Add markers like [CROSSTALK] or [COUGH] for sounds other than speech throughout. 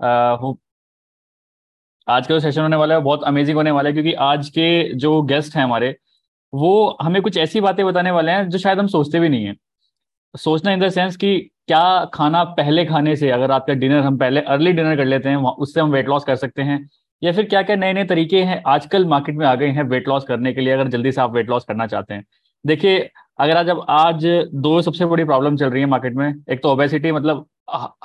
आज का जो सेशन होने वाला है, बहुत अमेजिंग होने वाला है, क्योंकि आज के जो गेस्ट हैं हमारे, वो हमें कुछ ऐसी बातें बताने वाले हैं जो शायद हम सोचते भी नहीं है। सोचना इन द सेंस कि क्या खाना पहले खाने से, अगर आपका डिनर हम पहले अर्ली डिनर कर लेते हैं उससे हम वेट लॉस कर सकते हैं, या फिर क्या क्या नए नए तरीके हैं आजकल मार्केट में आ गए हैं वेट लॉस करने के लिए, अगर जल्दी से आप वेट लॉस करना चाहते हैं। देखिए अगर आज, अब आज दो सबसे बड़ी प्रॉब्लम चल रही है मार्केट में। एक तो ओबेसिटी मतलब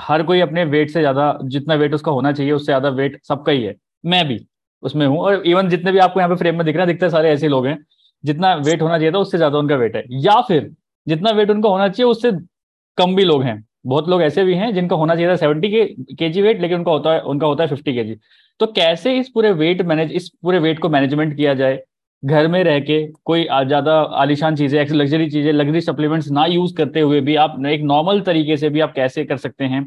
हर कोई अपने वेट से ज़्यादा, जितना वेट उसका होना चाहिए, उससे ज़्यादा वेट सबका ही है। मैं भी उसमें हूँ और इवन जितने भी आपको यहाँ पे फ्रेम में दिख रहे हैं, दिखते सारे ऐसे लोग हैं, जितना वेट होना चाहिए था, उससे ज़्यादा उनका वेट है। या फिर जितना वेट उनका होना चाहिए, उससे कम भी लोग हैं। बहुत लोग ऐसे भी हैं जिनका होना चाहिए था सेवेंटी के जी वेट लेकिन उनका होता है, उनका होता है फिफ्टी के जी तो कैसे इस पूरे वेट मैनेज इस पूरे वेट को मैनेजमेंट किया जाए? घर में रह के कोई ज़्यादा आलिशान चीज़ें लग्जरी चीज़ें लग्जरी सप्लीमेंट्स ना यूज़ करते हुए भी आप एक नॉर्मल तरीके से भी आप कैसे कर सकते हैं।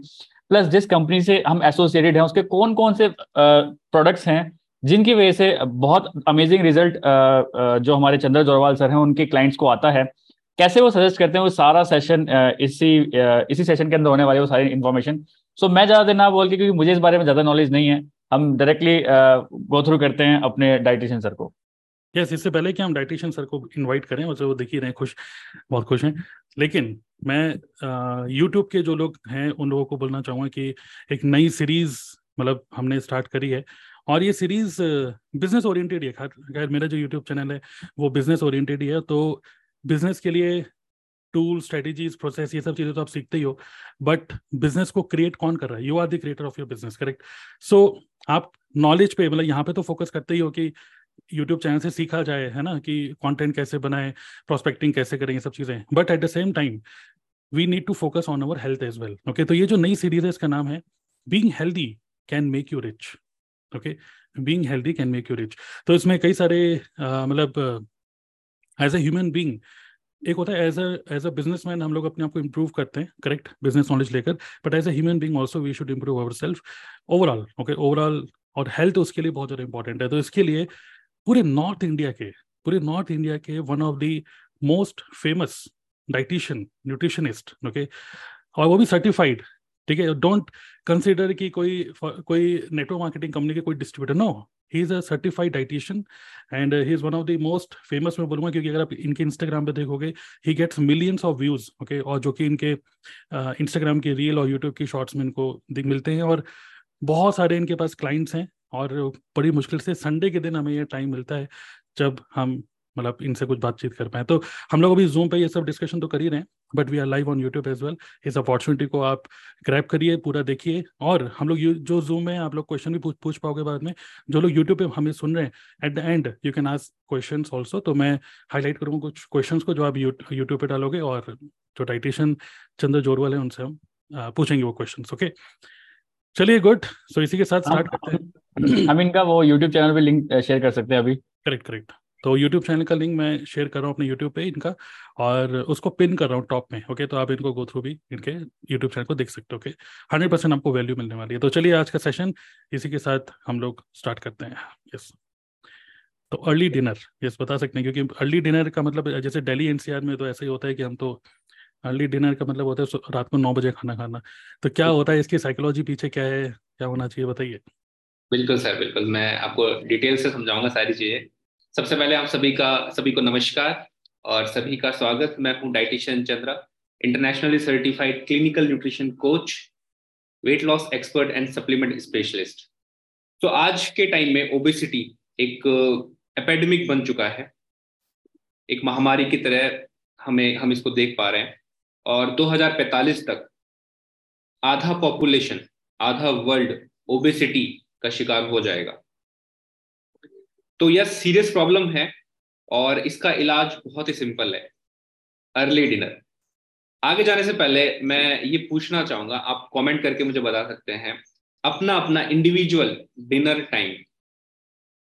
प्लस जिस कंपनी से हम एसोसिएटेड हैं, उसके कौन कौन से प्रोडक्ट्स हैं, जिनकी वजह से बहुत अमेजिंग रिज़ल्ट जो हमारे चंद्र जोरवाल सर हैं, उनके क्लाइंट्स को आता है। कैसे वो सजेस्ट करते हैं, वो सारा सेशन इसी इसी सेशन के अंदर होने वाले वो सारी इन्फॉर्मेशन सो मैं ज़्यादा देर ना बोल के, क्योंकि मुझे इस बारे में ज़्यादा नॉलेज नहीं है, हम डायरेक्टली गो थ्रू करते हैं अपने डाइटिशियन सर को। यस इससे पहले कि हम डाइटिशियन सर को इनवाइट करें, वैसे वो देख ही रहे हैं, खुश, बहुत खुश हैं। लेकिन मैं यूट्यूब के जो लोग हैं, उन लोगों को बोलना चाहूँगा कि एक नई सीरीज़ मतलब हमने स्टार्ट करी है। और ये सीरीज़ बिज़नेस ओरिएंटेड है खैर मेरा जो यूट्यूब चैनल है, वो बिज़नेस ओरिएंटेड ही है। तो बिज़नेस के लिए टूल स्ट्रेटेजीज प्रोसेस ये सब चीज़ें तो आप सीखते ही हो। बट बिज़नेस को क्रिएट कौन कर रहा है? You are the creator of your business correct so आप नॉलेज पे मतलब यहाँ पे तो फोकस करते ही हो कि यूट्यूब चैनल से सीखा जाए, है ना, कि कंटेंट कैसे बनाए प्रोस्पेक्टिंग कैसे करें, ये सब चीज़ें। But at the same time we need to focus on our health as well okay तो ये जो नई सीरीज़ है, इसका नाम है being healthy can make you rich okay being healthy can make you rich तो इसमें कई सारे मतलब एज ए ह्यूमन बींग एक होता है as as a business man हम लोग अपने आप को इम्प्रूव करते हैं करेक्ट बिज़नेस नॉलेज लेकर। But as a human being also we should improve our self overall okay overall और हेल्थ उसके लिए बहुत ज़्यादा इंपॉर्टेंट है। तो इसके लिए पूरे नॉर्थ इंडिया के पूरे नॉर्थ इंडिया के one of the most famous dietitian nutritionist okay और वो भी सर्टिफाइड ठीक है? डोंट कंसिडर कि कोई कोई नेटवर्क मार्केटिंग कंपनी के कोई distributor no he is a certified dietitian and he is one of the most famous मैं बोलूँगा क्योंकि अगर आप इनके इंस्टाग्राम पे देखोगे he gets millions of views okay और जो कि इनके इंस्टाग्राम uh, के रील और यूट्यूब की शॉर्ट्स में इनको मिलते हैं और बहुत सारे इनके पास क्लाइंट्स हैं। और बड़ी मुश्किल से संडे के दिन हमें ये टाइम मिलता है जब हम मतलब इनसे कुछ बातचीत कर पाए। तो हम लोग अभी जूम पे ये सब डिस्कशन तो कर ही रहे हैं but we are live on YouTube as well इस अपॉर्चुनिटी को आप ग्रैप करिए, पूरा देखिए। और हम लोग जो जूम में आप लोग क्वेश्चन भी पूछ पूछ पाओगे बाद में, जो लोग यूट्यूब पे हमें सुन रहे हैं at the end you can ask question also तो मैं हाईलाइट करूँगा कुछ क्वेश्चन को जो आप यूट्यूब पे डालोगे और जो डाइटिशियन चंद्र जोरवाल है, उनसे हम पूछेंगे वो क्वेश्चन ओके चलिए गुड सो इसी के साथ स्टार्ट करते हैं। [CLEARS THROAT] हम इनका वो यूट्यूब चैनल पे लिंक शेयर कर सकते हैं अभी। करेक्ट करेक्ट तो यूट्यूब चैनल का लिंक मैं शेयर कर रहा हूँ अपने यूट्यूब पे इनका और उसको पिन कर रहा हूँ टॉप में ओके तो आप इनको गो थ्रू भी इनके यूट्यूब चैनल को देख सकते हो ओके हंड्रेड परसेंट आपको वैल्यू मिलने वाली है। तो चलिए आज का सेशन इसी के साथ हम लोग स्टार्ट करते हैं। यस तो अर्ली डिनर यस बता सकते हैं क्योंकि अर्ली डिनर का मतलब जैसे दिल्ली एनसीआर में तो ऐसा ही होता है कि हम तो अर्ली डिनर का मतलब होता है रात को नौ बजे खाना खाना। तो क्या होता है, इसकी साइकोलॉजी पीछे क्या है, क्या होना चाहिए, बताइए। बिल्कुल सर, बिल्कुल, मैं आपको डिटेल से समझाऊँगा सारी चीज़ें। सबसे पहले आप सभी का, सभी को नमस्कार और सभी का स्वागत। मैं हूँ dietitian Chandra, internationally certified clinical nutrition coach, weight loss expert and supplement specialist. तो आज के टाइम में ओबेसिटी एक, एपेडेमिक बन चुका है। एक महामारी की तरह हमें, हम इसको देख पा रहे हैं। और 2045 तक आधा पॉपुलेशन आधा वर्ल्ड ओबेसिटी का शिकार हो जाएगा। तो यह सीरियस प्रॉब्लम है और इसका इलाज बहुत ही सिंपल है। अर्ली डिनर आगे जाने से पहले मैं ये पूछना चाहूँगा, आप कमेंट करके मुझे बता सकते हैं अपना अपना इंडिविजुअल डिनर टाइम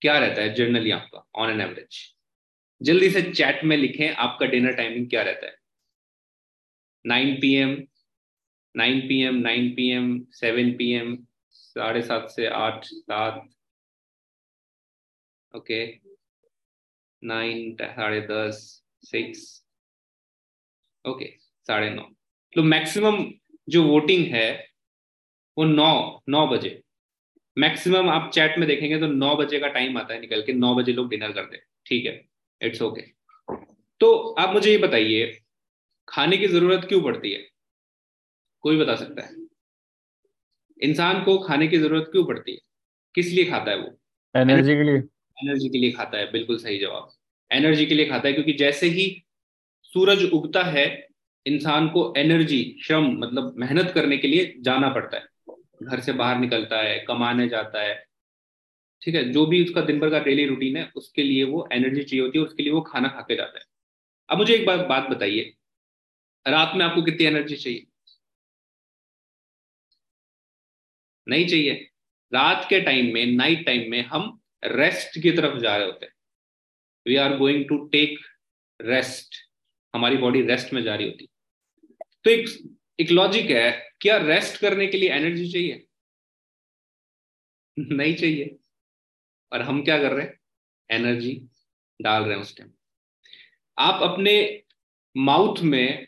क्या रहता है जर्नली आपका ऑन एन एवरेज जल्दी से चैट में लिखें आपका डिनर टाइमिंग क्या रहता है। Nine P M nine P M nine P M seven P M साढ़े सात से आठ सात ओके नाइन, साढ़े दस, सिक्स। ओके साढ़े नौ। तो मैक्सिमम जो वोटिंग है, वो नौ नौ बजे। मैक्सिमम आप चैट में देखेंगे तो नौ बजे का टाइम आता है निकल के, नौ बजे लोग डिनर करते हैं। ठीक है, इट्स ओके। okay. तो आप मुझे ये बताइए खाने की ज़रूरत क्यों पड़ती है? कोई बता सकता है? इंसान को खाने की ज़रूरत क्यों पड़ती है? किस लिए खाता है वो? एनर्जी के लिए। एनर्जी के लिए खाता है बिल्कुल सही जवाब। एनर्जी के लिए खाता है क्योंकि जैसे ही सूरज उगता है इंसान को एनर्जी श्रम मतलब मेहनत करने के लिए जाना पड़ता है। घर से बाहर निकलता है कमाने जाता है। ठीक है जो भी उसका दिन भर का डेली रूटीन है उसके लिए वो एनर्जी चाहिए होती है उसके लिए वो खाना खा के जाता है। अब मुझे एक बात बात बताइए रात में आपको कितनी एनर्जी चाहिए? नहीं चाहिए। रात के टाइम में नाइट टाइम में हम रेस्ट की तरफ़ जा रहे होते हैं। We are going to take rest हमारी बॉडी रेस्ट में जा रही होती। तो एक एक लॉजिक है, क्या रेस्ट करने के लिए एनर्जी चाहिए? [LAUGHS] नहीं चाहिए। और हम क्या कर रहे हैं? एनर्जी डाल रहे हैं उस टाइम आप अपने माउथ में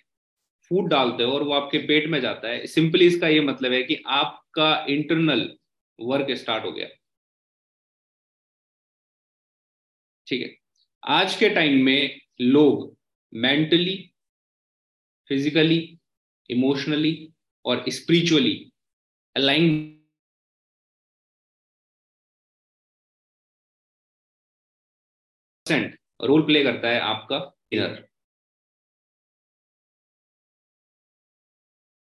फ़ूड डालते हो और वो आपके पेट में जाता है। सिंपली इसका ये मतलब है कि आपका इंटरनल वर्क स्टार्ट हो गया। ठीक है। आज के टाइम में लोग मेंटली फिजिकली इमोशनली और स्पिरिचुअली अलाइन रोल प्ले करता है आपका इनर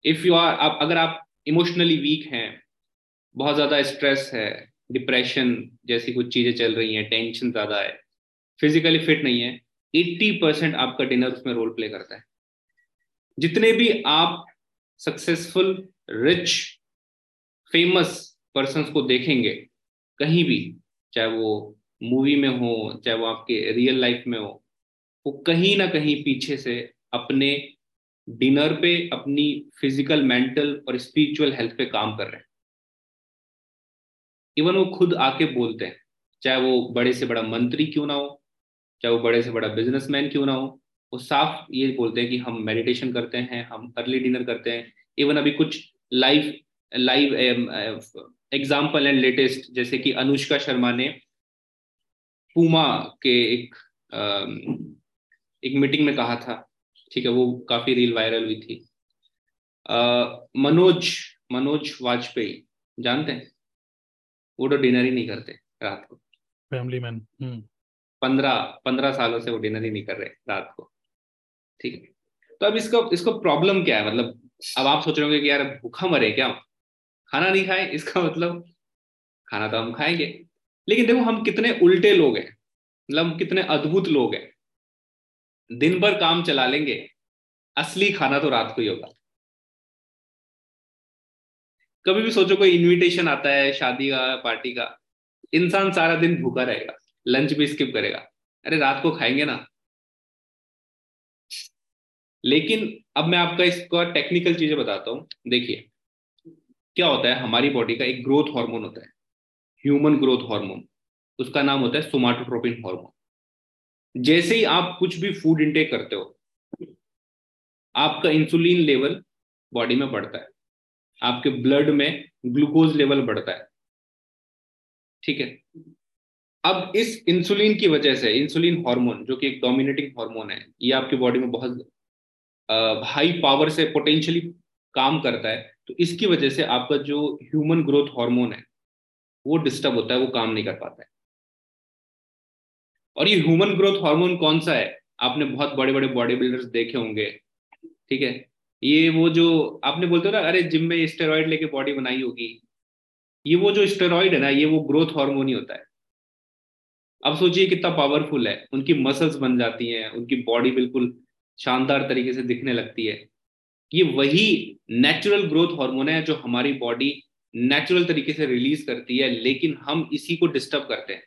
इफ़ यू आर आप, अगर आप इमोशनली वीक हैं, बहुत ज़्यादा स्ट्रेस है डिप्रेशन जैसी कुछ चीज़ें चल रही हैं टेंशन ज़्यादा है फिजिकली फिट नहीं है 80 परसेंट आपका डिनर उसमें रोल प्ले करता है। जितने भी आप सक्सेसफुल रिच फ़ेमस पर्सन को देखेंगे, कहीं भी, चाहे वो मूवी में हो, चाहे वो आपके रियल लाइफ में हो, वो कहीं ना कहीं पीछे से अपने डिनर पे अपनी फ़िज़िकल, मेंटल और स्पिरिचुअल हेल्थ पे काम कर रहे हैं। इवन वो खुद आके बोलते हैं, चाहे वो बड़े से बड़ा मंत्री क्यों ना हो, चाहे वो बड़े से बड़ा बिजनेसमैन क्यों ना हो, वो साफ़ ये बोलते हैं कि हम मेडिटेशन करते हैं, हम अर्ली डिनर करते हैं। इवन अभी कुछ live live example and latest, जैसे कि अनुष्का शर्मा ने पूमा के एक एक मीटिंग में कहा था ठीक है वो काफ़ी रील वायरल हुई थी। मनोज मनोज वाजपेयी जानते हैं? वो तो डिनर ही नहीं करते रात को। फैमिली मैन पंद्रह पंद्रह सालों से वो डिनर ही नहीं कर रहे रात को। ठीक है। तो अब इसको इसको प्रॉब्लम क्या है? मतलब अब आप सोच रहे होंगे कि यार भूखा मरे क्या खाना नहीं खाए? इसका मतलब खाना तो हम खाएँगे। लेकिन देखो हम कितने उल्टे लोग हैं। मतलब कितने अद्भुत लोग हैं। दिन भर काम चला लेंगे। असली खाना तो रात को ही होगा। कभी भी सोचो कोई इनविटेशन आता है, शादी का पार्टी का, इंसान सारा दिन भूखा रहेगा लंच भी स्किप करेगा। अरे रात को खाएँगे ना। लेकिन अब मैं आपका इसका टेक्निकल चीज़ें बताता हूँ। देखिए, क्या होता है, हमारी बॉडी का एक ग्रोथ हार्मोन होता है। ह्यूमन ग्रोथ हार्मोन उसका नाम होता है सोमाटोट्रोपिन हार्मोन जैसे ही आप कुछ भी फ़ूड इंटेक करते हो, आपका इंसुलिन लेवल बॉडी में बढ़ता है। आपके ब्लड में ग्लूकोज लेवल बढ़ता है। ठीक है? अब इस इंसुलिन की वजह से इंसुलिन हार्मोन जो कि एक डोमिनेटिंग हार्मोन है, ये आपकी बॉडी में बहुत हाई पावर से पोटेंशियली काम करता है तो इसकी वजह से आपका जो ह्यूमन ग्रोथ हार्मोन है, वो डिस्टर्ब होता है, वो काम नहीं कर पाता है। और ये ह्यूमन ग्रोथ हार्मोन कौन सा है? आपने बहुत बड़े बड़े बॉडी बिल्डर्स देखे होंगे, ठीक है? ये वो जो आपने बोलते हो ना, अरे जिम में स्टेरॉइड लेके बॉडी बनाई होगी। ये वो जो स्टेरॉइड है ना, ये वो ग्रोथ हार्मोन ही होता है। अब सोचिए कितना पावरफुल है। उनकी मसल्स बन जाती हैं, उनकी बॉडी बिल्कुल शानदार तरीके से दिखने लगती है। ये वही नेचुरल ग्रोथ हार्मोन है जो हमारी बॉडी नेचुरल तरीके से रिलीज़ करती है, लेकिन हम इसी को डिस्टर्ब करते हैं।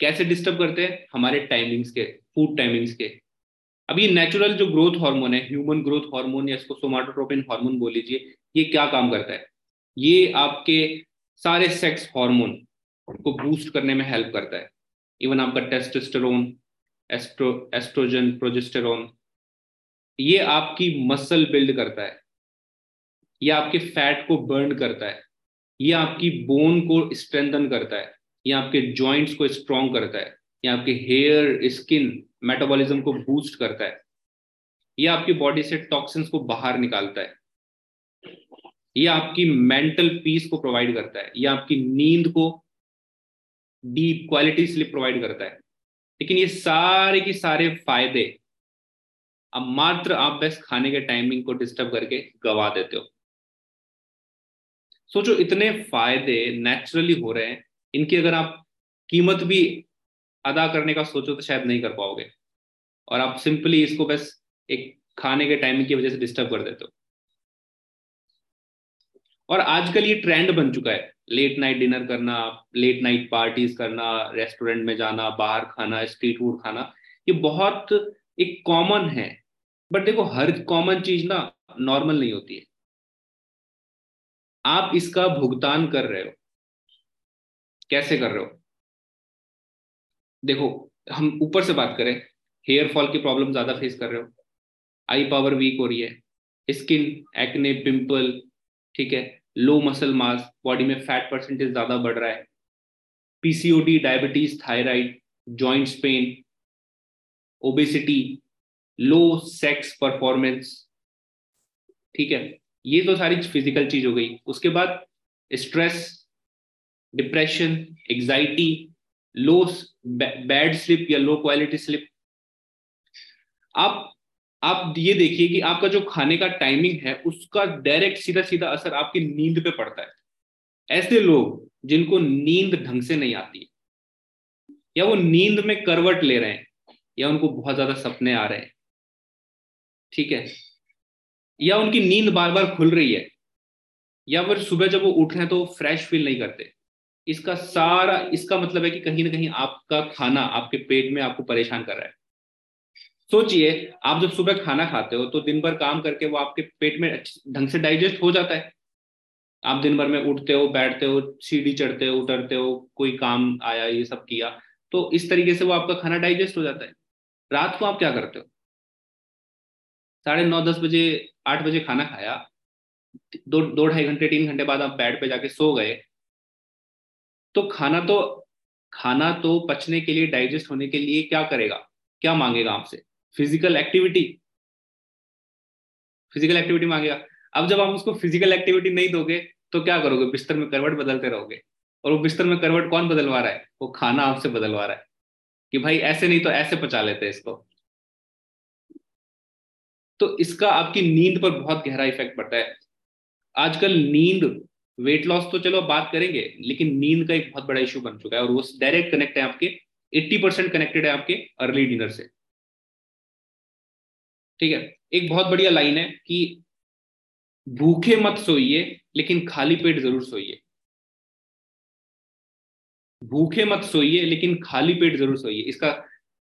कैसे डिस्टर्ब करते हैं? हमारे टाइमिंग्स के फ़ूड टाइमिंग्स के। अब ये नेचुरल जो ग्रोथ हार्मोन है ह्यूमन ग्रोथ हार्मोन या इसको सोमाटोट्रोपिन हार्मोन बोल लीजिए, ये क्या काम करता है? ये आपके सारे सेक्स हार्मोन को बूस्ट करने में हेल्प करता है। इवन आपका टेस्टोस्टेरोन एस्ट्रो एस्ट्रोजन प्रोजेस्टेरोन ये आपकी मसल बिल्ड करता है। ये आपके फैट को बर्न करता है। ये आपकी बोन को स्ट्रेंथन करता है। ये आपके जॉइंट्स को स्ट्रॉन्ग करता है, ये आपके हेयर स्किन मेटाबॉलिज्म को बूस्ट करता है, ये आपकी बॉडी से टॉक्सिन्स को बाहर निकालता है, ये आपकी मेंटल पीस को प्रोवाइड करता है, ये आपकी नींद को डीप क्वालिटी स्लिप प्रोवाइड करता है। लेकिन ये सारे के सारे फ़ायदे अब मात्र आप बस खाने के टाइमिंग को डिस्टर्ब करके गवा देते हो। सोचो, इतने फ़ायदे नेचुरली हो रहे हैं इनकी अगर आप कीमत भी अदा करने का सोचो तो शायद नहीं कर पाओगे। और आप सिंपली इसको बस एक खाने के टाइमिंग की वजह से डिस्टर्ब कर देते हो। और आजकल ये ट्रेंड बन चुका है। लेट नाइट डिनर करना, लेट नाइट पार्टीज़ करना, रेस्टोरेंट में जाना, बाहर खाना, स्ट्रीट फ़ूड खाना, ये बहुत एक कॉमन है। बट देखो, हर कॉमन चीज़ ना नॉर्मल नहीं होती है। आप इसका भुगतान कर रहे हो। कैसे कर रहे हो? देखो, हम ऊपर से बात करें हेयर फॉल की प्रॉब्लम ज़्यादा फेस कर रहे हो। आई पावर वीक हो रही है। स्किन एक्ने पिंपल ठीक है? लो मसल मास बॉडी में फैट परसेंटेज ज़्यादा बढ़ रहा है। PCOD diabetes thyroid joints pain obesity low sex performance ठीक है? ये तो सारी फ़िज़िकल चीज़ हो गई। उसके बाद stress depression anxiety low bad sleep या लो क्वालिटी स्लिप आप आप ये देखिए कि आपका जो खाने का टाइमिंग है, उसका डायरेक्ट सीधा सीधा असर आपकी नींद पे पड़ता है। ऐसे लोग जिनको नींद ढंग से नहीं आती, या वो नींद में करवट ले रहे हैं, या उनको बहुत ज़्यादा सपने आ रहे हैं, ठीक है? या उनकी नींद बार बार खुल रही है, या फिर सुबह जब वो उठ रहे हैं तो फ्रेश फील नहीं करते इसका सारा, इसका मतलब है कि कहीं ना कहीं आपका खाना आपके पेट में आपको परेशान कर रहा है। सोचिए, आप जब सुबह खाना खाते हो तो दिन भर काम करके वो आपके पेट में ढंग से डाइजेस्ट हो जाता है। आप दिन भर में उठते हो, बैठते हो, सीढ़ी चढ़ते हो, उतरते हो, कोई काम आया, ये सब किया तो इस तरीके से वो आपका खाना डाइजेस्ट हो जाता है। रात को आप क्या करते हो? साढ़े नौ, दस बजे, आठ बजे खाना खाया, दो दो ढाई घंटे, तीन घंटे बाद आप बेड पे जाके सो गए तो खाना तो खाना तो पचने के लिए डाइजेस्ट होने के लिए क्या करेगा? क्या मांगेगा आपसे? फ़िज़िकल एक्टिविटी फ़िज़िकल एक्टिविटी मांगेगा। अब जब आप उसको फ़िज़िकल एक्टिविटी नहीं दोगे तो क्या करोगे? बिस्तर में करवट बदलते रहोगे। और वो बिस्तर में करवट कौन बदलवा रहा है? वो खाना आपसे बदलवा रहा है। कि भाई, ऐसे नहीं तो ऐसे पचा लेते हैं इसको। तो इसका आपकी नींद पर बहुत गहरा इफ़ेक्ट पड़ता है। आजकल नींद वेट लॉस तो चलो बात करेंगे, लेकिन नींद का एक बहुत बड़ा इशू बन चुका है और वो डायरेक्ट कनेक्ट है आपके 80 परसेंट कनेक्टेड है आपके अर्ली डिनर से। ठीक है? एक बहुत बढ़िया लाइन है कि भूखे मत सोइए, लेकिन खाली पेट ज़रूर सोइए। भूखे मत सोइए, लेकिन खाली पेट ज़रूर सोइए। इसका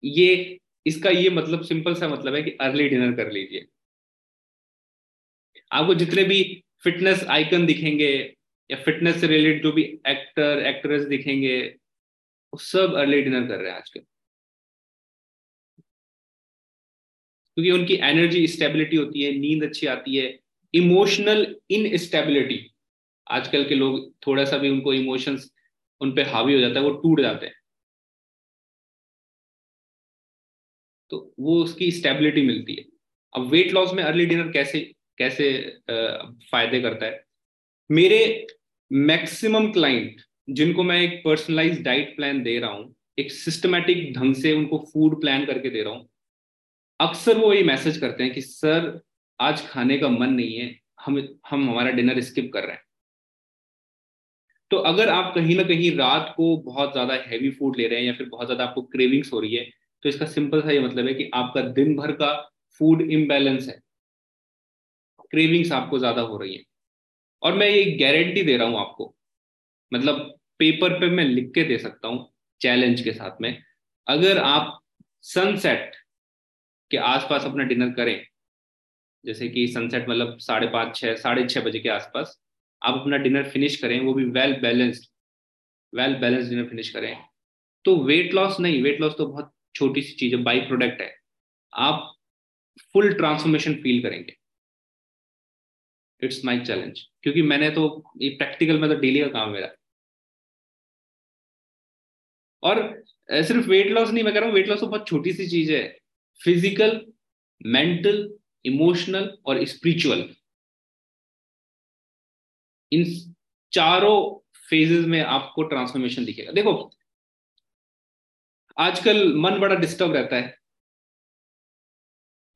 ये इसका ये मतलब सिंपल सा मतलब है कि अर्ली डिनर कर लीजिए। आपको जितने भी फिटनेस आइकन दिखेंगे या फिटनेस से रिलेटेड जो भी एक्टर एक्ट्रेस दिखेंगे, वो सब अर्ली डिनर कर रहे हैं आजकल। क्योंकि उनकी एनर्जी स्टेबिलिटी होती है, नींद अच्छी आती है इमोशनल इनस्टेबिलिटी आजकल के लोग थोड़ा सा भी उनको इमोशंस उन पे हावी हो जाता है, वो टूट जाते हैं। तो वो उसकी स्टेबिलिटी मिलती है। अब वेट लॉस में अर्ली डिनर कैसे कैसे फ़ायदे करता है? मेरे मैक्सिमम क्लाइंट जिनको मैं एक पर्सनलाइज डाइट प्लान दे रहा हूँ, एक सिस्टमेटिक ढंग से उनको फ़ूड प्लान करके दे रहा हूँ, अक्सर वो ये मैसेज करते हैं कि, सर, आज खाने का मन नहीं है, हम हम हमारा डिनर स्किप कर रहे हैं। तो अगर आप कहीं ना कहीं रात को बहुत ज़्यादा हैवी फ़ूड ले रहे हैं या फिर बहुत ज़्यादा आपको क्रेविंग्स हो रही है तो इसका सिंपल सा ये मतलब है कि आपका दिन भर का फ़ूड इम्बैलेंस है। क्रेविंग्स आपको ज़्यादा हो रही है। और मैं ये गारंटी दे रहा हूँ आपको। मतलब पेपर पे मैं लिख के दे सकता हूँ चैलेंज के साथ में। अगर आप सनसेट के आसपास अपना डिनर करें, जैसे कि सनसेट मतलब साढ़े पाँच छः साढ़े छः बजे के आसपास आप अपना डिनर फिनिश करें, वो भी well balanced well balanced dinner finish करें। तो वेट लॉस नहीं वेट लॉस तो बहुत छोटी सी चीज़ है बाई प्रोडक्ट है। आप फुल ट्रांसफॉर्मेशन फील करेंगे। इट्स माई चैलेंज क्योंकि मैंने तो ये प्रैक्टिकल में तो डेली का काम मेरा। और सिर्फ़ वेट लॉस नहीं, मैं कह रहा हूँ वेट लॉस तो बहुत छोटी सी चीज़ है। फ़िज़िकल मेंटल इमोशनल और स्पिरिचुअल इन चारों फेजेस में आपको ट्रांसफॉर्मेशन दिखेगा। देखो, आजकल मन बड़ा डिस्टर्ब रहता है।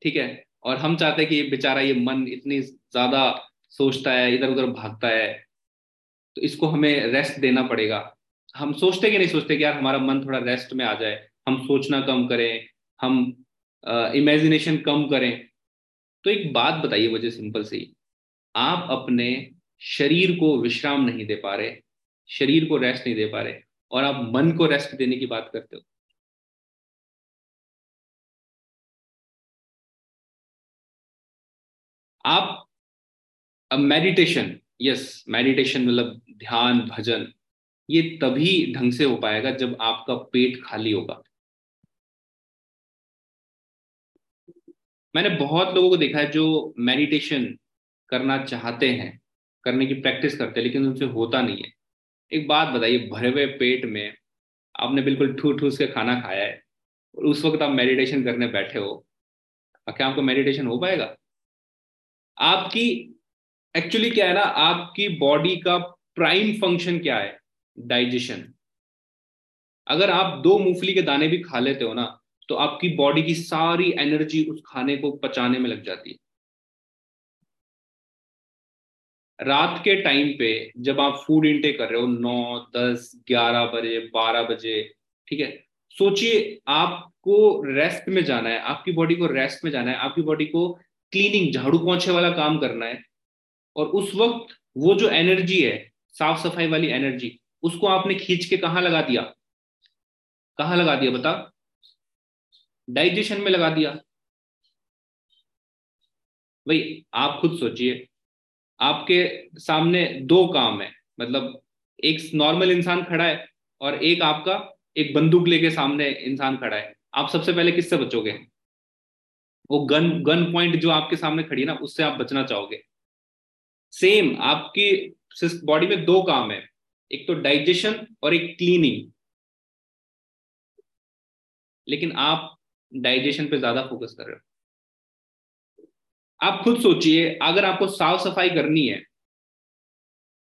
ठीक है? और हम चाहते हैं कि बेचारा ये मन इतनी ज़्यादा सोचता है इधर उधर भागता है तो इसको हमें रेस्ट देना पड़ेगा। हम सोचते कि नहीं सोचते कि यार हमारा मन थोड़ा रेस्ट में आ जाए, हम सोचना कम करें, हम इमेजिनेशन कम करें। तो एक बात बताइए मुझे सिंपल सी। आप अपने शरीर को विश्राम नहीं दे पा रहे, शरीर को रेस्ट नहीं दे पा रहे, और आप मन को रेस्ट देने की बात करते हो। आप अब मेडिटेशन यस मेडिटेशन मतलब ध्यान, भजन, ये तभी ढंग से हो पाएगा जब आपका पेट खाली होगा। मैंने बहुत लोगों को देखा है जो मेडिटेशन करना चाहते हैं, करने की प्रैक्टिस करते हैं, लेकिन उनसे होता नहीं है। एक बात बताइए, भरे हुए पेट में आपने बिल्कुल ठूस ठूस के खाना खाया है और उस वक्त आप मेडिटेशन करने बैठे हो, क्या आपको मेडिटेशन हो पाएगा? आपकी एक्चुअली क्या है ना, आपकी बॉडी का प्राइम फ़ंक्शन क्या है? डाइजेशन अगर आप दो मूंगफली के दाने भी खा लेते हो ना तो आपकी बॉडी की सारी एनर्जी उस खाने को पचाने में लग जाती है। रात के टाइम पे जब आप फ़ूड इनटेक कर रहे हो, नौ, दस, ग्यारह बजे, बारह बजे, ठीक है? सोचिए, आपको रेस्ट में जाना है, आपकी बॉडी को रेस्ट में जाना है, आपकी बॉडी को क्लीनिंग झाड़ू पोछे वाला काम करना है और उस वक्त वो जो एनर्जी है, साफ़ सफ़ाई वाली एनर्जी उसको आपने खींच के कहा लगा दिया? कहा लगा दिया बता? डाइजेशन में लगा दिया। भाई, आप खुद सोचिए। आपके सामने दो काम है। मतलब एक नॉर्मल इंसान खड़ा है और एक आपका, एक बंदूक लेके सामने इंसान खड़ा है। आप सबसे पहले किससे बचोगे? वो गन गन पॉइंट जो आपके सामने खड़ी है ना, उससे आप बचना चाहोगे। सेम आपकी बॉडी में दो काम है। एक तो डाइजेशन और एक क्लीनिंग लेकिन आप डाइजेशन पे ज़्यादा फोकस कर रहे हो। आप खुद सोचिए, अगर आपको साफ़ सफ़ाई करनी है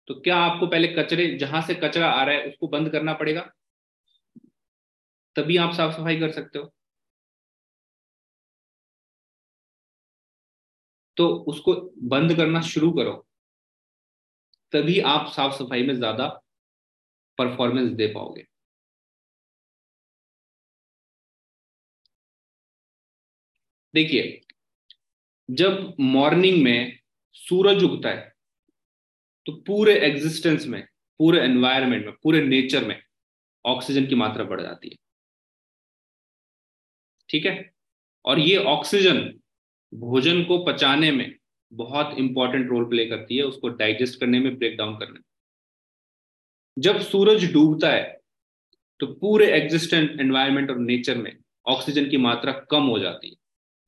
तो क्या आपको पहले कचरे, जहाँ से कचरा आ रहा है, उसको बंद करना पड़ेगा? तभी आप साफ़ सफ़ाई कर सकते हो। तो उसको बंद करना शुरू करो। तभी आप साफ़ सफ़ाई में ज़्यादा परफॉर्मेंस दे पाओगे। देखिए, जब मॉर्निंग में सूरज उगता है तो पूरे एग्जिस्टेंस में, पूरे एनवायरमेंट में, पूरे नेचर में ऑक्सीजन की मात्रा बढ़ जाती है। ठीक है? और ये ऑक्सीजन भोजन को पचाने में बहुत इंपॉर्टेंट रोल प्ले करती है, उसको डाइजेस्ट करने में ब्रेक डाउन करने में। जब सूरज डूबता है तो पूरे एग्जिस्टेंट एनवायरमेंट और नेचर में ऑक्सीजन की मात्रा कम हो जाती है।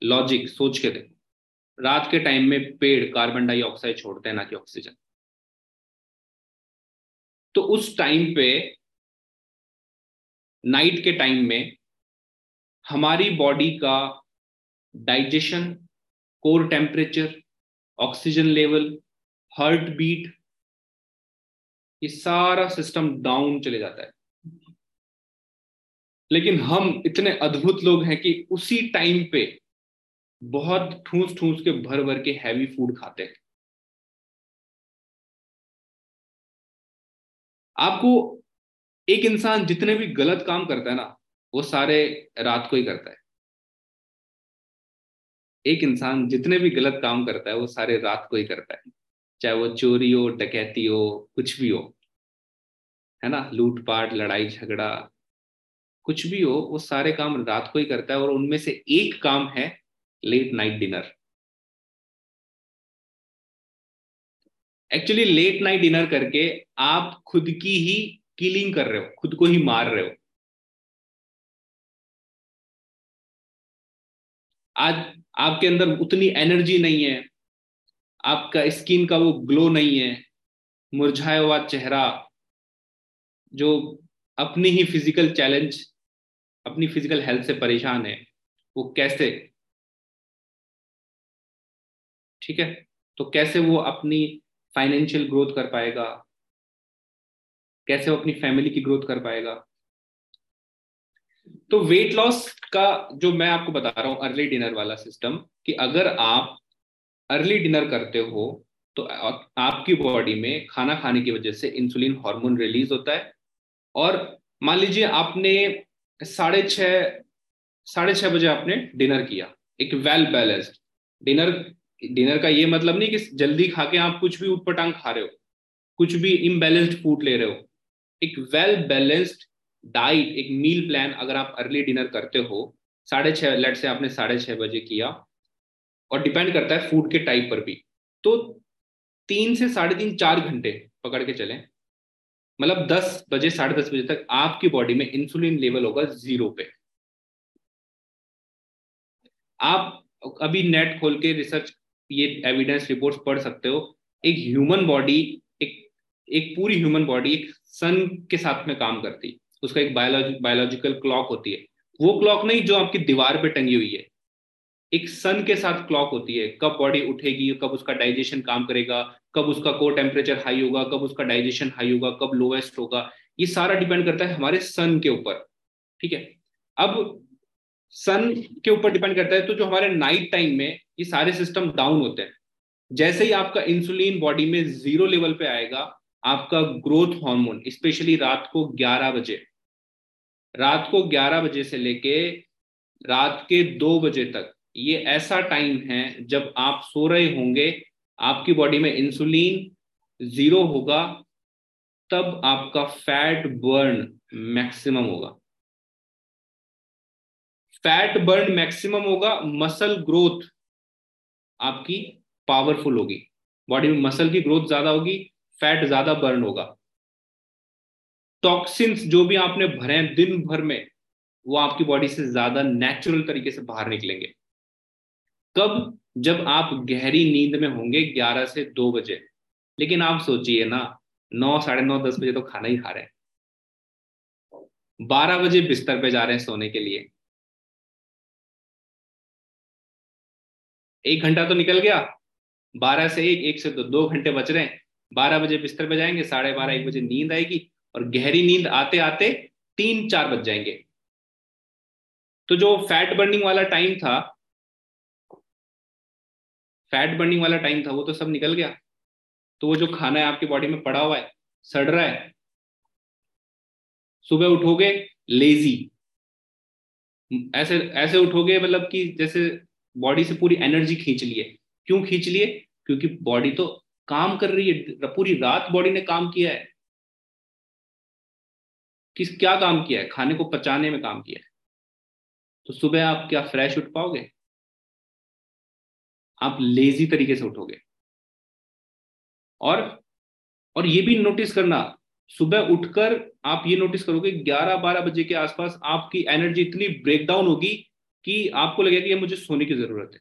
लॉजिक सोच के देखो। रात के टाइम में पेड़ कार्बन डाइऑक्साइड छोड़ते हैं, ना कि ऑक्सीजन तो उस टाइम पे नाइट के टाइम में, हमारी बॉडी का digestion core temperature oxygen level heart beat ये सारा सिस्टम डाउन चले जाता है। लेकिन हम इतने अद्भुत लोग हैं कि उसी टाइम पे बहुत ठूस ठूस के भर भर के हैवी फ़ूड खाते हैं। आपको एक इंसान जितने भी गलत काम करता है ना, वो सारे रात को ही करता है। एक इंसान जितने भी गलत काम करता है, वो सारे रात को ही करता है। चाहे वो चोरी हो, डकैती हो, कुछ भी हो, है ना? लूटपाट, लड़ाई, झगड़ा, कुछ भी हो, वो सारे काम रात को ही करता है और उनमें से एक काम है late night dinner actually late night dinner करके आप खुद की ही किलिंग कर रहे हो, खुद को ही मार रहे हो। आज आपके अंदर उतनी एनर्जी नहीं है। आपका स्किन का वो ग्लो नहीं है। मुरझाया हुआ चेहरा जो अपनी ही फ़िज़िकल चैलेंज अपनी फ़िज़िकल हेल्थ से परेशान है, वो कैसे? ठीक है? तो कैसे वो अपनी फाइनेंशियल ग्रोथ कर पाएगा? कैसे वो अपनी फैमिली की ग्रोथ कर पाएगा? तो वेट लॉस का जो मैं आपको बता रहा हूँ अर्ली डिनर वाला सिस्टम कि अगर आप अर्ली डिनर करते हो तो आपकी बॉडी में खाना खाने की वजह से इंसुलिन हार्मोन रिलीज़ होता है। और मान लीजिए आपने साढ़े छ साढ़े छह बजे आपने डिनर किया, एक वेल बैलेंस्ड डिनर डिनर का ये मतलब नहीं कि जल्दी खा के आप कुछ भी उठपटांग खा रहे हो, कुछ भी इम्बेलेंस्ड फ़ूड ले रहे हो। एक वेल बैलेंस्ड डाइट एक मील प्लान अगर आप अर्ली डिनर करते हो, साढ़े छः लेट से आपने साढ़े छः बजे किया, और डिपेंड करता है फ़ूड के टाइप पर भी तो तीन से साढ़े तीन, चार घंटे पकड़ के चलें। मतलब दस बजे, साढ़े दस बजे तक आपकी बॉडी में इंसुलिन लेवल होगा ज़ीरो पे। आप अभी नेट खोल के रिसर्च ये एविडेंस रिपोर्ट्स पढ़ सकते हो। एक ह्यूमन बॉडी एक एक पूरी ह्यूमन बॉडी एक सन के साथ में काम करती। उसका एक बायोलॉजिक बायोलॉजिकल क्लॉक होती है। वो क्लॉक नहीं जो आपकी दीवार पे टंगी हुई है। एक सन के साथ क्लॉक होती है। कब बॉडी उठेगी, कब उसका डाइजेशन काम करेगा, कब उसका कोर टेम्परेचर हाई होगा, कब उसका डाइजेशन हाई होगा, कब लोएस्ट होगा। ये सारा डिपेंड करता है हमारे सन के ऊपर। ठीक है? अब सन के ऊपर डिपेंड करता है तो जो हमारे नाइट टाइम में ये सारे सिस्टम डाउन होते हैं। जैसे ही आपका इंसुलिन बॉडी में ज़ीरो लेवल पे आएगा, आपका ग्रोथ हार्मोन स्पेशली रात को 11 बजे रात को 11 बजे से लेके रात के दो बजे तक, ये ऐसा टाइम है जब आप सो रहे होंगे, आपकी बॉडी में इंसुलिन ज़ीरो होगा, तब आपका फैट बर्न मैक्सिमम होगा। फैट बर्न मैक्सिमम होगा मसल ग्रोथ आपकी पावरफुल होगी। बॉडी में मसल की ग्रोथ ज़्यादा होगी फैट ज़्यादा बर्न होगा। टॉक्सिन्स जो भी आपने भरे हैं दिन भर में, वो आपकी बॉडी से ज़्यादा नेचुरल तरीके से बाहर निकलेंगे। कब? जब आप गहरी नींद में होंगे 11 से 2 बजे। लेकिन आप सोचिए ना, नौ, साढ़े नौ, दस बजे तो खाना ही खा रहे हैं। बारह बजे बिस्तर पे जा रहे हैं सोने के लिए। एक घंटा तो निकल गया। बारह से एक एक से दो दो घंटे बच रहे हैं। बारह बजे बिस्तर पे जाएँगे, साढ़े बारह, एक बजे नींद आएगी। और गहरी नींद आते आते तीन चार बज जाएँगे। तो जो फैट बर्निंग वाला टाइम था फैट बर्निंग वाला टाइम था, वो तो सब निकल गया। तो वो जो खाना है आपकी बॉडी में पड़ा हुआ है, सड़ रहा है, सुबह उठोगे लेजी ऐसे ऐसे उठोगे मतलब कि जैसे बॉडी से पूरी एनर्जी खींच लिए। क्यों खींच लिए? क्योंकि बॉडी तो काम कर रही है, पूरी रात बॉडी ने काम किया है। किस, क्या काम किया है? खाने को पचाने में काम किया है। तो सुबह आप क्या फ्रेश उठ पाओगे? आप लेजी तरीके से उठोगे। और और ये भी नोटिस करना, सुबह उठकर आप ये नोटिस करोगे 11-12 बजे के आसपास आपकी एनर्जी इतनी ब्रेकडाउन होगी कि आपको लगेगा कि मुझे सोने की ज़रूरत है।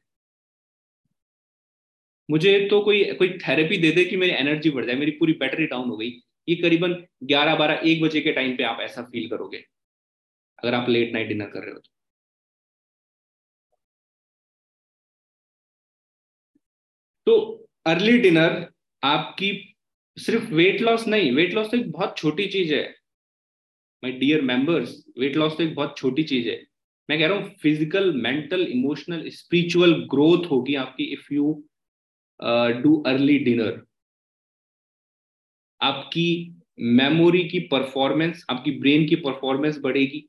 मुझे तो कोई कोई थेरेपी दे दे कि मेरी एनर्जी बढ़ जाए, मेरी पूरी बैटरी डाउन हो गई। ये करीबन 11 बारह एक बजे के टाइम पे आप ऐसा फील करोगे। अगर आप लेट नाइट डिनर कर रहे हो तो। तो अर्ली डिनर आपकी सिर्फ़ वेट लॉस नहीं वेट लॉस तो एक बहुत छोटी चीज़ है। My dear members weight loss तो एक बहुत छोटी चीज़ है। मैं कह रहा हूँ physical mental emotional spiritual growth होगी आपकी if you do early dinner आपकी मेमोरी की परफॉर्मेंस आपकी ब्रेन की परफॉर्मेंस बढ़ेगी।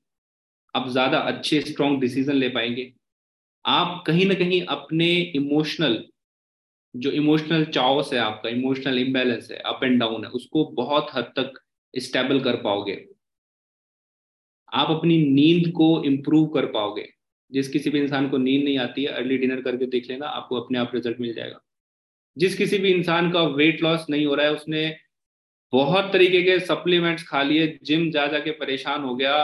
आप ज़्यादा अच्छे स्ट्रॉन्ग डिसीज़न ले पाएँगे। आप कहीं ना कहीं अपने इमोशनल जो इमोशनल चावस है आपका इमोशनल इम्बेलेंस है अप एंड डाउन है, उसको बहुत हद तक स्टेबल कर पाओगे। आप अपनी नींद को इम्प्रूव कर पाओगे। जिस किसी भी इंसान को नींद नहीं आती है अर्ली डिनर करके देख लेना, आपको अपने आप रिज़ल्ट मिल जाएगा। जिस किसी भी इंसान का वेट लॉस नहीं हो रहा है, उसने बहुत तरीके के सप्लीमेंट्स खा लिए जिम जा जाके परेशान हो गया।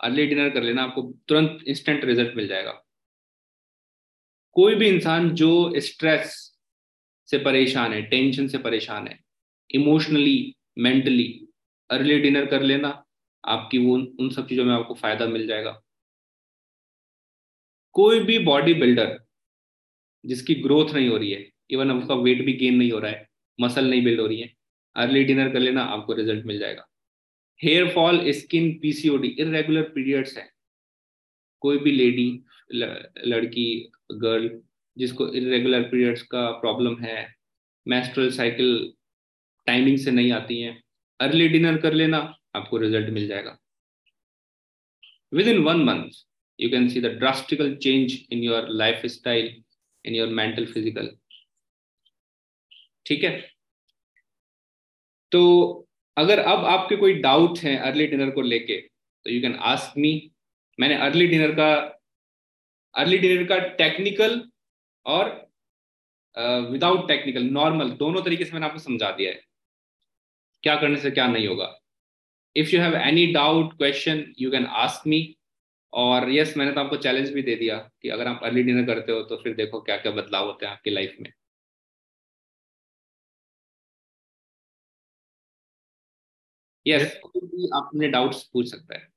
अर्ली डिनर कर लेना, आपको तुरंत इंस्टेंट रिज़ल्ट मिल जाएगा। कोई भी इंसान जो स्ट्रेस से परेशान है टेंशन से परेशान है इमोशनली मेंटली अर्ली डिनर कर लेना, आपकी वो उन सब चीज़ों में आपको फ़ायदा मिल जाएगा। कोई भी बॉडी बिल्डर जिसकी ग्रोथ नहीं हो रही है इवन उसका वेट भी गेन नहीं हो रहा है मसल नहीं बिल्ड हो रही है अर्ली डिनर कर लेना, आपको रिज़ल्ट मिल जाएगा। Hair fall skin PCOD irregular periods है। कोई भी लेडी लड़की गर्ल जिसको इरेगुलर पीरियड्स का प्रॉब्लम है मैस्ट्रल साइकिल टाइमिंग से नहीं आती है अर्ली डिनर कर लेना, आपको रिज़ल्ट मिल जाएगा। Within one month you can see the drastical change in your lifestyle in your mental physical ठीक है? तो अगर अब आपके कोई डाउट है अर्ली डिनर को लेके तो यू कैन आस्क मी मैंने अर्ली डिनर का अर्ली डिनर का टेक्निकल और विदाउट टेक्निकल नॉर्मल दोनों तरीके से मैंने आपको समझा दिया है। क्या करने से क्या नहीं होगा। If you have any doubt question you can ask me और यस मैंने तो आपको चैलेंज भी दे दिया कि अगर आप अर्ली डिनर करते हो तो फिर देखो क्या क्या बदलाव होते हैं आपकी लाइफ में। यस yes, कोई भी अपने डाउट्स पूछ सकता है।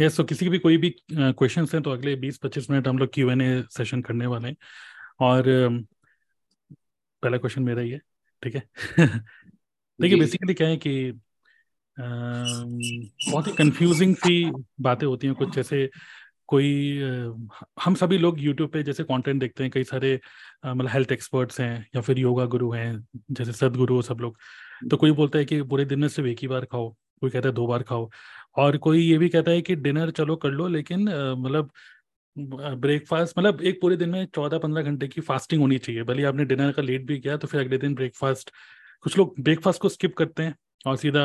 यस yes, तो so किसी के भी कोई भी क्वेश्चंस हैं तो अगले 20-25 मिनट हम लोग क्यू एन ए सेशन करने वाले हैं। और पहला क्वेश्चन मेरा ही है ठीक है? [LAUGHS] देखिए बेसिकली क्या है कि बहुत ही कंफ्यूजिंग सी बातें होती हैं कुछ जैसे कोई हम सभी लोग यूट्यूब पे जैसे कंटेंट देखते हैं कई सारे मतलब हेल्थ एक्सपर्ट्स हैं या फिर योगा गुरु हैं जैसे सदगुरु सब लोग। तो कोई बोलता है कि पूरे दिन में सिर्फ़ एक ही बार खाओ, कोई कहता है दो बार खाओ। और कोई ये भी कहता है कि डिनर चलो कर लो, लेकिन मतलब ब्रेकफास्ट मतलब एक पूरे दिन में चौदह पंद्रह घंटे की फास्टिंग होनी चाहिए। भले आपने डिनर का लेट भी किया तो फिर अगले दिन ब्रेकफास्ट, कुछ लोग ब्रेकफास्ट को स्किप करते हैं और सीधा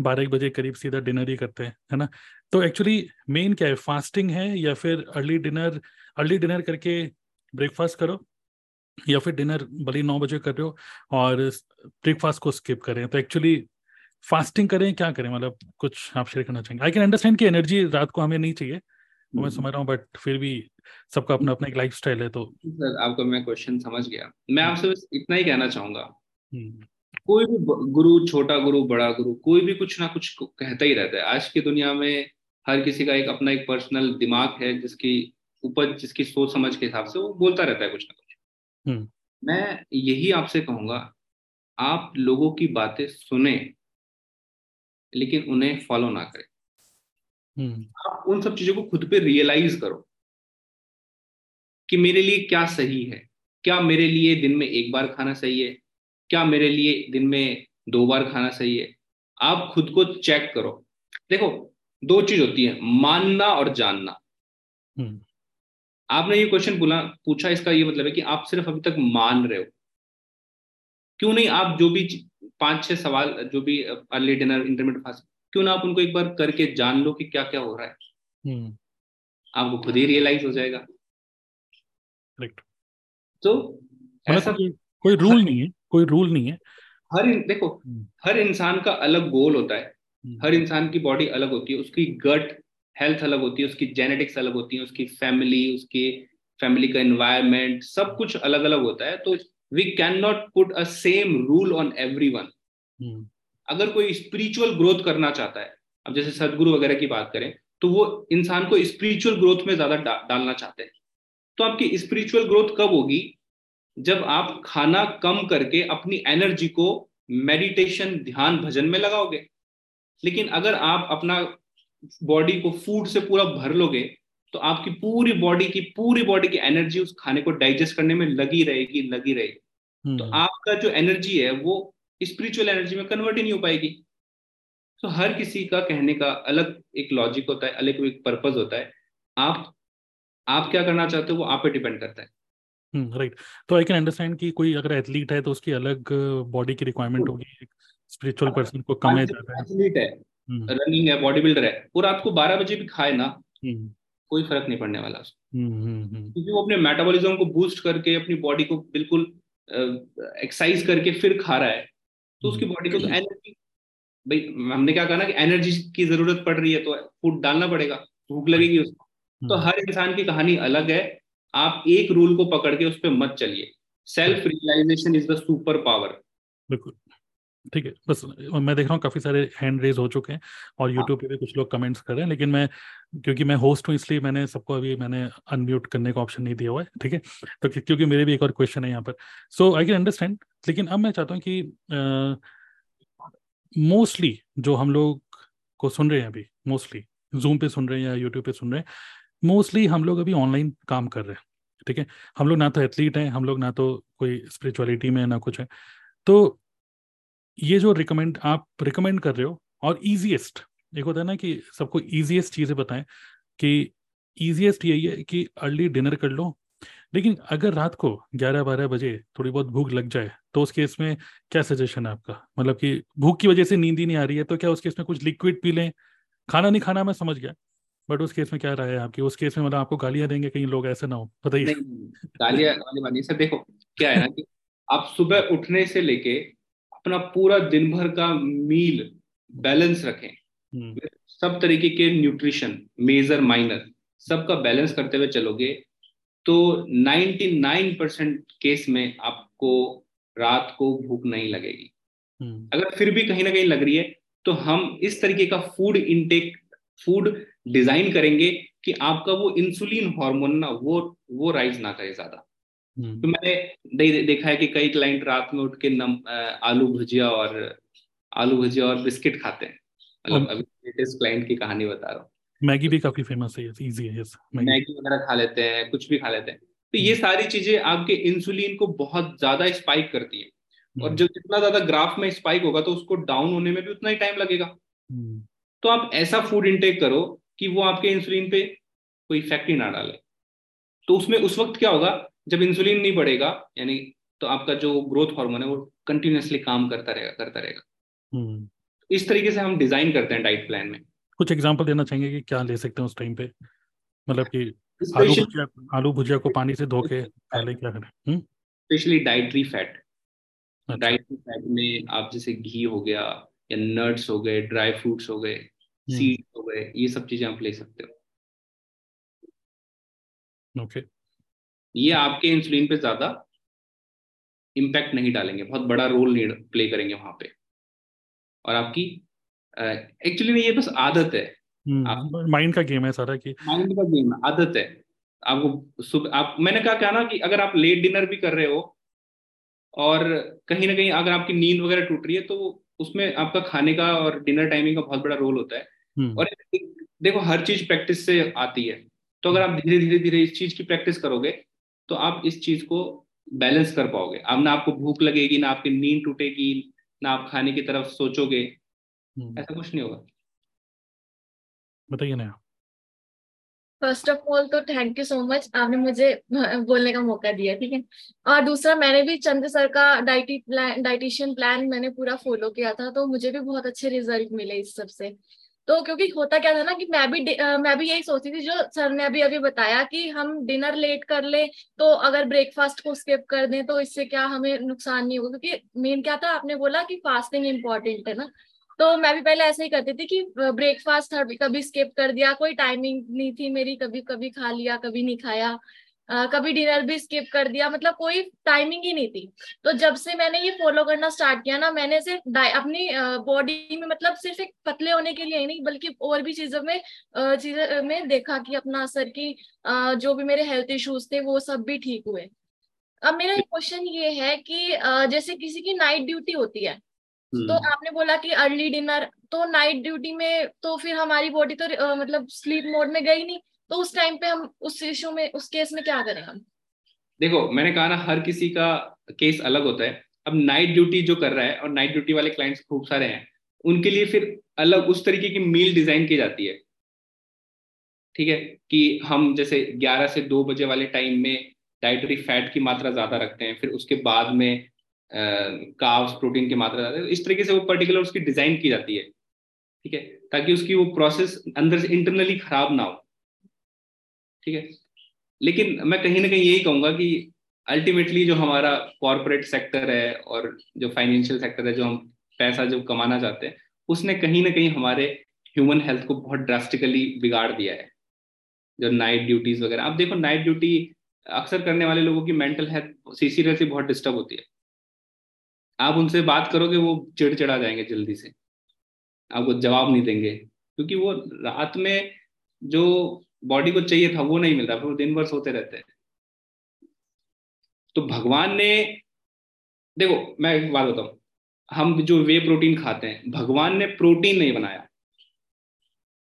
बारह एक बजे करीब सीधा डिनर ही करते हैं, है ना? तो एक्चुअली मेन क्या है, फास्टिंग है या फिर अर्ली डिनर अर्ली डिनर करके ब्रेकफास्ट करो या फिर डिनर भले नौ बजे कर रहे हो और ब्रेकफास्ट को स्किप करें तो एक्चुअली फास्टिंग करें क्या करें मतलब कुछ आप शेयर करना चाहेंगे आई कैन अंडरस्टैंड कि एनर्जी रात को हमें नहीं चाहिए तो मैं हम्म। समझ रहा हूँ बट फिर भी सबका अपना अपना एक लाइफ स्टाइल है तो सर आपका मैं क्वेश्चन समझ गया मैं आपसे बस इतना ही कहना चाहूँगा हम्म। कोई भी गुरु छोटा गुरु बड़ा गुरु कोई भी कुछ ना कुछ कहता ही रहता है आज की दुनिया में हर किसी का एक अपना एक पर्सनल दिमाग है जिसकी उपज जिसकी सोच समझ के हिसाब से वो बोलता रहता है कुछ ना कुछ। मैं यही आपसे कहूँगा आप लोगों की बातें सुने लेकिन उन्हें फॉलो ना करें। हम्म। आप उन सब चीज़ों को खुद पे रियलाइज़ करो कि मेरे लिए क्या सही है। क्या मेरे लिए दिन में एक बार खाना सही है? क्या मेरे लिए दिन में दो बार खाना सही है? आप खुद को चेक करो। देखो दो चीज़ होती है मानना और जानना। हम्म। आपने ये क्वेश्चन पूछा इसका ये मतलब है कि आप सिर्फ़ अभी तक मान रहे हो क्यों नहीं आप जो भी पाँच छह सवाल जो भी अर्ली डिनर इंटरमीडिएट फास्ट क्यों ना आप उनको एक बार करके जान लो कि क्या क्या हो रहा है हम्म। आपको खुद ही रियलाइज़ हो जाएगा तो मतलब ऐसा कोई रूल नहीं है कोई रूल नहीं है हर देखो हम्म। हर इंसान का अलग गोल होता है हम्म। हर इंसान की बॉडी अलग होती है उसकी गट हेल्थ अलग होती है उसकी जेनेटिक्स अलग होती है उसकी फैमिली उसकी फैमिली का एनवायरमेंट सब कुछ अलग अलग होता है तो we cannot put a same rule on everyone अगर कोई स्पिरिचुअल ग्रोथ करना चाहता है अब जैसे सदगुरु वगैरह की बात करें तो वो इंसान को स्पिरिचुअल ग्रोथ में ज़्यादा डा, डालना चाहते हैं। तो आपकी स्पिरिचुअल ग्रोथ कब होगी? जब आप खाना कम करके अपनी एनर्जी को मेडिटेशन ध्यान भजन में लगाओगे। लेकिन अगर आप अपना बॉडी को फ़ूड से पूरा भर लोगे तो आपकी पूरी बॉडी की पूरी बॉडी की एनर्जी उस खाने को डाइजेस्ट करने में लगी रहेगी लगी रहेगी। तो हम्म। आपका जो एनर्जी है वो स्पिरिचुअल एनर्जी में कन्वर्ट ही नहीं हो पाएगी। तो हर किसी का कहने का अलग एक लॉजिक होता है अलग एक पर्पज होता है। आप आप क्या करना चाहते हो वो आप पे डिपेंड करता है। राइट तो आई कैन अंडरस्टैंड कि कोई अगर एथलीट है तो उसकी अलग बॉडी की रिक्वायरमेंट होगी स्पिरिचुअल पर्सन को कम है एथलीट है। रनिंग है बॉडी बिल्डर है और रात को बारह बजे भी खाए ना कोई फ़र्क नहीं पड़ने वाला क्योंकि वो अपने मेटाबॉलिज्म को बूस्ट करके अपनी बॉडी को बिल्कुल एक्सरसाइज करके फिर खा रहा है तो उसकी बॉडी को तो एनर्जी भाई हमने क्या कहा ना कि एनर्जी की ज़रूरत पड़ रही है तो फ़ूड डालना पड़ेगा भूख लगेगी उसको। तो हर इंसान की कहानी अलग है आप एक रूल को पकड़ के उस पर मत चलिए। Self realization is the superpower बिल्कुल। ठीक है बस मैं देख रहा हूँ काफ़ी सारे हैंड रेज हो चुके हैं और यूट्यूब हाँ। पे भी कुछ लोग कमेंट्स कर रहे हैं लेकिन मैं क्योंकि मैं होस्ट हूँ इसलिए मैंने सबको अभी मैंने अनम्यूट करने का ऑप्शन नहीं दिया हुआ है ठीक है? तो क्योंकि मेरे भी एक और क्वेश्चन है यहाँ पर। सो आई कैन अंडरस्टैंड लेकिन अब मैं चाहता हूँ कि मोस्टली जो हम लोग को सुन रहे हैं अभी मोस्टली जूम पे सुन रहे हैं या यूट्यूब पे सुन रहे हैं मोस्टली हम लोग अभी ऑनलाइन काम कर रहे हैं ठीक है? हम लोग ना तो एथलीट हैं हम लोग ना तो कोई स्पिरिचुअलिटी में ना कुछ है। तो ये जो रिकमेंड आप रिकमेंड कर रहे हो, और ईजीएस्ट एक होता है ना कि सबको ईजीएस्ट चीज़ें बताएँ कि ईजीएस्ट यही है कि अर्ली डिनर कर लो। लेकिन अगर रात को 11-12 बजे थोड़ी बहुत भूख लग जाए तो उस केस में क्या सजेशन है आपका? मतलब कि भूख की वजह से नींद ही नहीं आ रही है तो क्या उस केस में कुछ लिक्विड पी लें? खाना नहीं खाना मैं समझ गया बट उस केस में क्या रहा है आपकी? उस केस में मतलब आपको गालियाँ देंगे कहीं लोग, ऐसे ना हो, बताइए। गालियाँ सर देखो, क्या है ना कि आप सुबह उठने से लेके अपना पूरा दिन भर का मील बैलेंस रखें हम्म। सब तरीके के न्यूट्रिशन मेजर माइनर सबका बैलेंस करते हुए चलोगे तो 99 परसेंट केस में आपको रात को भूख नहीं लगेगी हम्म। अगर फिर भी कहीं ना कहीं लग रही है तो हम इस तरीके का फ़ूड इनटेक फ़ूड डिज़ाइन करेंगे कि आपका वो इंसुलिन हार्मोन ना वो वो राइज ना करे ज़्यादा। तो मैंने दे, देखा है कि कई क्लाइंट रात में उठ के नम आलू भुजिया और आलू भुजिया और बिस्किट खाते हैं। मतलब अभी लेटेस्ट क्लाइंट की कहानी बता रहा हूँ। मैगी भी काफ़ी फ़ेमस है इजी है यस मैगी। वगैरह खा लेते हैं कुछ भी खा लेते हैं। तो ये हम्म। सारी चीज़ें आपके इंसुलिन को बहुत ज़्यादा स्पाइक करती है। और हम्म। जब जितना ज़्यादा ग्राफ में स्पाइक होगा तो उसको डाउन होने में भी उतना ही टाइम लगेगा। तो आप ऐसा फ़ूड इंटेक करो कि वो आपके इंसुलिन पे कोई इफ़ेक्ट ही ना डाले। तो उसमें उस वक्त क्या होगा? जब इंसुलिन नहीं बढ़ेगा यानी तो आपका जो ग्रोथ हार्मोन है वो कंटिन्यूसली काम करता रहेगा करता रहेगा। हम्म। इस तरीके से हम डिज़ाइन करते हैं डाइट प्लान में। कुछ एग्जांपल देना चाहेंगे कि क्या ले सकते हैं उस टाइम पे? मतलब कि आलू भुजिया आलू भुजिया को पानी से धो के पहले क्या करें? Specially dietary fat dietary fat में आप जैसे घी हो गया या नट्स हो गए ड्राई फ्रूट्स हो गए सीड हम्म। हो गए ये सब चीज़ें आप ले सकते हो। Okay okay. ये आपके इंसुलिन पे ज़्यादा इम्पैक्ट नहीं डालेंगे। बहुत बड़ा रोल प्ले करेंगे वहाँ पे। और आपकी एक्चुअली ये बस आदत है। माइंड हम्म, का गेम है सारा की माइंड का गेम आदत है। आपको सुबह आप मैंने कहा क्या ना कि अगर आप लेट डिनर भी कर रहे हो और कहीं ना कहीं अगर आपकी नींद वगैरह टूट रही है तो उसमें आपका खाने का और डिनर टाइमिंग का बहुत बड़ा रोल होता है। हम्म। और देखो हर चीज़ प्रैक्टिस से आती है। तो अगर आप धीरे धीरे धीरे इस चीज़ की प्रैक्टिस करोगे तो आप इस चीज़ को बैलेंस कर पाओगे। अब ना आपको भूख लगेगी ना आपकी नींद टूटेगी ना आप खाने की तरफ़ सोचोगे। हम्म। ऐसा कुछ नहीं होगा। बताइए ना फ़र्स्ट ऑफ़ ऑल तो थैंक यू सो मच आपने मुझे बोलने का मौका दिया ठीक है? और दूसरा मैंने भी चंद्र सर का डाइटी प्लान डाइटिशियन प्लान मैंने पूरा फॉलो किया था तो मुझे भी बहुत अच्छे रिज़ल्ट मिले इस सबसे। तो क्योंकि होता क्या था ना कि मैं भी मैं भी यही सोचती थी, जो सर ने अभी अभी बताया कि हम डिनर लेट कर ले तो अगर ब्रेकफास्ट को स्किप कर दें तो इससे क्या हमें नुकसान नहीं होगा? क्योंकि मेन क्या था, आपने बोला कि फास्टिंग इम्पोर्टेंट है ना। तो मैं भी पहले ऐसे ही करती थी कि ब्रेकफास्ट कभी स्किप कर दिया, कोई टाइमिंग नहीं थी मेरी, कभी कभी खा लिया, कभी नहीं खाया। कभी डिनर भी स्किप कर दिया मतलब कोई टाइमिंग ही नहीं थी। तो जब से मैंने ये फॉलो करना स्टार्ट किया ना मैंने सिर्फ़ अपनी बॉडी में मतलब सिर्फ़ एक पतले होने के लिए ही नहीं बल्कि और भी चीज़ों में चीज़ों में देखा कि अपना असर की जो भी मेरे हेल्थ इश्यूज़ थे वो सब भी ठीक हुए। अब मेरा क्वेश्चन ये है कि जैसे किसी की नाइट ड्यूटी होती है तो हम्म। आपने बोला कि अर्ली डिनर तो नाइट ड्यूटी में तो फिर हमारी बॉडी तो मतलब स्लीप मोड में गई नहीं। तो उस टाइम पे हम उस इशू में, उस केस में क्या करें हम? देखो, मैंने कहा ना, हर किसी का केस अलग होता है। अब नाइट ड्यूटी जो कर रहा है, और नाइट ड्यूटी वाले क्लाइंट्स खूब सारे हैं, उनके लिए फिर अलग, उस तरीके की मील डिज़ाइन की जाती है। ठीक है? कि हम जैसे 11 से 2 बजे वाले टाइम में डाइटरी फैट की मात्रा ज़्यादा रखते हैं, फिर उसके बाद में काव्स प्रोटीन की मात्रा ज़्यादा इस तरीके से वो पर्टिकुलर उसकी डिज़ाइन की जाती है। ठीक है? ताकि उसकी वो प्रोसेस अंदर से इंटरनली खराब ना हो। ठीक है? लेकिन मैं कहीं ना कहीं यही कहूँगा कि अल्टीमेटली जो हमारा कॉरपोरेट सेक्टर है और जो फाइनेंशियल सेक्टर है, जो हम पैसा जो कमाना चाहते हैं, उसने कहीं ना कहीं हमारे ह्यूमन हेल्थ को बहुत ड्रास्टिकली बिगाड़ दिया है। जो नाइट ड्यूटीज़ वगैरह, आप देखो नाइट ड्यूटी अक्सर करने वाले लोगों की मेंटल हेल्थ सीसी रेसी बहुत डिस्टर्ब होती है। आप उनसे बात करोगे, वो चिड़चिड़ा जाएँगे जल्दी से। आपको जवाब नहीं देंगे, क्योंकि वो रात में जो बॉडी को चाहिए था, वो नहीं मिलता, फिर दिन भर सोते रहते हैं। तो भगवान ने, देखो, मैं एक बात बताऊँ, हम जो वे प्रोटीन खाते हैं, भगवान ने प्रोटीन नहीं बनाया।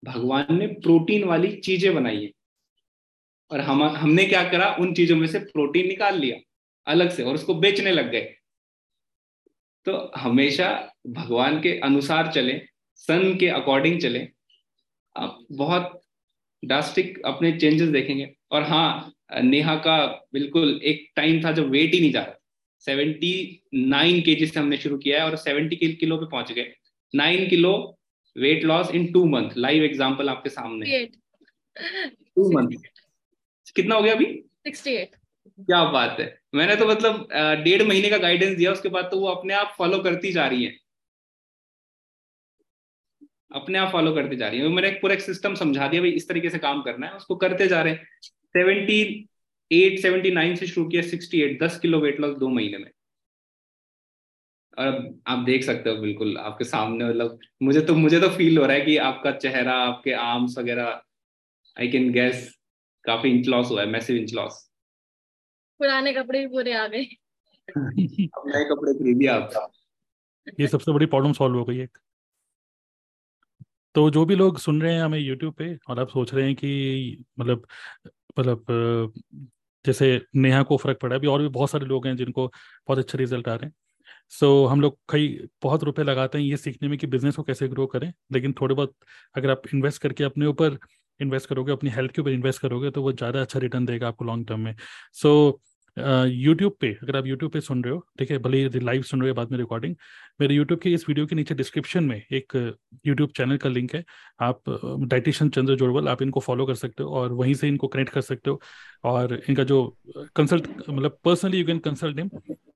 भगवान ने प्रोटीन वाली चीज़ें बनाई है। और हम, हमने क्या करा, उन चीज़ों में से प्रोटीन निकाल लिया, अलग से, और उसको बेचने लग गए। तो हमेशा भगवान के अनुसार चले, सन के अकॉर्डिंग चले। बहुत ड्रास्टिक अपने चेंजेस देखेंगे। और हाँ नेहा का बिल्कुल एक टाइम था जब वेट ही नहीं जा रहा। सेवेंटी नाइन के से हमने शुरू किया है और सेवेंटी किलो पे पहुँच गए। Nine kilo weight loss in two month live example आपके सामने। टू मंथ कितना हो गया अभी? सिक्सटी एट क्या बात है। मैंने तो मतलब डेढ़ महीने का गाइडेंस दिया उसके बाद तो वो अपने आप फॉलो करती जा रही है। अपने आप फॉलो करती जा रही है। मैंने एक पूरा एक सिस्टम समझा दिया भाई इस तरीके से काम करना है उसको करते जा रहे हैं। सेवेंटी एट सेवेंटी नाइन से शुरू किया सिक्सटी एट दस किलो वेट लॉस दो महीने में। और अब आप देख सकते हो बिल्कुल आपके सामने मतलब मुझे तो मुझे तो फील हो रहा है कि आपका चेहरा आपके आर्म्स वगैरह आई कैन गैस काफ़ी इंच लॉस हुआ है मैसिव इंच लॉस पुराने कपड़े भी पूरे आ गए। [LAUGHS] नए कपड़े खरीदिए आपका ये सबसे बड़ी प्रॉब्लम सॉल्व हो गई एक। तो जो भी लोग सुन रहे हैं हमें यूट्यूब पे और आप सोच रहे हैं कि मतलब मतलब जैसे नेहा को फ़र्क पड़ा अभी और भी बहुत सारे लोग हैं जिनको बहुत अच्छे रिज़ल्ट आ रहे हैं। सो so, हम लोग कई बहुत रुपए लगाते हैं ये सीखने में कि बिज़नेस को कैसे ग्रो करें लेकिन थोड़े बहुत अगर आप इन्वेस्ट करके अपने ऊपर इन्वेस्ट करोगे अपनी हेल्थ के ऊपर इन्वेस्ट करोगे तो वो ज़्यादा अच्छा रिटर्न देगा आपको लॉन्ग टर्म में। सो so, यूट्यूब पे अगर आप यूट्यूब पे सुन रहे हो ठीक है भले ही लाइव सुन रहे हो बाद में रिकॉर्डिंग मेरे यूट्यूब के इस वीडियो के नीचे डिस्क्रिप्शन में एक यूट्यूब चैनल का लिंक है। आप डाइटिशियन चंद्र जोड़वल आप इनको फॉलो कर सकते हो और वहीं से इनको कनेक्ट कर सकते हो। और इनका जो कंसल्ट मतलब personally you can consult him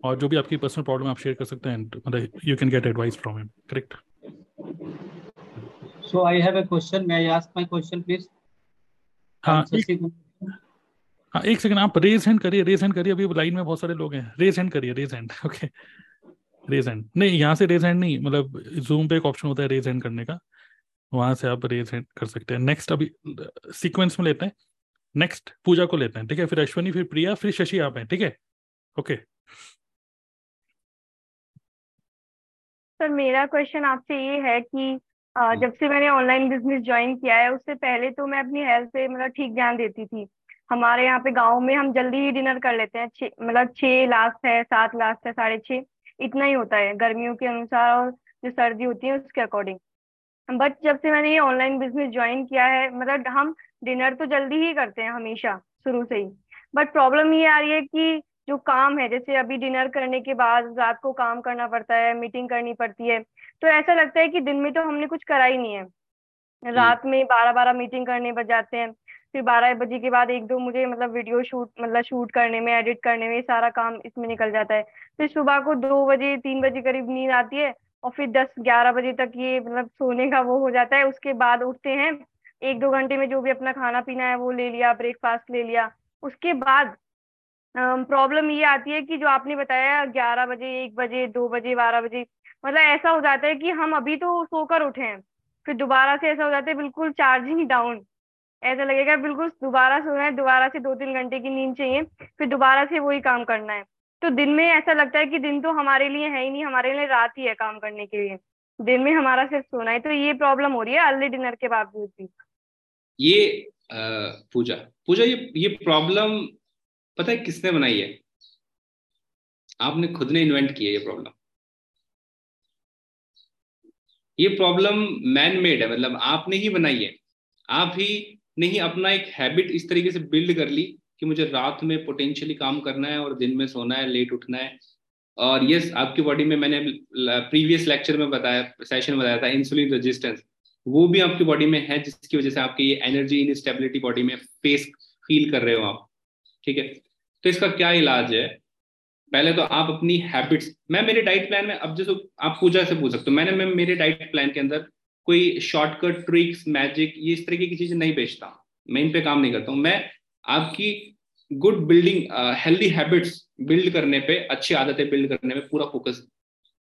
और जो भी आपकी पर्सनल प्रॉब्लम आप शेयर कर सकते हैं मतलब you can get advice from him correct so I have a question may I ask my question please हाँ हाँ एक सेकंड आप रेज हैंड करिए रेज हैंड करिए। अभी लाइन में बहुत सारे लोग हैं। रेज हैंड करिए raise hand okay raise hand नहीं यहाँ से रेज हैंड नहीं मतलब जूम पे एक ऑप्शन होता है रेज हैंड करने का। वहाँ से आप रेज हैंड कर सकते हैं। नेक्स्ट अभी सीक्वेंस में लेते हैं। नेक्स्ट पूजा को लेते हैं ठीक है? फिर अश्वनी फिर प्रिया फिर शशि आप हैं ठीक है? ओके सर मेरा क्वेश्चन आपसे ये है कि जब से मैंने ऑनलाइन बिज़नेस ज्वाइन किया है उससे पहले तो मैं अपनी हेल्थ पे मतलब ठीक ध्यान देती थी। हमारे यहाँ पे गाँव में हम जल्दी ही डिनर कर लेते हैं। छः मतलब छः लास्ट है सात लास्ट है साढ़े छः। इतना ही होता है गर्मियों के अनुसार और जो सर्दी होती है उसके अकॉर्डिंग बट जब से मैंने ये ऑनलाइन बिज़नेस ज्वाइन किया है मतलब हम डिनर तो जल्दी ही करते हैं हमेशा शुरू से ही। बट प्रॉब्लम ये आ रही है कि जो काम है जैसे अभी डिनर करने के बाद रात को काम करना पड़ता है मीटिंग करनी पड़ती है तो ऐसा लगता है कि दिन में तो हमने कुछ करा ही नहीं है। रात में बारह बारह मीटिंग करने बज जाते हैं। फिर बारह बजे के बाद एक दो मुझे मतलब वीडियो शूट मतलब शूट करने में एडिट करने में सारा काम इसमें निकल जाता है। फिर सुबह को दो बजे, तीन बजे करीब नींद आती है और फिर दस, ग्यारह बजे तक ये मतलब सोने का वो हो जाता है। उसके बाद उठते हैं, एक दो घंटे में जो भी अपना खाना पीना है वो ले लिया ब्रेकफास्ट ले लिया। उसके बाद प्रॉब्लम ये आती है कि जो आपने बताया ग्यारह बजे, एक बजे, दो बजे, बारह बजे मतलब ऐसा हो जाता है कि हम अभी तो सोकर उठे हैं, फिर दोबारा से ऐसा हो जाता है बिल्कुल चार्जिंग डाउन ऐसा लगेगा बिल्कुल दोबारा सोना है दोबारा से दो तीन घंटे की नींद चाहिए, फिर दोबारा से वही काम करना है। तो दिन में ऐसा लगता है कि दिन तो हमारे लिए है ही नहीं, हमारे लिए रात ही है काम करने के लिए। दिन में हमारा सिर्फ़ सोना है तो ये प्रॉब्लम हो रही है अर्ली डिनर के बावजूद भी। ये पूजा पूजा ये ये प्रॉब्लम पता है किसने बनाई है? आपने खुद ने इन्वेंट किया ये प्रॉब्लम ये प्रॉब्लम मैन मेड है मतलब आपने ही बनाई है। आप ही ने ही अपना एक हैबिट इस तरीके से बिल्ड कर ली कि मुझे रात में पोटेंशियली काम करना है और दिन में सोना है लेट उठना है। और यस आपकी बॉडी में मैंने प्रीवियस लेक्चर में बताया सेशन बताया था इंसुलिन रेजिस्टेंस वो भी आपकी बॉडी में है, जिसकी वजह से आपकी ये एनर्जी इनस्टेबिलिटी बॉडी में फेस फील कर रहे हो आप। ठीक है? तो इसका क्या इलाज है? पहले तो आप अपनी हैबिट्स मैं मेरे डाइट प्लान में, अब जैसे आप पूजा से पूछ सकते हो। मैंने, मैं मेरे डाइट प्लान के अंदर कोई शॉर्टकट ट्रिक्स मैजिक ये इस तरीके की चीज़ें नहीं बेचता। मैं इन पे काम नहीं करता हूँ। मैं आपकी good building healthy habits build करने पे, अच्छी आदतें बिल्ड करने में पूरा फोकस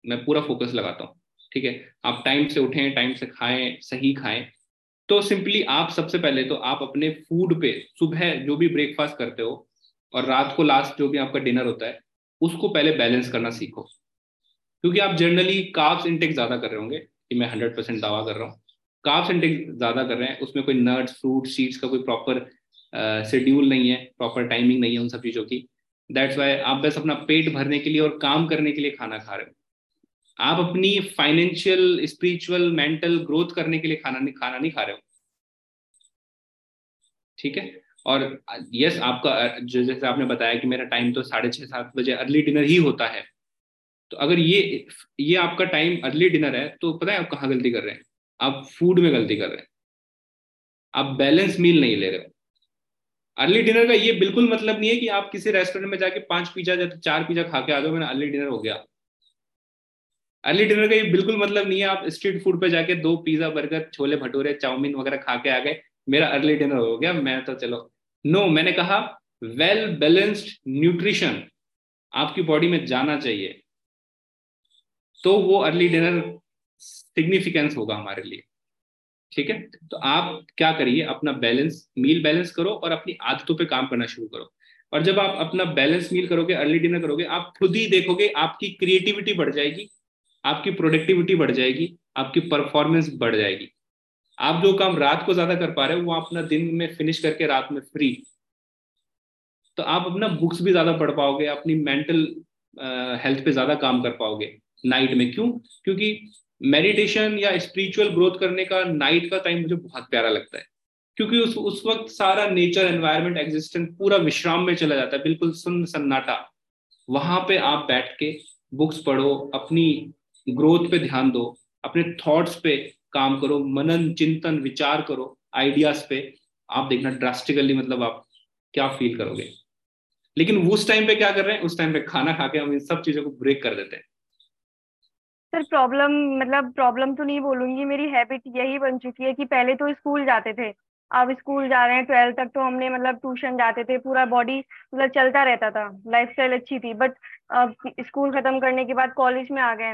मैं पूरा फोकस लगाता हूँ। ठीक है? आप टाइम से उठें टाइम से खाएँ, सही खाएँ। तो सिंपली आप सबसे पहले तो आप अपने फ़ूड पे सुबह जो भी ब्रेकफास्ट करते हो और रात को लास्ट जो भी आपका डिनर होता है, उसको पहले बैलेंस करना सीखो। क्योंकि आप जनरली काफ्स इंटेक ज़्यादा कर रहे होंगे। कि मैं हंड्रेड परसेंट दावा कर रहा हूँ। काफ्स इंटेक ज़्यादा कर रहे हैं उसमें कोई नट्स फ्रूट सीड्स का कोई प्रॉपर शेड्यूल uh, नहीं है प्रॉपर टाइमिंग नहीं है उन सब चीज़ों की। दैट्स वाई आप बस अपना पेट भरने के लिए और काम करने के लिए खाना खा रहे हो। आप अपनी फाइनेंशियल स्पिरिचुअल मेंटल ग्रोथ करने के लिए खाना नहीं खाना नहीं खा रहे हो। ठीक है? और यस आपका जैसे आपने बताया कि मेरा टाइम तो साढ़े छः सात बजे अर्ली डिनर ही होता है। तो अगर ये ये आपका टाइम अर्ली डिनर है तो पता है आप कहाँ गलती कर रहे हैं? आप फ़ूड में गलती कर रहे हैं। आप बैलेंस मील नहीं ले रहे हो। अर्ली डिनर का ये बिल्कुल मतलब नहीं है कि आप किसी रेस्टोरेंट में जाके पाँच पिज्जा या चार पिज्जा खा के आ जाओ मेरा अर्ली डिनर हो गया। अर्ली डिनर का ये बिल्कुल मतलब नहीं है, आप स्ट्रीट फ़ूड पे जाके दो pizza burger chole bhature, chow mein वगैरह खा के आ गए, मेरा अर्ली डिनर हो गया, मैं तो चलो। नो मैंने कहा वेल बैलेंस्ड न्यूट्रिशन आपकी बॉडी में जाना चाहिए। तो वो अर्ली डिनर सिग्निफिकेंस होगा हमारे लिए। ठीक है? तो आप क्या करिए, अपना बैलेंस मील बैलेंस करो और अपनी आदतों पे काम करना शुरू करो। और जब आप अपना बैलेंस मील करोगे अर्ली डिनर करोगे, आप खुद ही देखोगे आपकी क्रिएटिविटी बढ़ जाएगी, आपकी प्रोडक्टिविटी बढ़ जाएगी, आपकी परफॉर्मेंस बढ़ जाएगी। आप जो काम रात को ज़्यादा कर पा रहे हो, वो अपना दिन में फिनिश करके रात में फ्री तो आप अपना बुक्स भी ज़्यादा पढ़ पाओगे, अपनी मेंटल हेल्थ पे ज़्यादा काम कर पाओगे। नाइट में। क्यों? क्योंकि मेडिटेशन या स्पिरिचुअल ग्रोथ करने का नाइट का टाइम मुझे बहुत प्यारा लगता है। क्योंकि उस उस वक्त सारा नेचर एनवायरमेंट एग्जिस्टेंस पूरा विश्राम में चला जाता है, बिल्कुल सुन सन्नाटा। वहाँ पे आप बैठ के बुक्स पढ़ो, अपनी ग्रोथ पे ध्यान दो, अपने थॉट्स पे काम करो, मनन, चिंतन, विचार करो आइडियाज़ पे, आप देखना ड्रास्टिकली मतलब आप क्या फील करोगे। लेकिन उस टाइम पे क्या कर रहे हैं? उस टाइम पे खाना खा के हम इन सब चीज़ों को ब्रेक कर देते हैं। सर प्रॉब्लम मतलब प्रॉब्लम तो नहीं बोलूँगी, मेरी हैबिट यही बन चुकी है कि पहले तो स्कूल जाते थे, अब स्कूल जा रहे हैं, ट्वेल्थ तक तो हमने मतलब ट्यूशन जाते थे, पूरा बॉडी मतलब चलता रहता था लाइफ स्टाइल अच्छी थी, बट अब स्कूल खत्म करने के बाद कॉलेज में आ गए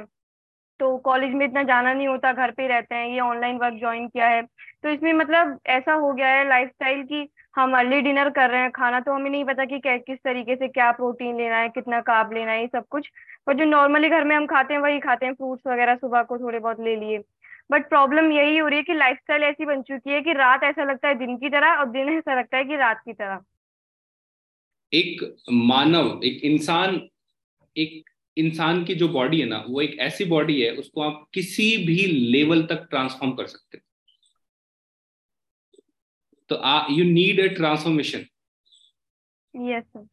तो कॉलेज में इतना जाना नहीं होता, घर पे रहते हैं, ये ऑनलाइन वर्क ज्वाइन किया है। तो इसमें मतलब ऐसा हो गया है लाइफ स्टाइल की हम अर्ली डिनर कर रहे हैं खाना तो हमें नहीं पता कि क्या किस तरीके से क्या प्रोटीन लेना है, कितना काब लेना है, ये सब कुछ। पर जो नॉर्मली घर में हम खाते हैं, वही खाते हैं फ्रूट्स वगैरह सुबह को थोड़े बहुत ले लिए। बट प्रॉब्लम यही हो रही है कि लाइफस्टाइल ऐसी बन चुकी है कि रात ऐसा लगता है दिन की तरह और दिन ऐसा लगता है कि रात की तरह। एक मानव, एक इंसान, एक इंसान की जो बॉडी है ना वो एक ऐसी बॉडी है उसको आप किसी भी लेवल तक ट्रांसफॉर्म कर सकते तो you need a transformation yes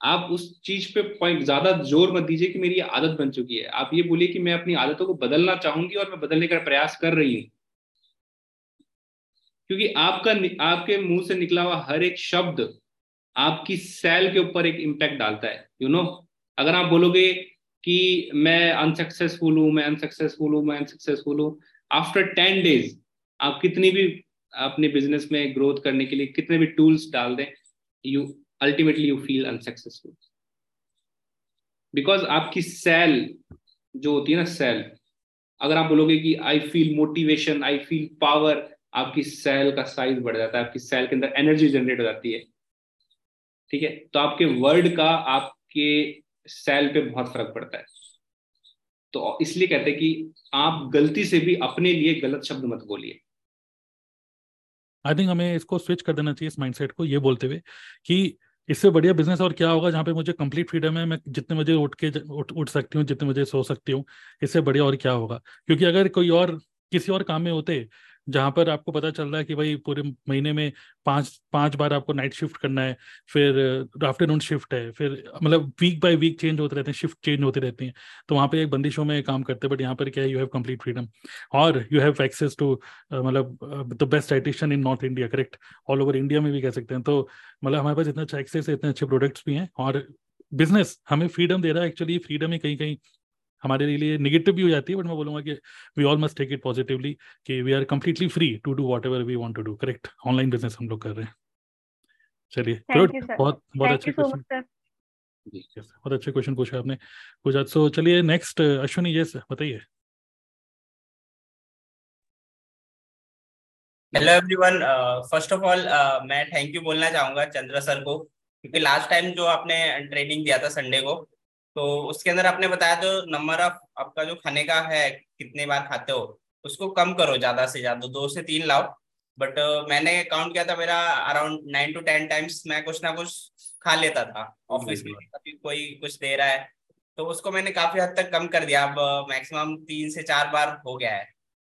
आप उस चीज़ पे पॉइंट ज़्यादा ज़ोर मत दीजिए कि मेरी आदत बन चुकी है। आप ये बोलिए कि मैं अपनी आदतों को बदलना चाहूँगी और मैं बदलने का प्रयास कर रही हूँ। क्योंकि आपका आपके मुँह से निकला हुआ हर एक शब्द आपकी सेल के ऊपर एक इम्पैक्ट डालता है यू you नो know? अगर आप बोलोगे कि मैं अनसक्सेसफुल हूँ, मैं अनसक्सेसफुल हूँ, मैं अनसक्सेसफुल हूँ। आफ्टर टेन डेज़ आप कितनी भी अपने बिज़नेस में ग्रोथ करने के लिए कितने भी टूल्स डाल दें you ultimately you feel unsuccessful because आपकी सेल जो होती है ना सेल अगर आप बोलोगे कि I feel motivation I feel power आपकी सेल का साइज़ बढ़ जाता है, आपकी सेल के अंदर एनर्जी जनरेट हो जाती है। ठीक है? तो आपके वर्ड का, आपके सेल पे बहुत फ़र्क पड़ता है। तो इसलिए कहते हैं कि आप गलती से भी अपने लिए गलत शब्द मत बोलिए। आई थिंक हमें इसको स्विच कर देना चाहिए इस माइंडसेट को ये बोलते हुए कि इससे बढ़िया बिज़नेस और क्या होगा जहाँ पे मुझे कंप्लीट फ्रीडम है, मैं जितने बजे उठ के उठ उठ सकती हूँ, जितने बजे सो सकती हूँ, इससे बढ़िया और क्या होगा? क्योंकि अगर कोई और, किसी और काम में होते जहाँ पर आपको पता चल रहा है कि भाई पूरे महीने में पाँच पाँच बार आपको नाइट शिफ्ट करना है, फिर आफ्टरनून शिफ्ट है, फिर मतलब वीक बाय वीक चेंज होते रहते हैं शिफ्ट चेंज होती रहती हैं। तो वहाँ पर एक बंदिशों में काम करते हैं बट यहाँ पर क्या है यू हैव कंप्लीट फ्रीडम और यू हैव एक्सेस टू मतलब the best dietitian in North India correct all over India में भी कह सकते हैं। तो मतलब हमारे पास इतना अच्छा एक्सेस है, इतने अच्छे प्रोडक्ट्स भी हैं, और बिज़नेस हमें फ्रीडम दे रहा है एक्चुअली फ्रीडम ही कहीं कहीं हमारे लिए निगेटिव भी हो जाती है बट मैं बोलूँगा कि we all must take it positively कि we are completely free to do whatever we want to do correct online business हम लोग कर रहे हैं। चलिए गुड बहुत बहुत अच्छे क्वेश्चन बहुत अच्छे क्वेश्चन पूछे आपने। पूछा सो चलिए नेक्स्ट अश्विनी यस बताइए। Hello everyone first of all मैं थैंक यू बोलना चाहूँगा चंद्र सर को क्योंकि लास्ट टाइम जो आपने ट्रेनिंग दिया था संडे को तो उसके अंदर आपने बताया जो नंबर ऑफ़ आपका जो खाने का है कितने बार खाते हो उसको कम करो ज़्यादा से ज़्यादा दो से तीन लाओ। बट मैंने काउंट किया था मेरा around nine to ten times मैं कुछ ना कुछ खा लेता था ऑफ़िस में। कभी कोई कुछ दे रहा है तो उसको मैंने काफ़ी हद तक कम कर दिया। अब मैक्सिमम तीन से चार बार हो गया है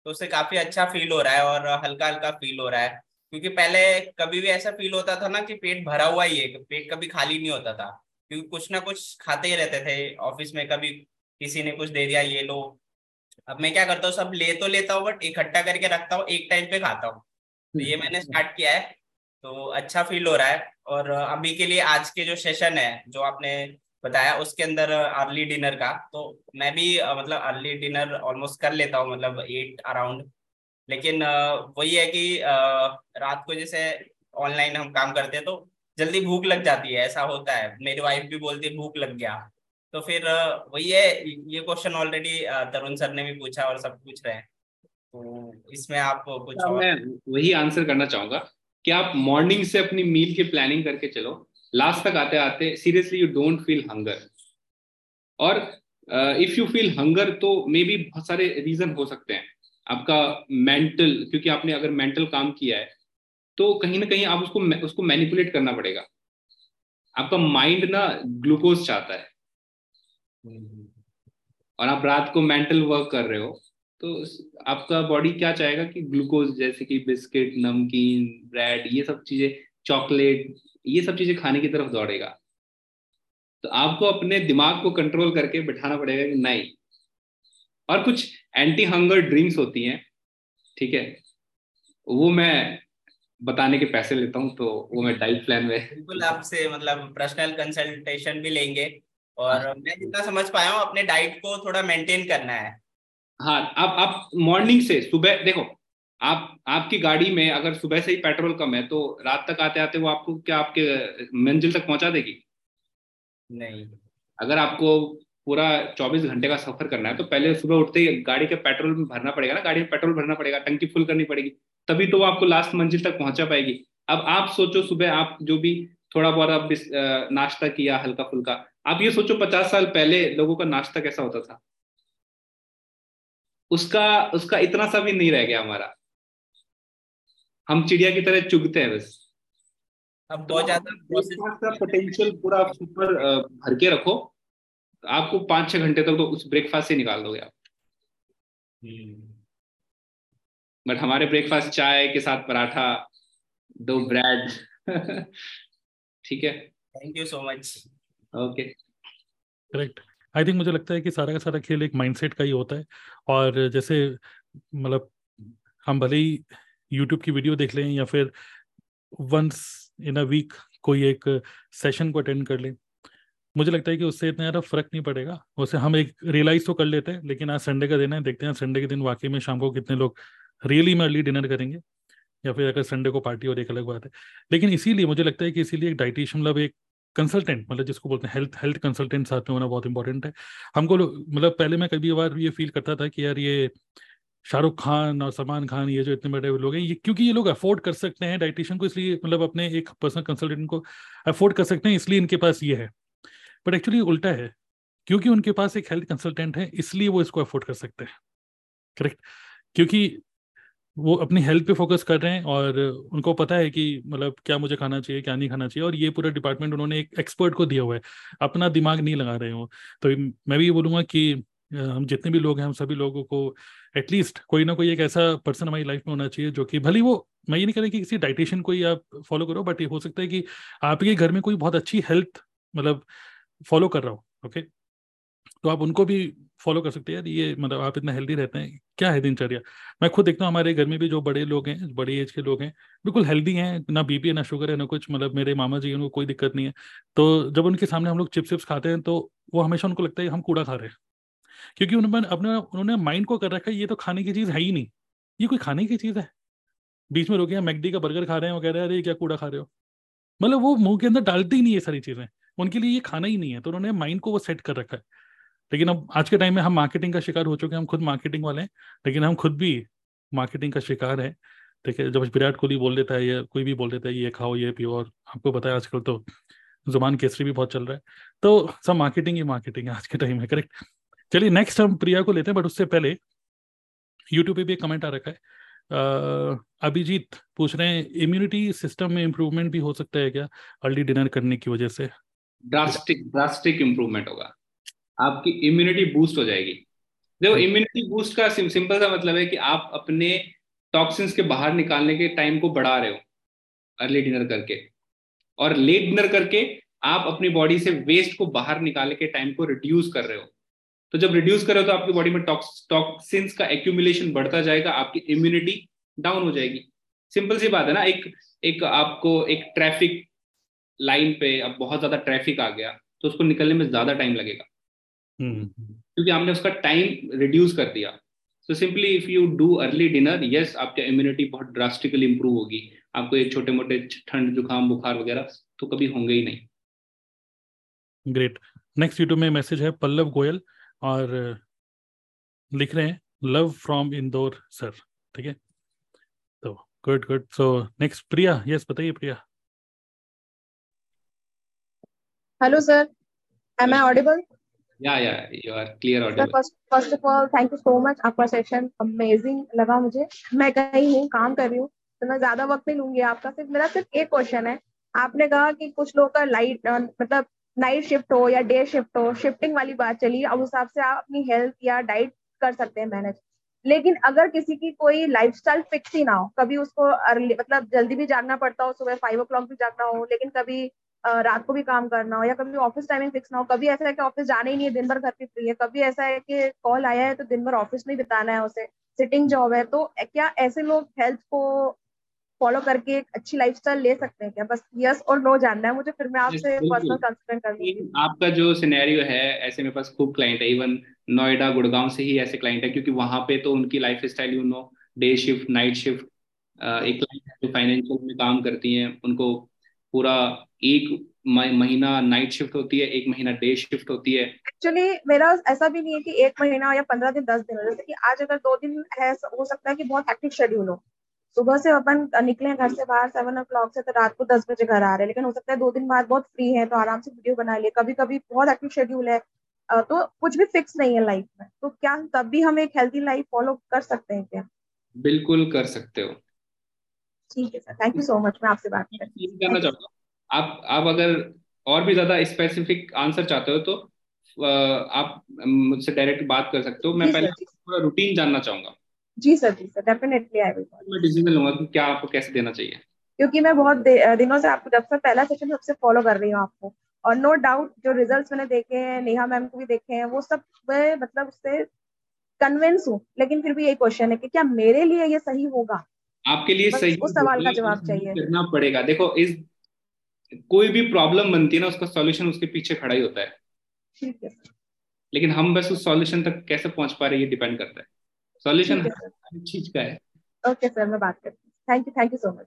तो उससे काफ़ी अच्छा फील हो रहा है और हल्का हल्का फील हो रहा है। क्योंकि पहले कभी भी ऐसा फील होता था ना कि पेट भरा हुआ ही है पेट कभी खाली नहीं होता था। क्योंकि कुछ ना कुछ खाते ही रहते थे ऑफ़िस में कभी किसी ने कुछ दे दिया ये लो। अब मैं क्या करता हूँ सब ले तो लेता हूँ बट इकट्ठा करके रखता हूँ एक टाइम पे खाता हूँ। तो ये मैंने स्टार्ट किया है। तो अच्छा फील हो रहा है। और अभी के लिए आज के जो सेशन है जो आपने बताया उसके अंदर अर्ली डिनर का तो मैं भी मतलब अर्ली डिनर ऑलमोस्ट कर लेता हूँ मतलब एट अराउंड लेकिन वही है कि रात को जैसे ऑनलाइन हम काम करते हैं तो जल्दी भूख लग जाती है ऐसा होता है। मेरी वाइफ भी बोलती है भूख लग गया। तो फिर वही है ये क्वेश्चन ऑलरेडी तरुण सर ने भी पूछा और सब पूछ रहे हैं। तो इसमें आप कुछ और मैं वही आंसर करना चाहूँगा कि आप मॉर्निंग से अपनी मील की प्लानिंग करके चलो। लास्ट तक आते आते seriously you don't feel hunger और इफ़ यू फील हंगर तो मे बी बहुत सारे रीजन हो सकते हैं। आपका मेंटल क्योंकि आपने अगर मेंटल काम किया है तो कहीं ना कहीं आप उसको उसको मैनिपुलेट करना पड़ेगा। आपका माइंड ना ग्लूकोज चाहता है। और आप रात को मेंटल वर्क कर रहे हो तो आपका बॉडी क्या चाहेगा कि ग्लूकोज जैसे कि बिस्किट, नमकीन ब्रेड ये सब चीज़ें चॉकलेट ये सब चीज़ें खाने की तरफ़ दौड़ेगा। तो आपको अपने दिमाग को कंट्रोल करके बिठाना पड़ेगा कि नहीं। और कुछ एंटी हंगर ड्रिंक्स होती हैं, ठीक है? वो मैं बताने के पैसे लेता हूँ तो वो मैं डाइट प्लान में बिल्कुल आपसे मतलब पर्सनल कंसल्टेशन भी लेंगे। और हाँ। मैं जितना समझ पाया हूँ अपने डाइट को थोड़ा मेंटेन करना है। हाँ आप आप मॉर्निंग से सुबह देखो आप आपकी गाड़ी में अगर सुबह से ही पेट्रोल कम है तो रात तक आते आते वो आपको क्या आपके मंजिल तक पहुँचा देगी? नहीं। अगर आपको पूरा 24 घंटे का सफ़र करना है तो पहले सुबह उठते ही गाड़ी के पेट्रोल में भरना पड़ेगा ना गाड़ी में पेट्रोल भरना पड़ेगा टंकी फुल करनी पड़ेगी। तभी तो वो आपको लास्ट मंजिल तक पहुँचा पाएगी। अब आप सोचो सुबह आप जो भी थोड़ा बहुत आप नाश्ता किया हल्का फुल्का आप ये सोचो पचास साल पहले लोगों का नाश्ता कैसा होता था। उसका उसका इतना सा भी नहीं रह गया हमारा। हम चिड़िया की तरह चुगते हैं बस। अब बहुत ज़्यादा पोटेंशियल पूरा सुपर भर के रखो। आपको पाँच छह घंटे तक तो उस ब्रेकफास्ट से निकाल दोगे आप। बट हमारे ब्रेकफास्ट चाय के साथ पराठा दो ब्रेड [LAUGHS] ठीक है? Thank you so much okay correct I think मुझे लगता है कि सारा का सारा खेल एक माइंडसेट का ही होता है। और जैसे मतलब हम भले ही यूट्यूब की वीडियो देख लें या फिर वंस इन अ वीक कोई एक सेशन को अटेंड कर लें मुझे लगता है कि उससे इतना ज़्यादा फ़र्क नहीं पड़ेगा। उससे हम एक रियलाइज़ तो कर लेते हैं लेकिन आज संडे का दिन है देखते हैं संडे के दिन वाकई में शाम को कितने लोग रियली में अर्ली डिनर करेंगे, या फिर अगर संडे को पार्टी और एक अलग बात है। लेकिन इसीलिए मुझे लगता है कि इसीलिए एक डाइटिशियन मतलब एक कंसल्टेंट मतलब जिसको बोलते हैं हेल्थ हेल्थ कंसल्टेंट साथ में होना बहुत इंपॉर्टेंट है। हमको मतलब पहले मैं कभी बार ये फील करता था कि यार ये शाहरुख खान और सलमान खान, ये जो इतने बड़े लोग हैं, ये क्योंकि ये लोग अफोर्ड कर सकते हैं डाइटिशियन को, इसलिए मतलब अपने एक पर्सनल कंसल्टेंट को अफोर्ड कर सकते हैं, इसलिए इनके पास ये है। बट एक्चुअली उल्टा है, क्योंकि उनके पास एक हेल्थ कंसल्टेंट है, इसलिए वो इसको अफोर्ड कर सकते हैं। करेक्ट क्योंकि वो अपनी हेल्थ पे फोकस कर रहे हैं और उनको पता है कि मतलब क्या मुझे खाना चाहिए, क्या नहीं खाना चाहिए और ये पूरा डिपार्टमेंट उन्होंने एक एक्सपर्ट को दिया हुआ है। अपना दिमाग नहीं लगा रहे हो। तो मैं भी ये बोलूँगा कि हम जितने भी लोग हैं, हम सभी लोगों को एटलीस्ट कोई ना कोई एक ऐसा पर्सन हमारी लाइफ में होना चाहिए जो कि भले वो, मैं ये नहीं कह रहा कि किसी डाइटिशियन को ही आप फॉलो करो बट ये हो सकता है कि आपके घर में कोई बहुत अच्छी हेल्थ मतलब फॉलो कर रहा हो ओके तो आप उनको भी फॉलो कर सकते हैं। यार, ये मतलब आप इतना हेल्दी रहते हैं, क्या है दिनचर्या? मैं खुद देखता हूँ, हमारे घर में भी जो बड़े लोग हैं, बड़ी एज के लोग हैं, बिल्कुल हेल्दी हैं, ना बीपी है ना शुगर है, ना कुछ मतलब मेरे मामा जी उनको कोई दिक्कत नहीं है। तो जब उनके सामने हम लोग चिप्स चिप्स खाते हैं तो वो हमेशा उनको लगता है, हम कूड़ा खा रहे हैं। क्योंकि उन्होंने अपने उन्होंने माइंड को कर रखा है, ये तो खाने की चीज़ है ही नहीं। ये कोई खाने की चीज़ है? बीच में रोके मैगडी का बर्गर खा रहे हैं, वो कह रहे हैं, अरे क्या कूड़ा खा रहे हो? मतलब वो मुँह के अंदर डालते ही नहीं है सारी चीज़ें। उनके लिए ये खाना ही नहीं है। तो उन्होंने माइंड को वो सेट कर रखा है। लेकिन अब आज के टाइम में हम मार्केटिंग का शिकार हो चुके हैं, हम खुद मार्केटिंग वाले हैं, लेकिन हम खुद भी मार्केटिंग का शिकार है। ठीक है जब विराट कोहली बोल देता है या कोई भी बोल देता है, ये खाओ, ये पियो, और आपको है आजकल तो ज़ुबान केसरी भी बहुत चल रहा है तो सब मार्केटिंग ही मार्केटिंग है आज के टाइम में करेक्ट चलिए नेक्स्ट हम प्रिया को लेते हैं बट उससे पहले यूट्यूब पे भी एक कमेंट आ रखा है। अभिजीत पूछ रहे हैं इम्यूनिटी सिस्टम में इम्प्रूवमेंट भी हो सकता है क्या? अर्ली डिनर करने की वजह से? ड्रास्टिक ड्रास्टिक इम्प्रूवमेंट होगा। आपकी इम्यूनिटी बूस्ट हो जाएगी। देखो इम्यूनिटी बूस्ट का सिंपल सा मतलब है कि आप अपने टॉक्सिन्स के बाहर निकालने के टाइम को बढ़ा रहे हो अर्ली डिनर करके। और लेट डिनर करके आप अपनी बॉडी से वेस्ट को बाहर निकालने के टाइम को रिड्यूस कर रहे हो। तो जब रिड्यूस कर रहे हो तो आपकी बॉडी में टॉक्सिन्स का एक्यूमुलेशन बढ़ता जाएगा आपकी इम्यूनिटी डाउन हो जाएगी। सिंपल सी बात है ना एक एक आपको एक ट्रैफ़िक लाइन पे अब बहुत ज़्यादा ट्रैफ़िक आ गया तो उसको निकलने में ज़्यादा टाइम लगेगा। हम्म। क्योंकि हमने उसका टाइम रिड्यूस कर दिया। So simply if you do early dinner yes आपका इम्यूनिटी बहुत ड्रास्टिकली इंप्रूव होगी। आपको ये छोटे मोटे ठंड जुकाम बुखार वगैरह तो कभी होंगे ही नहीं। ग्रेट नेक्स्ट यूट्यूब में मैसेज है पल्लव गोयल और लिख रहे हैं लव फ्रॉम इंदौर सर ठीक है? तो good good so next Priya. Yes बताइए Priya. Hello sir am I audible yeah yeah you are clear audible. first first of all thank you so much. आपका सेशन अमेजिंग लगा मुझे। मैं कहीं हूँ काम कर रही हूँ। तो मैं ज़्यादा वक्त नहीं लूँगी आपका। सिर्फ़ मेरा सिर्फ़ एक क्वेश्चन है। आपने कहा कि कुछ लोग का लाइट मतलब नाइट शिफ्ट हो या डे शिफ्ट हो शिफ्टिंग वाली बात चली अब उस हिसाब से आप अपनी हेल्थ या डाइट कर सकते हैं मैनेज लेकिन अगर किसी की कोई लाइफस्टाइल फिक्स ही ना हो कभी उसको अर्ली मतलब जल्दी भी जागना पड़ता हो सुबह फाइव ओ भी जागना हो लेकिन कभी रात को भी काम करना हो या कभी ऑफ़िस टाइमिंग फिक्स ना हो कभी ऐसा है कि ऑफ़िस जाना ही नहीं है दिन भर घर पे फ्री है कभी ऐसा है कि कॉल आया है तो दिन भर ऑफ़िस में बिताना है उसे सिटिंग जॉब है तो क्या ऐसे लोग हेल्थ को फॉलो करके एक अच्छी लाइफस्टाइल ले सकते हैं क्या? बस यस और नो जानना है मुझे फिर मैं आपसे पर्सनल कंसल्टेंट कर लूँगी आपका जो सिनेरियो है ऐसे मेरे पास खूब क्लाइंट है इवन नोएडा गुड़गांव से ही ऐसे क्लाइंट है क्योंकि वहाँ पे तो उनकी lifestyle you know day shift night shift एक क्लाइंट है जो फाइनेंशियल में काम करती हैं उनको पूरा एक महीना नाइट शिफ्ट होती है एक महीना डे शिफ्ट होती है। एक्चुअली मेरा ऐसा भी नहीं है कि एक महीना या पंद्रह दिन दस दिन जैसे कि आज अगर दो दिन है हो सकता है कि बहुत एक्टिव शेड्यूल हो। सुबह से अपन निकले घर से बाहर सेवन ओ क्लॉक से तो रात को दस बजे घर आ रहे हैं लेकिन हो सकता है दो दिन बाद बहुत फ्री है तो आराम से वीडियो बना लिए। कभी कभी बहुत एक्टिव शेड्यूल है तो कुछ भी फिक्स नहीं है लाइफ में। तो क्या तब भी हम एक हेल्थी लाइफ फॉलो कर सकते हैं क्या? बिल्कुल कर सकते हो। ठीक है sir thank you so much मैं आपसे बात करना चाहूँगा। आप आप अगर और भी ज़्यादा स्पेसिफिक आंसर चाहते हो तो आप मुझसे डायरेक्ट बात कर सकते हो। मैं पहले पूरा रूटीन जानना चाहूँगा। जी सर जी सर डेफिनेटली आई विल मैं डिसीज़न लूँगा कि क्या आपको कैसे देना चाहिए। क्योंकि मैं बहुत दिनों से आपको जब से पहला सेशन सबसे फॉलो कर रही हूँ आपको और नो डाउट जो रिजल्ट्स मैंने देखे हैं नेहा मैम को भी देखे हैं वो सब मैं मतलब उससे कन्विंस हूँ लेकिन फिर भी यही क्वेश्चन है कि क्या मेरे लिए ये सही होगा? आपके लिए सही उस सवाल का जवाब चाहिए। करना पड़ेगा। देखो इस कोई भी प्रॉब्लम बनती है ना उसका सॉल्यूशन उसके पीछे खड़ा ही होता है। लेकिन हम बस उस सॉल्यूशन तक कैसे पहुँच पा रहे ये डिपेंड करता है। सॉल्यूशन हर चीज़ का है। ओके सर मैं बात करती हूँ। Thank you thank you so much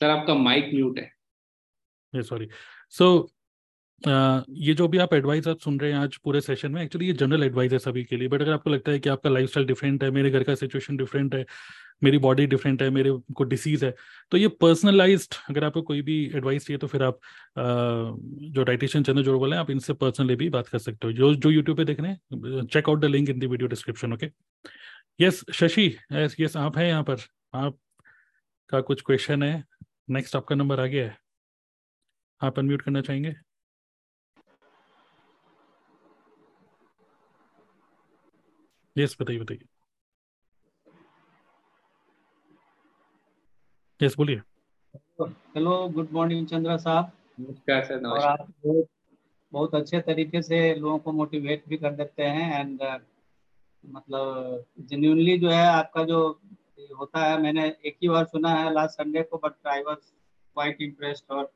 sir आपका माइक म्यूट है। सॉरी सो ये जो भी आप एडवाइस आप सुन रहे हैं आज पूरे सेशन में एक्चुअली ये जनरल एडवाइस है सभी के लिए बट अगर आपको लगता है कि आपका लाइफस्टाइल डिफरेंट है, मेरे घर का सिचुएशन डिफरेंट है, मेरी बॉडी डिफरेंट है, मेरे को डिसीज है तो ये पर्सनलाइज्ड अगर आपको कोई भी एडवाइस चाहिए तो फिर आप जो डाइटिशियन चंद्र जोड़ बोले आप इनसे पर्सनली भी बात कर सकते हो। जो जो यूट्यूब पे देख रहे हैं check out the link in the video description okay yes Shashi yes yes आप हैं यहाँ पर। आप का कुछ क्वेश्चन है? नेक्स्ट आपका नंबर आ गया है। आप अनम्यूट करना चाहेंगे? यस बताइए बताइए। यस बोलिए। हेलो गुड मॉर्निंग चंद्रा साहब। नमस्कार सर और आप बहुत बहुत अच्छे तरीके से लोगों को मोटिवेट भी कर देते हैं एंड uh, मतलब जेन्यूनली जो है आपका जो होता है मैंने एक ही बार सुना है लास्ट संडे को but I was quite impressed और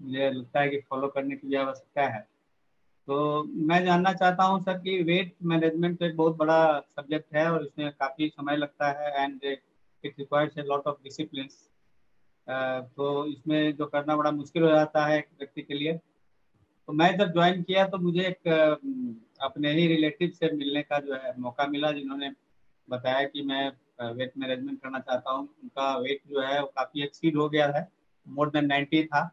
मुझे लगता है कि फॉलो करने की भी आवश्यकता है। तो मैं जानना चाहता हूँ सर कि वेट मैनेजमेंट तो एक बहुत बड़ा सब्जेक्ट है और इसमें काफ़ी समय लगता है and it requires a lot of discipline तो इसमें जो करना बड़ा मुश्किल हो जाता है एक व्यक्ति के लिए। तो मैं जब ज्वाइन किया तो मुझे एक अपने ही रिलेटिव से मिलने का जो है मौका मिला जिन्होंने बताया कि मैं वेट मैनेजमेंट करना चाहता हूँ। उनका वेट जो है वो काफ़ी एक्सीड हो गया है। मोर देन नाइन्टी था।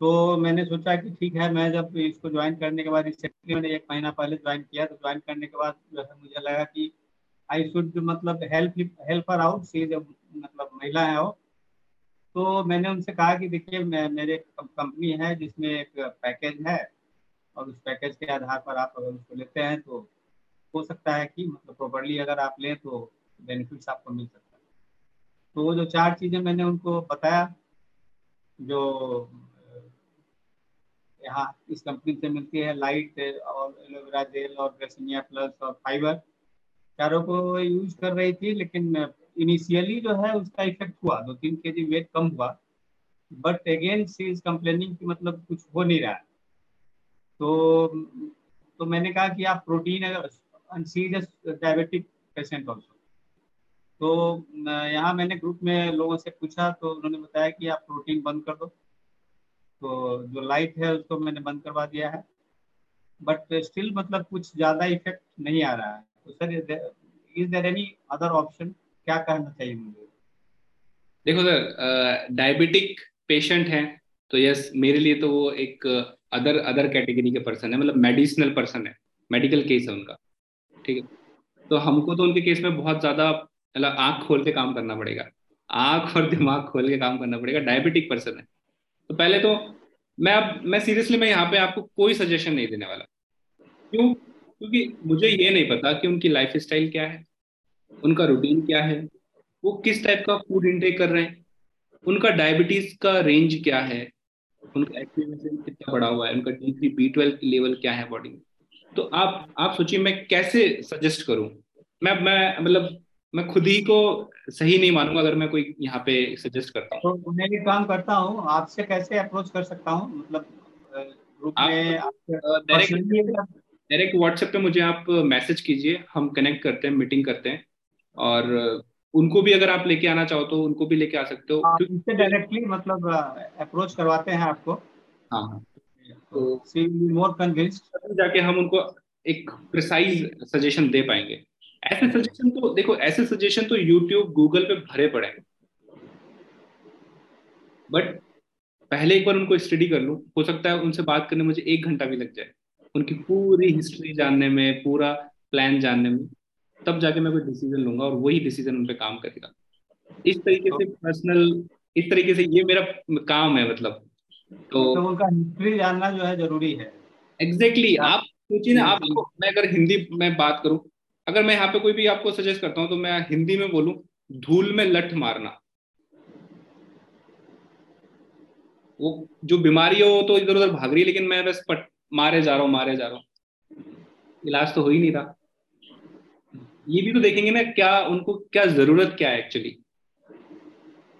तो मैंने सोचा कि ठीक है, मैं जब इसको ज्वाइन करने के बाद रिसेंटली मैंने एक महीना पहले ज्वाइन किया तो ज्वाइन करने के बाद जो है मुझे लगा कि आई शुड मतलब help help her out she जब मतलब महिला है वो। तो मैंने उनसे कहा कि देखिए मेरे कंपनी है जिसमें एक पैकेज है, और उस पैकेज के आधार पर आप अगर उसको लेते हैं तो हो सकता है कि मतलब प्रॉपरली अगर आप लें तो बेनिफिट्स आपको मिल सकता है। तो वो जो चार चीज़ें मैंने उनको बताया, जो यहाँ इस कंपनी से मिलती है लाइट और एलोवेरा जेल और ग्रेसिनिया प्लस और फाइबर चारों को यूज़ कर रही थी, लेकिन इनिशियली जो है उसका इफ़ेक्ट हुआ। दो तीन के जी वेट कम हुआ। But again she is complaining कि मतलब कुछ हो नहीं रहा। तो तो मैंने कहा कि आप प्रोटीन अगर she is diabetic patient also तो यहाँ मैंने ग्रुप में लोगों से पूछा तो उन्होंने बताया कि आप प्रोटीन बंद कर दो। तो जो लाइट है उसको मैंने बंद करवा दिया है। बट स्टिल मतलब कुछ ज़्यादा इफ़ेक्ट नहीं आ रहा है। तो sir is there any other option क्या करना चाहिए मुझे? देखो सर डायबिटिक पेशेंट हैं तो यस मेरे लिए तो वो एक अदर अदर कैटेगरी के पर्सन है मतलब मेडिसिनल पर्सन है। मेडिकल केस है उनका, ठीक है? तो हमको तो उनके केस में बहुत ज़्यादा मतलब आँख खोल के काम करना पड़ेगा। आँख और दिमाग खोल के काम करना पड़ेगा। डायबिटिक पर्सन है। तो पहले तो मैं अब, मैं सीरियसली मैं यहाँ पे आपको कोई सजेशन नहीं देने वाला। क्यों? क्योंकि मुझे ये नहीं पता कि उनकी लाइफ स्टाइल क्या है, उनका रूटीन क्या है, वो किस टाइप का फ़ूड इंटेक कर रहे हैं, उनका डायबिटीज़ का रेंज क्या है, उनका एक्टिवेशन कितना बड़ा हुआ है, उनका D three B twelve level क्या है बॉडी में। तो आप आप सोचिए मैं कैसे सजेस्ट करूँ? मैं मैं मतलब मैं खुद ही को सही नहीं मानूँगा अगर मैं कोई यहाँ पे सजेस्ट करता हूँ। तो मैं भी काम करता हूँ आपसे कैसे अप्रोच कर सकता हूँ? मतलब डायरेक्ट व्हाट्सएप पे मुझे आप मैसेज कीजिए हम कनेक्ट करते हैं मीटिंग करते हैं। और उनको भी अगर आप लेके आना चाहो तो उनको भी लेके आ सकते हो। इससे डायरेक्टली मतलब अप्रोच करवाते हैं आपको। हाँ हाँ। तो मोर कन्विंस्ड जाके हम उनको एक प्रिसाइज सजेशन दे पाएँगे। ऐसे सजेशन तो देखो ऐसे सजेशन तो यूट्यूब गूगल पे भरे पड़े हैं। बट पहले एक बार उनको स्टडी कर लूँ हो सकता है उनसे बात करने मुझे एक घंटा भी लग जाए। उनकी पूरी हिस्ट्री जानने में पूरा प्लान जानने में तब जाके मैं कोई डिसीज़न लूँगा और वही डिसीज़न उन पर काम करेगा। इस तरीके से पर्सनल इस तरीके से ये मेरा काम है मतलब। तो, तो उनका हिस्ट्री जानना जो है ज़रूरी है। एग्जैक्टली exactly, आप सोचिए ना आप मैं अगर हिंदी में बात करूँ अगर मैं यहाँ पे कोई भी आपको सजेस्ट करता हूँ तो मैं हिंदी में बोलूँ, धूल में लठ मारना। वो जो बीमारी है तो इधर उधर भाग रही है, लेकिन मैं बस पट, मारे जा रहा हूँ, मारे जा रहा हूँ। इलाज तो हो ही नहीं रहा ये भी तो देखेंगे ना, क्या उनको, क्या ज़रूरत क्या है एक्चुअली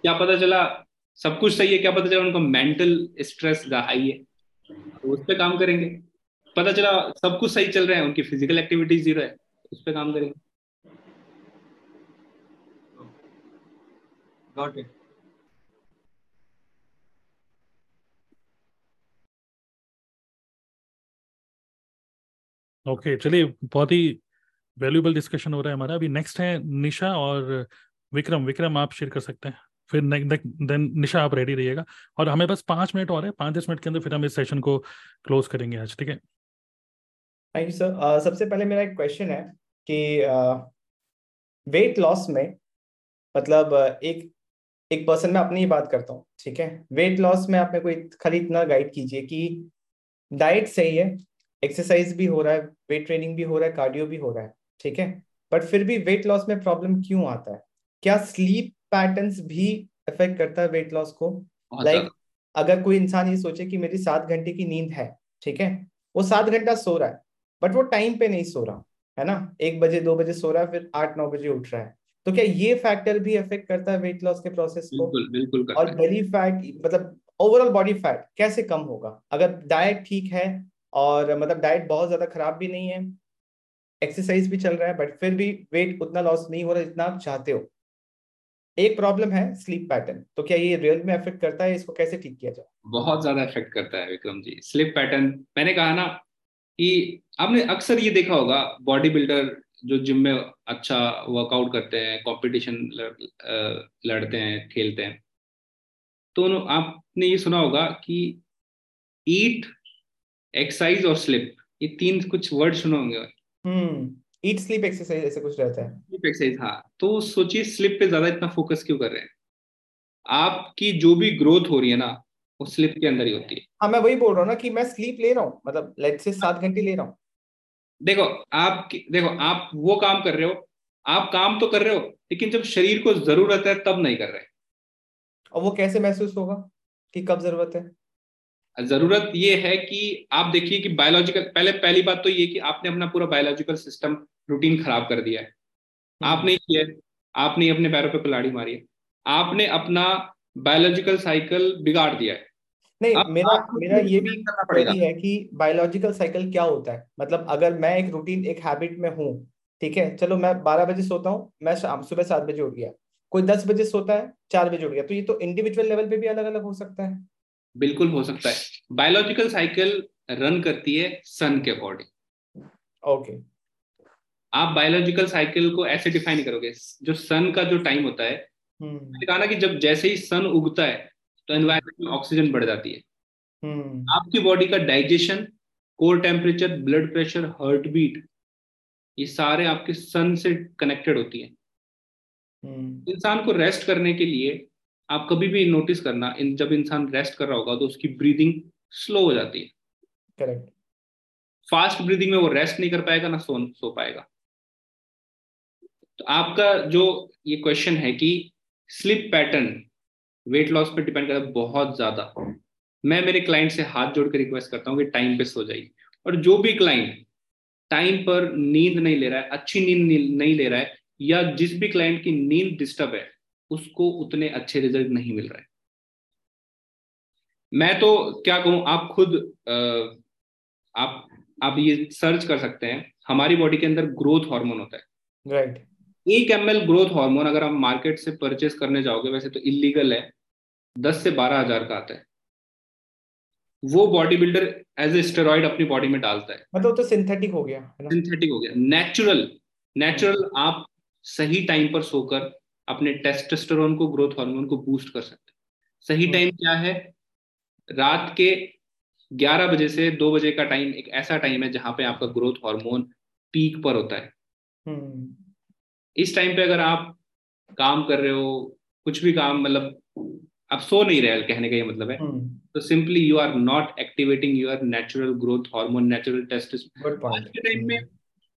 क्या पता चला, सब कुछ सही है, क्या पता चला उनका मेंटल स्ट्रेस हाई है। तो उस पर काम करेंगे। पता चला, सब कुछ सही चल रहा है, उनकी फ़िज़िकल एक्टिविटीज़ ज़ीरो है। उस पर काम करेंगे। Got it. ओके okay, चलिए बहुत ही वैल्यूबल डिस्कशन हो रहा है हमारा। अभी नेक्स्ट है निशा और विक्रम। विक्रम आप शेयर कर सकते हैं। फिर देन निशा आप रेडी रहिएगा। और हमें बस पाँच मिनट और है। पाँच दस मिनट के अंदर फिर हम इस सेशन को क्लोज करेंगे आज ठीक है? थैंक यू सर सबसे पहले मेरा एक क्वेश्चन है कि वेट uh, लॉस में मतलब एक एक पर्सन में अपनी ही बात करता हूँ ठीक है? वेट लॉस में आप मेरे को खाली इतना गाइड कीजिए कि डाइट सही है एक्सरसाइज भी हो रहा है वेट ट्रेनिंग भी हो रहा है कार्डियो भी हो रहा है ठीक है? बट फिर भी वेट लॉस में प्रॉब्लम क्यों आता है? क्या स्लीप पैटर्न्स भी अफेक्ट करता है वेट लॉस को? लाइक like, अगर कोई इंसान ये सोचे कि मेरी सात घंटे की नींद है ठीक है? वो सात घंटा सो रहा है बट वो टाइम पे नहीं सो रहा है ना? एक बजे दो बजे सो रहा है फिर आठ नौ बजे उठ रहा है। तो क्या ये फैक्टर भी अफेक्ट करता है वेट लॉस के प्रोसेस को? बिल्कुल बिल्कुल और बेली फैट मतलब ओवरऑल बॉडी फैट कैसे कम होगा? अगर डाइट ठीक है और मतलब डाइट बहुत ज़्यादा खराब भी नहीं है एक्सरसाइज भी चल रहा है बट फिर भी वेट उतना लॉस नहीं हो रहा जितना आप चाहते हो। एक प्रॉब्लम है स्लीप पैटर्न तो क्या ये रियल में अफेक्ट करता है? इसको कैसे ठीक किया जाए? बहुत ज़्यादा इफ़ेक्ट करता है विक्रम जी। स्लिप पैटर्न मैंने कहा ना कि आपने अक्सर ये देखा होगा बॉडी बिल्डर जो जिम में अच्छा वर्कआउट करते हैं कंपटीशन लड़ते हैं खेलते हैं। तो आपने ये सुना होगा कि ईट एक्सरसाइज और स्लिप ये तीन कुछ वर्ड सुने होंगे। हम्म ईट स्लिप एक्सरसाइज ऐसे कुछ रहता है। स्लिप एक्सरसाइज हाँ। तो सोचिए स्लिप पे ज़्यादा इतना फोकस क्यों कर रहे हैं? आपकी जो भी ग्रोथ हो रही है ना वो स्लिप के अंदर ही होती है। हाँ मैं वही बोल रहा हूँ ना कि मैं स्लीप ले रहा हूँ मतलब लेट से सात घंटे ले रहा हूँ। देखो आप देखो आप वो काम कर रहे हो आप काम तो कर रहे हो लेकिन जब शरीर को ज़रूरत है तब नहीं कर रहे। और वो कैसे महसूस होगा कि कब ज़रूरत है? ज़रूरत ये है कि आप देखिए कि बायोलॉजिकल पहले पहली बात तो ये कि आपने अपना पूरा बायोलॉजिकल सिस्टम रूटीन खराब कर दिया है। हम्म। आपने किया आपने अपने पैरों पे कुल्हाड़ी मारी है आपने अपना बायोलॉजिकल साइकिल बिगाड़ दिया है। नहीं आप, मेरा आप मेरा ये भी पड़ेगा। है कि बायोलॉजिकल साइकिल क्या होता है? मतलब अगर मैं एक रूटीन एक हैबिट में हूँ ठीक है? चलो मैं बारह बजे सोता हूँ मैं शाम सुबह सात बजे उठ गया। कोई दस बजे सोता है चार बजे उठ गया। तो ये तो इंडिविजुअल लेवल पे भी अलग अलग हो सकता है। बिल्कुल हो सकता है। बायोलॉजिकल साइकिल रन करती है सन के अकॉर्डिंग ओके आप बायोलॉजिकल साइकिल को ऐसे डिफाइन करोगे जो सन का जो टाइम होता है। हम्म। मैंने कहा ना कि जब जैसे ही सन उगता है तो एनवायरमेंट में ऑक्सीजन बढ़ जाती है। हम्म। आपकी बॉडी का digestion core temperature blood pressure heartbeat ये सारे आपके सन से कनेक्टेड होती है। हम्म। इंसान को रेस्ट करने के लिए आप कभी भी नोटिस करना इन जब इंसान रेस्ट कर रहा होगा तो उसकी ब्रीदिंग स्लो हो जाती है। करेक्ट फास्ट ब्रीदिंग में वो रेस्ट नहीं कर पाएगा ना सो सो पाएगा। तो आपका जो ये क्वेश्चन है कि स्लिप पैटर्न वेट लॉस पर डिपेंड करता है बहुत ज़्यादा। मैं मेरे क्लाइंट से हाथ जोड़ कर रिक्वेस्ट करता हूँ कि टाइम पे सो जाइए। और जो भी क्लाइंट टाइम पर नींद नहीं ले रहा है अच्छी नींद नहीं ले रहा है या जिस भी क्लाइंट की नींद डिस्टर्ब है उसको उतने अच्छे रिज़ल्ट नहीं मिल रहे। मैं तो क्या कहूँ आप खुद आप आप ये सर्च कर सकते हैं। हमारी बॉडी के अंदर ग्रोथ हार्मोन होता है। Right right. एक एम ग्रोथ हार्मोन अगर आप मार्केट से परचेस करने जाओगे वैसे तो इलीगल है। दस से बारह हज़ार का आता है। वो body builder as a steroid अपनी बॉडी में डालता है। मतलब तो सिंथेटिक हो गया सिंथेटिक हो गया। नेचुरल नेचुरल आप सही टाइम पर सोकर अपने टेस्टोस्टेरोन को ग्रोथ हार्मोन को बूस्ट कर सकते हैं। सही टाइम हम्म। क्या है? रात के 11 बजे से 2 बजे का टाइम एक ऐसा टाइम है जहाँ पे आपका ग्रोथ हार्मोन पीक पर होता है। हम्म। इस टाइम पे अगर आप काम कर रहे हो कुछ भी काम मतलब आप सो नहीं रहे कहने का ये मतलब है। हम्म। तो simply you are not activating your natural growth hormone natural test आज के टाइम में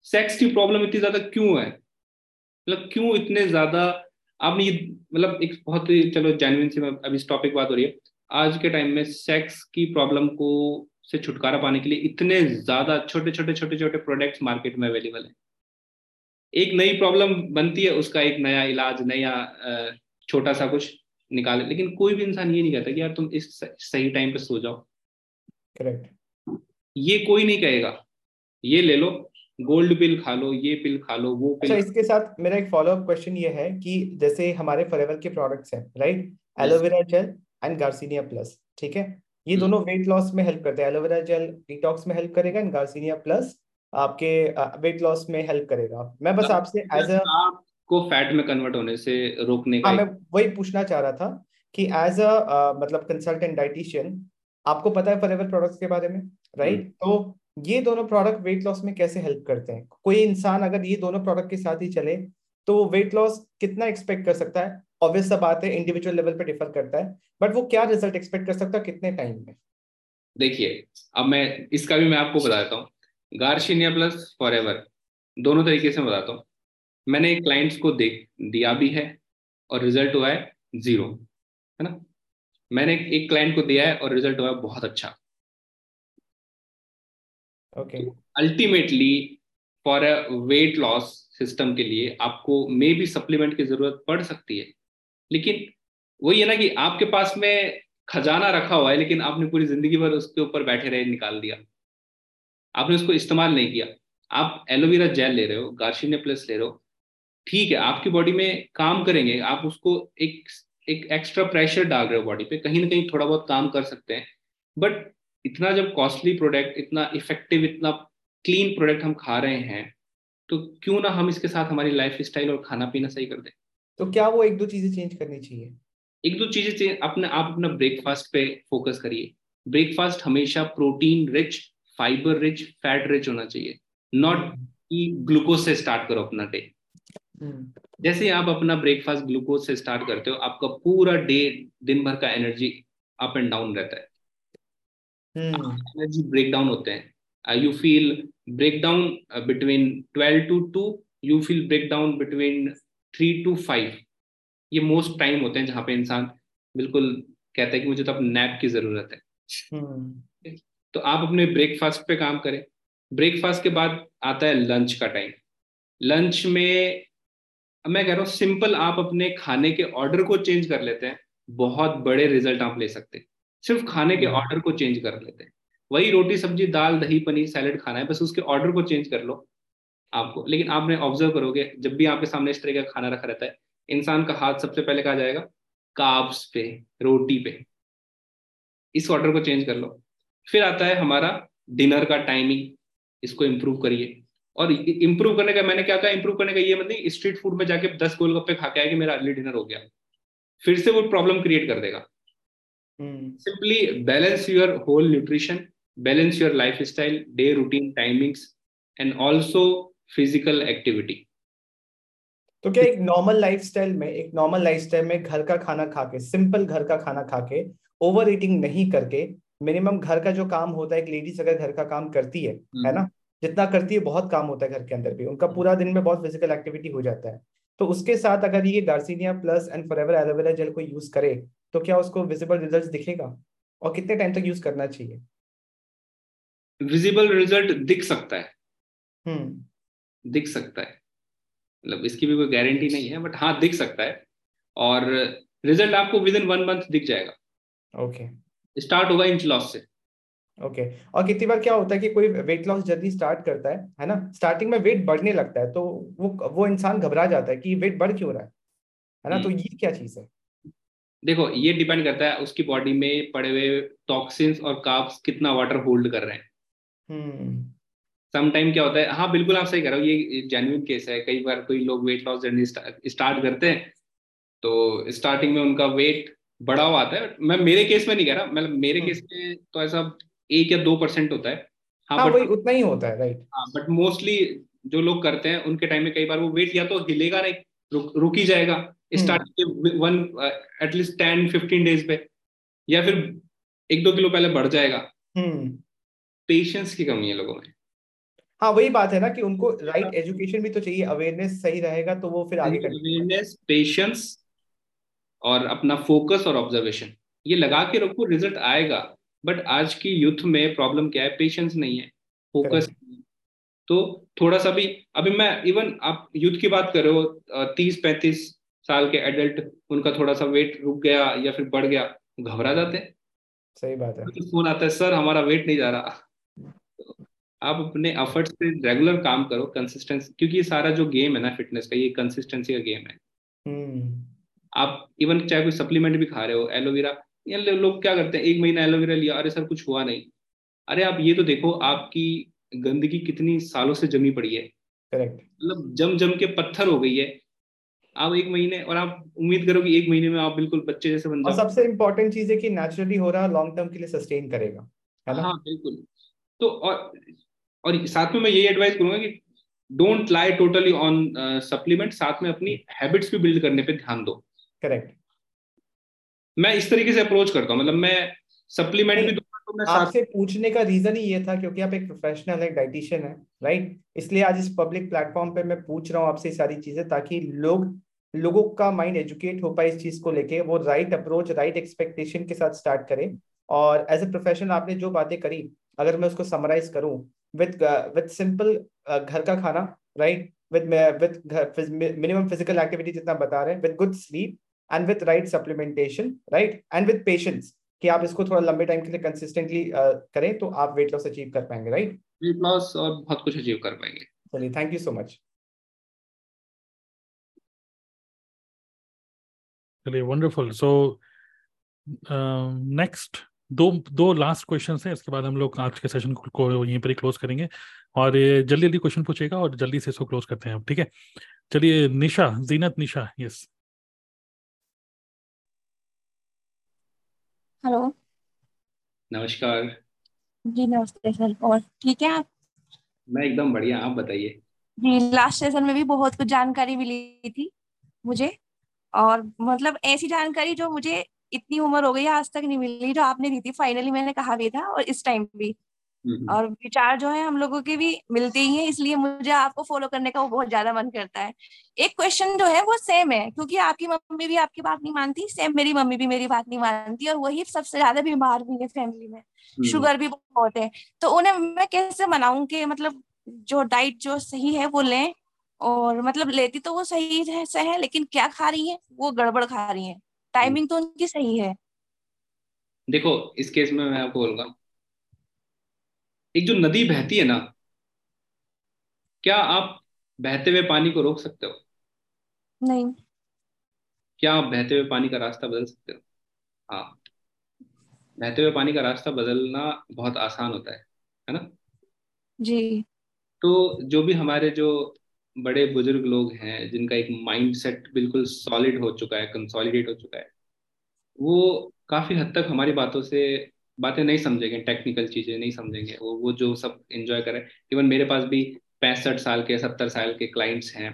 सेक्स की प्रॉब्लम इतनी ज़्यादा क्यों है? मतलब क्यों इतने ज़्यादा आपने ये मतलब एक बहुत ही चलो जेन्युइन सी अभी इस टॉपिक बात हो रही है। आज के टाइम में सेक्स की प्रॉब्लम को से छुटकारा पाने के लिए इतने ज़्यादा छोटे छोटे छोटे छोटे प्रोडक्ट्स मार्केट में अवेलेबल है। एक नई प्रॉब्लम बनती है उसका एक नया इलाज नया छोटा सा कुछ। निकाले। लेकिन कोई भी इंसान ये नहीं कहता कि यार तुम इस सही टाइम पे सो जाओ। करेक्ट ये कोई नहीं कहेगा। ये ले लो गोल्ड पिल खा लो ये पिल खा लो वो पिल अच्छा इसके साथ मेरा एक फॉलो अप क्वेश्चन ये है कि जैसे हमारे फॉरएवर के प्रोडक्ट्स हैं right aloe vera gel and garcinia plus ठीक है? ये हम्म। दोनों वेट लॉस में हेल्प करते हैं। एलोवेरा जेल डिटॉक्स में हेल्प करेगा एंड गार्सिनिया प्लस आपके वेट लॉस में हेल्प करेगा। मैं बस आपसे एज अ को फैट में कन्वर्ट होने से रोकने का हाँ मैं वही पूछना चाह रहा था कि एज अ मतलब कंसल्टेंट डाइटिशियन आपको पता है फॉरएवर प्रोडक्ट्स के बारे में राइट हम्म। तो ये दोनों प्रोडक्ट वेट लॉस में कैसे हेल्प करते हैं? कोई इंसान अगर ये दोनों प्रोडक्ट के साथ ही चले तो वो वेट लॉस कितना एक्सपेक्ट कर सकता है? ऑब्वियस सा बात है इंडिविजुअल लेवल पे डिफर करता है बट वो क्या रिज़ल्ट एक्सपेक्ट कर सकता है कितने टाइम में? देखिए अब मैं इसका भी मैं आपको बताता हूँ। गार्शिनिया प्लस फॉर दोनों तरीके से बताता हूँ। मैंने क्लाइंट्स को देख दिया भी है और रिज़ल्ट हुआ है ज़ीरो है ना? मैंने एक क्लाइंट को दिया है और रिज़ल्ट हुआ है बहुत अच्छा। Okay ultimately for a weight loss system के लिए आपको मे भी सप्लीमेंट की ज़रूरत पड़ सकती है। लेकिन वही है ना कि आपके पास में खजाना रखा हुआ है लेकिन आपने पूरी ज़िंदगी भर उसके ऊपर बैठे रहे निकाल दिया। आपने उसको इस्तेमाल नहीं किया। आप एलोवेरा जेल ले रहे हो गार्शिने प्लस ले रहे हो ठीक है आपकी बॉडी में काम करेंगे आप उसको एक एक एक्स्ट्रा प्रेशर डाल रहे हो बॉडी पे कहीं ना कहीं थोड़ा बहुत काम कर सकते हैं। बट इतना जब कॉस्टली प्रोडक्ट इतना इफ़ेक्टिव इतना क्लीन प्रोडक्ट हम खा रहे हैं तो क्यों ना हम इसके साथ हमारी लाइफ स्टाइल और खाना पीना सही कर दें? तो क्या वो एक दो चीज़ें चेंज करनी चाहिए? एक दो चीज़ें अपने आप अपना ब्रेकफास्ट पे फोकस करिए। ब्रेकफास्ट हमेशा protein rich fibre rich fat rich होना चाहिए। नॉट कि ग्लूकोज से स्टार्ट करो अपना डे जैसे आप अपना ब्रेकफास्ट ग्लूकोज से स्टार्ट करते हो आपका पूरा डे दिन भर का एनर्जी अप एंड डाउन रहता है। एनर्जी ब्रेक डाउन होते हैं। You feel break down between twelve to two you feel break down between three to five ये मोस्ट टाइम होते हैं जहाँ पे इंसान बिल्कुल कहता है कि मुझे तो अब नैप की ज़रूरत है। हम्म। तो आप अपने ब्रेकफास्ट पे काम करें। ब्रेकफास्ट के बाद आता है लंच का टाइम लंच में मैं कह रहा हूँ सिंपल आप अपने खाने के ऑर्डर को चेंज कर लेते हैं बहुत बड़े रिज़ल्ट आप ले सकते हैं। सिर्फ़ खाने के ऑर्डर हम्म। को चेंज कर लेते हैं। वही रोटी सब्ज़ी दाल दही पनीर सैलड खाना है बस उसके ऑर्डर को चेंज कर लो आपको। लेकिन आपने ऑब्ज़र्व करोगे जब भी आपके सामने इस तरह का खाना रखा रहता है इंसान का हाथ सबसे पहले कहा जाएगा? काब्स पे रोटी पे। इस ऑर्डर को चेंज कर लो। फिर आता है हमारा डिनर का टाइमिंग इसको इम्प्रूव करिए। और इम्प्रूव करने का मैंने क्या कहा इम्प्रूव करने का ये मतलब स्ट्रीट फ़ूड में जाके दस गोलगप्पे खा के आए कि मेरा अर्ली डिनर हो गया। फिर से वो प्रॉब्लम क्रिएट कर देगा। Simply balance your whole nutrition balance your lifestyle day routine timings and also physical activity तो क्या एक नॉर्मल लाइफस्टाइल में एक नॉर्मल लाइफस्टाइल में घर का खाना खा के सिंपल घर का खाना खा के ओवर ईटिंग नहीं करके मिनिमम घर का जो काम होता है एक लेडीज़ अगर घर का काम करती है है ना? जितना करती है बहुत काम होता है घर के अंदर भी। उनका पूरा दिन में बहुत फ़िज़िकल एक्टिविटी हो जाता है। तो उसके साथ अगर ये garcinia plus and forever aloe vera gel को यूज़ करे तो क्या उसको विजिबल रिज़ल्ट दिखेगा? और कितने टाइम तक यूज़ करना चाहिए? विजिबल रिज़ल्ट दिख सकता है। हम्म। दिख सकता है। मतलब इसकी भी कोई गारंटी नहीं है बट हाँ दिख सकता है। और रिज़ल्ट आपको विद इन वन मंथ दिख जाएगा। ओके स्टार्ट होगा इंच लॉस से। Okay okay. और कितनी बार क्या होता है कि कोई वेट लॉस जल्दी स्टार्ट करता है है ना? स्टार्टिंग में वेट बढ़ने लगता है तो वो वो इंसान घबरा जाता है कि वेट बढ़ क्यों रहा है? है ना? तो हम्म। ये क्या चीज़ है? देखो ये डिपेंड करता है उसकी बॉडी में पड़े हुए टॉक्सिन्स और काप्स कितना वाटर होल्ड कर रहे हैं। हम्म। समटाइम क्या होता है हाँ बिल्कुल आप सही कह रहे हो ये जेन्युइन केस है। कई बार कोई लोग वेट लॉस जर्नी स्टार्ट करते हैं तो स्टार्टिंग में उनका वेट बड़ा हुआ आता है। मैं मेरे केस में नहीं कह रहा मतलब मेरे केस हम्म। में तो ऐसा एक या दो परसेंट होता है। हाँ, हाँ वही उतना ही होता है राइट हाँ बट मोस्टली जो लोग करते हैं उनके टाइम में कई बार वो वेट या तो हिलेगा नहीं रुक रुक ही जाएगा। Starting one at least ten fifteen days पे। या फिर एक दो किलो पहले बढ़ जाएगा। पेशेंस हम्म। की कमी है लोगों में। हाँ वही बात है ना कि उनको राइट एजुकेशन भी तो चाहिए अवेयरनेस सही रहेगा तो वो फिर आगे अवेयरनेस पेशेंस और अपना फोकस और ऑब्जर्वेशन ये लगा के रखो रिज़ल्ट आएगा। बट आज की यूथ में प्रॉब्लम क्या है? पेशेंस नहीं है फोकस तो थोड़ा सा भी अभी मैं इवन आप यूथ की बात कर रहे हो तीस पैंतीस साल के एडल्ट उनका थोड़ा सा वेट रुक गया या फिर बढ़ गया घबरा जाते हैं। सही बात है। तो फ़ोन आता है सर हमारा वेट नहीं जा रहा। आप अपने एफर्ट से रेगुलर काम करो कंसिस्टेंसी क्योंकि ये सारा जो गेम है ना फिटनेस का ये कंसिस्टेंसी का गेम है। hmm. आप इवन चाहे कोई सप्लीमेंट भी खा रहे हो एलोवेरा या लोग क्या करते हैं? एक महीना एलोवेरा लिया अरे सर कुछ हुआ नहीं। अरे आप ये तो देखो आपकी गंदगी कितनी सालों से जमी पड़ी है। करेक्ट मतलब जम जम के पत्थर हो गई है। आप एक महीने और आप उम्मीद करो कि एक महीने में आप बिल्कुल बच्चे जैसे बन जाओ सबसे इंपॉर्टेंट चीज़ है कि नेचुरली हो रहा है लॉन्ग टर्म के लिए सस्टेन करेगा। है ना? हाँ बिल्कुल। तो और और साथ में मैं यही एडवाइस करूँगा कि don't lie totally on supplement साथ में अपनी हैबिट्स भी बिल्ड करने पे ध्यान दो। करेक्ट मैं इस तरीके से अप्रोच करता हूँ। मतलब मैं सप्लीमेंट भी तो मैं आपसे पूछने का रीजन ही ये था क्योंकि आप एक प्रोफेशनल एक डाइटिशियन है राइट इसलिए आज इस पब्लिक प्लेटफॉर्म पे मैं पूछ रहा हूँ आपसे सारी चीज़ें ताकि लोग लोगों का माइंड एजुकेट हो पाए इस चीज़ को लेके वो राइट अप्रोच राइट एक्सपेक्टेशन के साथ स्टार्ट करें। और एज ए प्रोफेशनल आपने जो बातें करी अगर मैं उसको समराइज करूँ विद विद सिंपल घर का खाना right with with minimum physical activity जितना बता रहे हैं with good sleep and with right supplementation right and with patience कि आप इसको थोड़ा लंबे टाइम के लिए कंसिस्टेंटली uh, करें तो आप वेट लॉस अचीव कर पाएँगे राइट वेट लॉस और बहुत कुछ अचीव कर पाएँगे। चलिए थैंक यू सो मच चलिए वंडरफुल सो नेक्स्ट दो दो लास्ट क्वेश्चन हैं इसके बाद हम लोग आज के सेशन को यहीं पर ही क्लोज करेंगे। और ये जल्दी जल्दी क्वेश्चन पूछेगा और जल्दी से इसको क्लोज करते हैं ठीक है? चलिए निशा जीनत निशा यस हेलो। नमस्कार। जी नमस्ते सर और ठीक है आप? मैं एकदम बढ़िया आप बताइए। जी लास्ट सेशन में भी बहुत कुछ जानकारी मिली थी मुझे और मतलब ऐसी जानकारी जो मुझे इतनी उम्र हो गई आज तक नहीं मिली जो आपने दी थी। फाइनली मैंने कहा भी था और इस टाइम भी। और विचार जो है हम लोगों के भी मिलते ही हैं इसलिए मुझे आपको फॉलो करने का वो बहुत ज़्यादा मन करता है। एक क्वेश्चन जो है वो सेम है क्योंकि आपकी मम्मी भी आपकी बात नहीं मानती सेम मेरी मम्मी भी मेरी बात नहीं मानती और वही सबसे ज़्यादा बीमार भी है फैमिली में। हम्म, शुगर भी बहुत है। तो उन्हें मैं कैसे मनाऊं कि मतलब जो डाइट जो सही है वो लें और मतलब लेती तो वो सही है सही है लेकिन क्या खा रही है? वो गड़बड़ खा रही है। टाइमिंग तो उनकी सही है। देखो इस केस में मैं आपको बोलूँगा एक जो नदी बहती है ना क्या आप बहते हुए पानी को रोक सकते हो? नहीं। क्या आप बहते हुए पानी का रास्ता बदल सकते हो? हाँ। बहते हुए पानी का रास्ता बदलना बहुत आसान होता है है ना? जी। तो जो भी हमारे जो बड़े बुज़ुर्ग लोग हैं जिनका एक माइंड सेट बिल्कुल सॉलिड हो चुका है कंसोलिडेट हो चुका है वो काफ़ी हद तक हमारी बातों से बातें नहीं समझेंगे टेक्निकल चीज़ें नहीं समझेंगे। वो वो जो सब एंजॉय करें। इवन मेरे पास भी पैंसठ साल के, सत्तर साल के क्लाइंट्स हैं।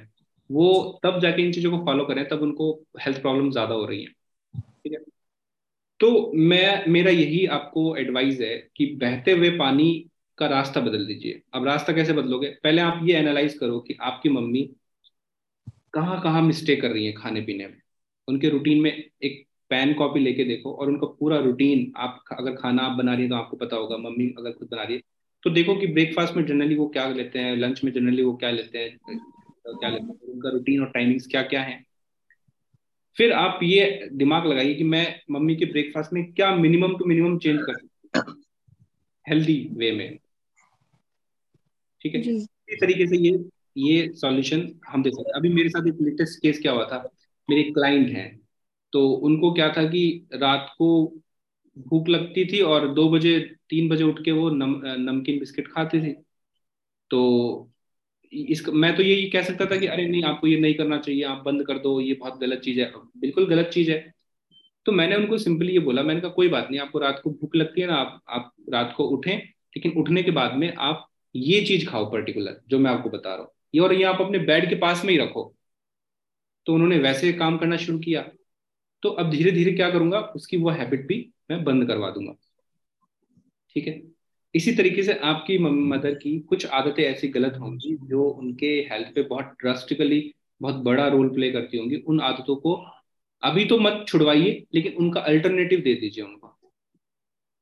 वो तब जाके इन चीज़ों को फॉलो करें, तब उनको हेल्थ प्रॉब्लम ज़्यादा हो रही है। ठीक है? तो मैं, मेरा यही आपको एडवाइस है कि बहते हुए पानी का रास्ता बदल दीजिए। अब रास्ता कैसे बदलोगे? पहले आप ये एनालाइज करो कि आपकी मम्मी कहाँ कहाँ मिस्टेक कर रही है खाने पीने में। उनके रूटीन में एक पेन कॉपी लेके देखो और उनका पूरा रूटीन आप अगर खाना आप बना रही है तो आपको पता होगा मम्मी अगर खुद बना रही है। तो देखो कि ब्रेकफास्ट में जनरली वो क्या लेते हैं लंच में जनरली वो क्या लेते हैं क्या लेते हैं उनका रूटीन और टाइमिंग्स क्या क्या है। फिर आप ये दिमाग लगाइए कि मैं मम्मी के ब्रेकफास्ट में क्या मिनिमम टू मिनिमम चेंज कर सकती हूँ। हेल्दी वे में। ठीक है? इसी तरीके से ये ये सॉल्यूशन हम दे सकते हैं। अभी मेरे साथ एक लेटेस्ट केस क्या हुआ था? मेरे क्लाइंट हैं। तो उनको क्या था कि रात को भूख लगती थी और दो बजे तीन बजे उठ के वो नम, नमकीन बिस्किट खाते थे। तो इस मैं तो यही कह सकता था कि अरे नहीं आपको ये नहीं करना चाहिए आप बंद कर दो ये बहुत गलत चीज़ है। बिल्कुल गलत चीज़ है। तो मैंने उनको सिंपली ये बोला मैंने कहा कोई बात नहीं आपको रात को भूख लगती है ना आप आप रात को उठें लेकिन उठने के बाद में आप ये चीज़ खाओ पर्टिकुलर जो मैं आपको बता रहा हूँ। ये और ये आप अपने बेड के पास में ही रखो। तो उन्होंने वैसे काम करना शुरू किया। तो अब धीरे धीरे क्या करूँगा, उसकी वो हैबिट भी मैं बंद करवा दूँगा। ठीक है? इसी तरीके से आपकी मदर की कुछ आदतें ऐसी गलत होंगी जो उनके हेल्थ पे बहुत ड्रास्टिकली बहुत बड़ा रोल प्ले करती होंगी। उन आदतों को अभी तो मत छुड़वाइए, लेकिन उनका अल्टरनेटिव दे दीजिए उनको।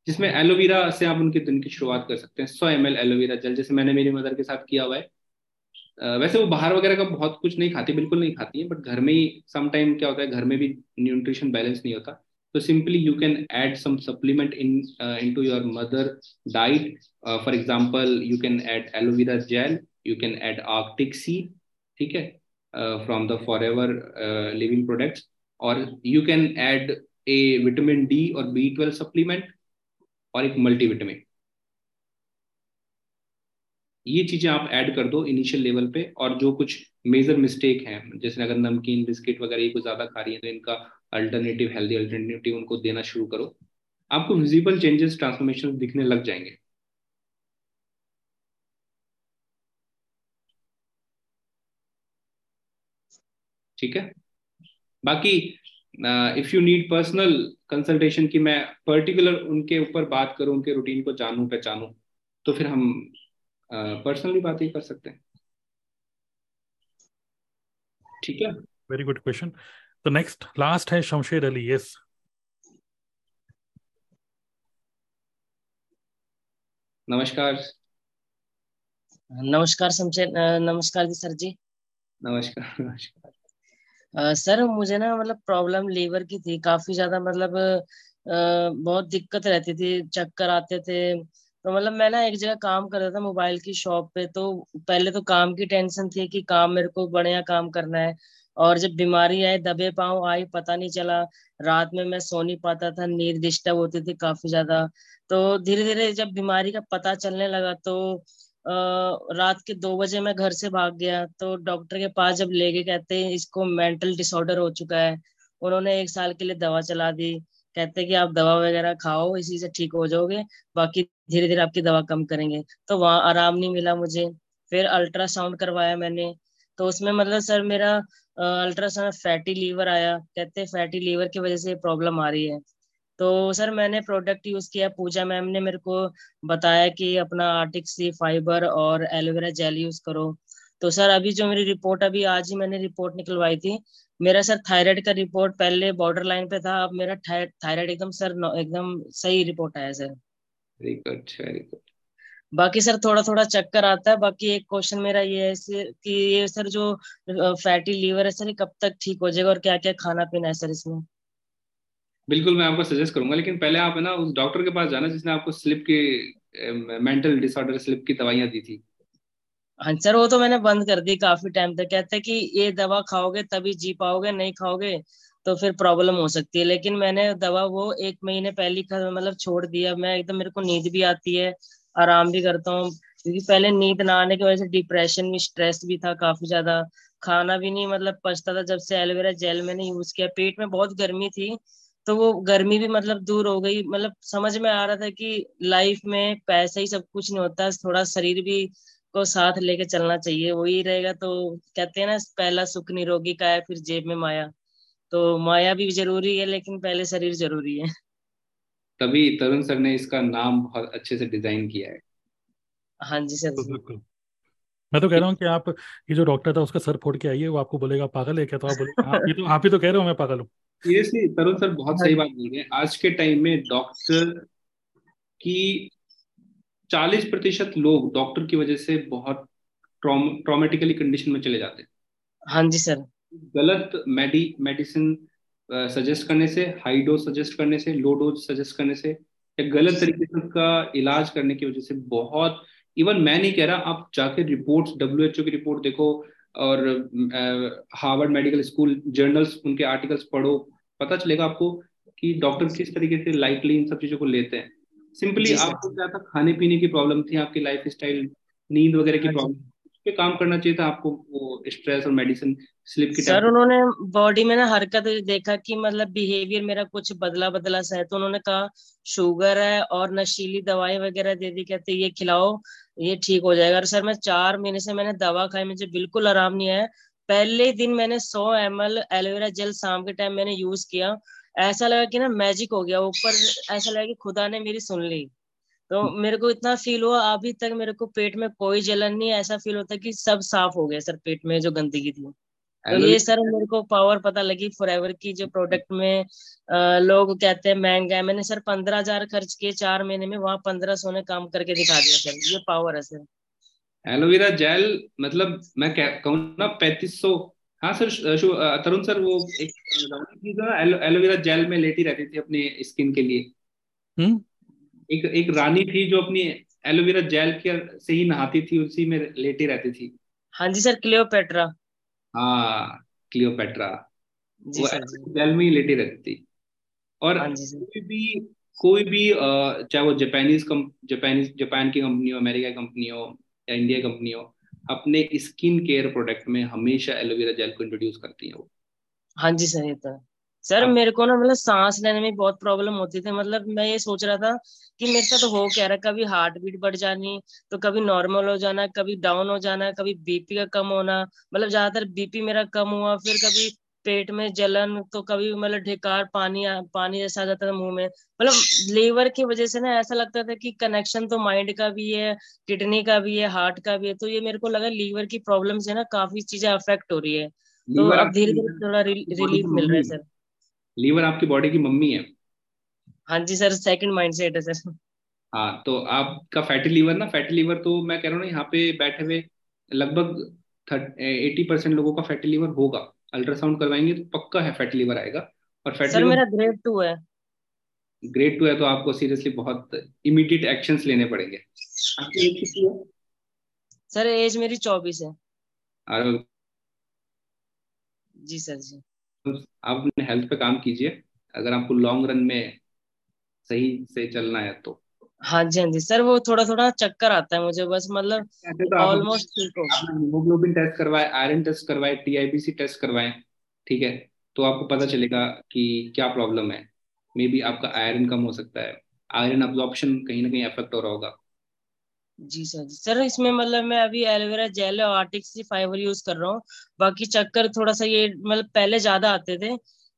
जिसमें एलोवेरा से आप उनके दिन की शुरुआत कर सकते हैं। सौ एम एल एलोवेरा जल जैसे मैंने मेरी मदर के साथ किया हुआ है। वैसे वो बाहर वगैरह का बहुत कुछ नहीं खाती, बिल्कुल नहीं खाती है बट घर में ही सम टाइम क्या होता है, घर में भी न्यूट्रिशन बैलेंस नहीं होता। तो simply you can add some supplement in into your mother diet for example you can add aloe vera gel you can add arctic sea ठीक है? From the forever living products और you can add a vitamin D और B twelve supplement और एक multivitamin ये चीज़ें आप add कर दो इनिशियल लेवल पे और जो कुछ मेजर मिस्टेक है, जैसे अगर नमकीन, बिस्किट वगैरह ये कुछ ज़्यादा खा रही है तो इनका अल्टरनेटिव हेल्दी अल्टरनेटिव उनको देना शुरू करो। आपको विजिबल चेंजेस ट्रांसफॉर्मेशन दिखने लग जाएँगे। ठीक है? बाकी if you need personal consultation की मैं पर्टिकुलर उनके ऊपर बात करूँ, उनके रूटीन को जानूं, पहचानूं तो फिर हम पर्सनली बात ही कर सकते हैं। ठीक है? वेरी गुड क्वेश्चन तो नेक्स्ट लास्ट है शमशेर अली यस नमस्कार। नमस्कार शमशेर नमस्कार जी सर जी। नमस्कार नमस्कार। सर मुझे ना मतलब प्रॉब्लम लीवर की थी काफ़ी ज़्यादा मतलब uh, बहुत दिक्कत रहती थी चक्कर आते थे तो मतलब मैं ना एक जगह काम कर रहा था मोबाइल की शॉप पे तो पहले तो काम की टेंशन थी कि काम मेरे को बढ़िया काम करना है। और जब बीमारी आई दबे पाँव आई पता नहीं चला। रात में मैं सो नहीं पाता था नींद डिस्टर्ब होती थी काफ़ी ज़्यादा। तो धीरे धीरे जब बीमारी का पता चलने लगा तो आ, रात के दो बजे मैं घर से भाग गया। तो डॉक्टर के पास जब ले गए कहते हैं इसको मेंटल डिसऑर्डर हो चुका है। उन्होंने एक साल के लिए दवा चला दी। कहते हैं कि आप दवा वगैरह खाओ, इसी से ठीक हो जाओगे, बाकी धीरे धीरे आपकी दवा कम करेंगे। तो वहाँ आराम नहीं मिला मुझे। फिर अल्ट्रासाउंड करवाया मैंने। तो उसमें मतलब सर मेरा अल्ट्रासाउंड फैटी लीवर आया। कहते हैं फैटी लीवर की वजह से प्रॉब्लम आ रही है। तो सर मैंने प्रोडक्ट यूज़ किया, पूजा मैम ने मेरे को बताया कि अपना आर्टिक सी फाइबर और एलोवेरा जेल यूज़ करो। तो सर अभी जो मेरी रिपोर्ट, अभी आज ही मैंने रिपोर्ट निकलवाई थी। मेरा सर थायराइड का रिपोर्ट पहले बॉर्डर लाइन पे था अब मेरा थायराइड एकदम सर एकदम सही रिपोर्ट आया sir. Very good very good बाकी सर थोड़ा थोड़ा चक्कर आता है बाकी एक क्वेश्चन मेरा ये है कि ये सर जो फैटी लीवर है सर कब तक ठीक हो जाएगा और क्या क्या खाना पीना है सर इसमें? बिल्कुल मैं आपको सजेस्ट करूँगा लेकिन पहले आप है ना उस डॉक्टर के पास जाना जिसने आपको स्लिप की मेंटल डिसऑर्डर स्लिप की दवाइयाँ दी थी। हाँ सर, वो तो मैंने बंद कर दी काफ़ी टाइम तक। कहते हैं कि ये दवा खाओगे तभी जी पाओगे, नहीं खाओगे तो फिर प्रॉब्लम हो सकती है। लेकिन मैंने दवा वो एक महीने पहले मतलब छोड़ दिया। मैं एकदम, मेरे को नींद भी आती है, आराम भी करता हूँ। क्योंकि पहले नींद ना आने की वजह से डिप्रेशन में स्ट्रेस भी था काफ़ी ज़्यादा। खाना भी नहीं मतलब पचता था। जब से एलोवेरा जेल मैंने यूज़ किया, पेट में बहुत गर्मी थी तो वो गर्मी भी मतलब दूर हो गई। मतलब समझ में आ रहा था कि लाइफ में पैसा ही सब कुछ नहीं होता, थोड़ा शरीर भी को साथ लेके चलना चाहिए वही रहेगा तो कहते हैं ना पहला सुख निरोगी का है फिर जेब में माया। तो माया भी ज़रूरी है लेकिन पहले शरीर ज़रूरी है। तभी तरुण सर ने इसका नाम बहुत अच्छे से डिज़ाइन किया है। हाँ जी सर बिल्कुल। मैं तो कह रहा हूँ कि आप ये जो डॉक्टर था उसका सर फोड़ के आइए वो आपको बोलेगा पागल है क्या? तो आप बोले आप ही तो आप ही तो कह रहे हो मैं पागल हूँ। सीरियसली तरुण सर बहुत सही बात बोल रहे हैं। आज के टाइम में डॉक्टर की चालीस प्रतिशत लोग डॉक्टर की वजह से बहुत ट्रॉमेटिकली कंडीशन में चले जाते हैं। हाँ जी सर। गलत मेडी मेडिसिन सजेस्ट करने से हाई डोज सजेस्ट करने से लो डोज सजेस्ट करने से या गलत तरीके से उसका इलाज करने की वजह से बहुत इवन मैं नहीं कह रहा आप जाके रिपोर्ट्स डब्ल्यू एच ओ की रिपोर्ट देखो और हार्वर्ड मेडिकल स्कूल जर्नल्स उनके आर्टिकल्स पढ़ो पता चलेगा आपको कि डॉक्टर किस तरीके से लाइटली इन सब चीज़ों को लेते हैं। सिंपली आपको क्या था खाने पीने की प्रॉब्लम थी आपकी लाइफ स्टाइल नींद वगैरह की प्रॉब्लम हाँ पे काम करना चाहिए था आपको वो स्ट्रेस और मेडिसिन स्लिप की सर उन्होंने बॉडी में ना हरकत देखा कि मतलब बिहेवियर मेरा कुछ बदला बदला सा है तो उन्होंने कहा शुगर है और नशीली दवाई वगैरह दे दी कहते ये खिलाओ ये ठीक हो जाएगा। और सर मैं चार महीने से मैंने दवा खाई मुझे बिल्कुल आराम नहीं आया। पहले दिन मैंने सौ एम एल एलोवेरा जेल शाम के टाइम मैंने यूज़ किया ऐसा लगा कि ना मैजिक हो गया ऊपर ऐसा लगा कि खुदा ने मेरी सुन ली। तो मेरे को इतना फील हुआ अभी तक मेरे को पेट में कोई जलन नहीं ऐसा फील होता कि सब साफ़ हो गया सर पेट में जो गंदगी थी। तो ये सर मेरे को पावर पता लगी फॉर की जो प्रोडक्ट में आ, लोग कहते हैं महँगा है मैंने सर पंद्रह हज़ार खर्च किए चार महीने में वहाँ पंद्रह सौ ने काम करके दिखा दिया सर। ये पावर है सर। एलोवेरा जेल मतलब मैं कहूँ ना पैंतीस सौ हाँ सर तरुण सर वो एक एलोवेरा जेल में लेटी रहती थी अपनी स्किन के लिए। हम्म एक एक रानी थी जो अपनी एलोवेरा जेल के से ही नहाती थी उसी में लेटी रहती थी। हाँ जी सर क्लियोपेट्रा। हाँ क्लियोपेट्रा। वो जेल में ही लेटी रहती थी। और हाँ कोई भी कोई भी चाहे वो जापानीज जापानीज जापान की कंपनी हो अमेरिका की कंपनी हो या इंडिया कंपनी हो अपने स्किन केयर प्रोडक्ट में हमेशा एलोवेरा जेल को इंट्रोड्यूस करती है वो। हाँ जी सर ये तो सर मेरे को ना मतलब सांस लेने में बहुत प्रॉब्लम होती थी। मतलब मैं ये सोच रहा था कि मेरे साथ हो क्या रहा कभी हार्ट बीट बढ़ जानी तो कभी नॉर्मल हो जाना कभी डाउन हो जाना कभी बीपी का कम होना। मतलब ज़्यादातर बीपी मेरा कम हुआ फिर कभी पेट में जलन तो कभी मतलब ढिकार पानी पानी जैसा आ जाता था मुँह में। मतलब लीवर की वजह से ना ऐसा लगता था कि कनेक्शन तो माइंड का भी है किडनी का भी है हार्ट का भी है तो ये मेरे को लगा लीवर की प्रॉब्लम से ना काफ़ी चीज़ें अफेक्ट हो रही है। तो अब धीरे धीरे थोड़ा रिलीफ मिल रहा है सर लीवर आपकी बॉडी की मम्मी है। हाँ जी सर सेकंड माइंडसेट है सर हाँ तो आपका फैटी लीवर ना फैटी लीवर तो मैं कह रहा हूँ यहाँ पे बैठे हुए लगभग एटी परसेंट लोगों का फैटी लीवर होगा। अल्ट्रासाउंड करवाएँगे तो पक्का है फैटी लीवर आएगा। और फैटी सर मेरा ग्रेड टू है। ग्रेड टू है तो आपको सीरियसली बहुत इमीडिएट एक्शंस लेने पड़ेंगे। आपकी एज कितनी है? सर एज मेरी चौबीस है। और जी सर जी। आप अपने हेल्थ पे काम कीजिए। अगर आपको लॉन्ग रन में सही से चलना है तो। हाँ जी हाँ जी। सर वो थोड़ा थोड़ा चक्कर आता है मुझे बस मतलब ऑलमोस्ट ठीक हो हीमोग्लोबिन टेस्ट करवाए आयरन टेस्ट करवाए टीआईबीसी टेस्ट करवाए ठीक है? तो आपको पता चलेगा कि क्या प्रॉब्लम है। मे बी आपका आयरन कम हो सकता है। आयरन अब्जॉर्प्शन कहीं ना कहीं अफेक्ट हो रहा होगा। जी सर जी। सर इसमें मतलब मैं अभी एलोवेरा जेल और आर्टिक्स फाइबर यूज़ कर रहा हूँ। बाकी चक्कर थोड़ा सा ये मतलब पहले ज़्यादा आते थे।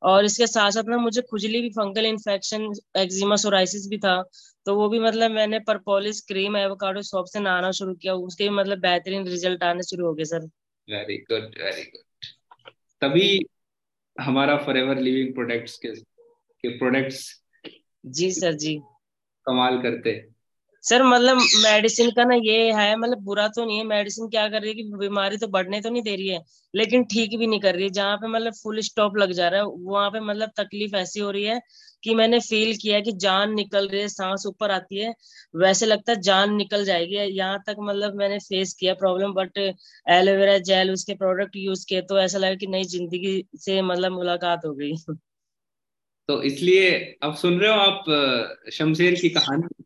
और इसके साथ साथ ना मुझे खुजली भी फंगल इन्फेक्शन एक्जिमा सोराइसिस भी था। तो वो भी मतलब मैंने परपोलिस क्रीम एवोकाडो सॉप से नहाना शुरू किया। उसके भी मतलब बेहतरीन रिज़ल्ट आने शुरू हो गए sir very good very good तभी हमारा फॉरएवर लिविंग प्रोडक्ट्स के के प्रोडक्ट्स जी सर जी। कमाल करते। हैं सर मतलब मेडिसिन का ना ये है मतलब बुरा तो नहीं है। मेडिसिन क्या कर रही है कि बीमारी तो बढ़ने तो नहीं दे रही है, लेकिन ठीक भी नहीं कर रही है। जहाँ पे मतलब फुल स्टॉप लग जा रहा है, वहाँ पे मतलब तकलीफ़ ऐसी हो रही है कि मैंने फील किया कि जान निकल रही है, सांस ऊपर आती है, वैसे लगता है जान निकल जाएगी। यहाँ तक मतलब मैंने फेस किया problem but aloe vera gel उसके प्रोडक्ट यूज़ किए तो ऐसा लगा कि नई ज़िंदगी से मतलब मुलाकात हो गई। तो इसलिए अब सुन रहे हो आप शमशेर की कहानी?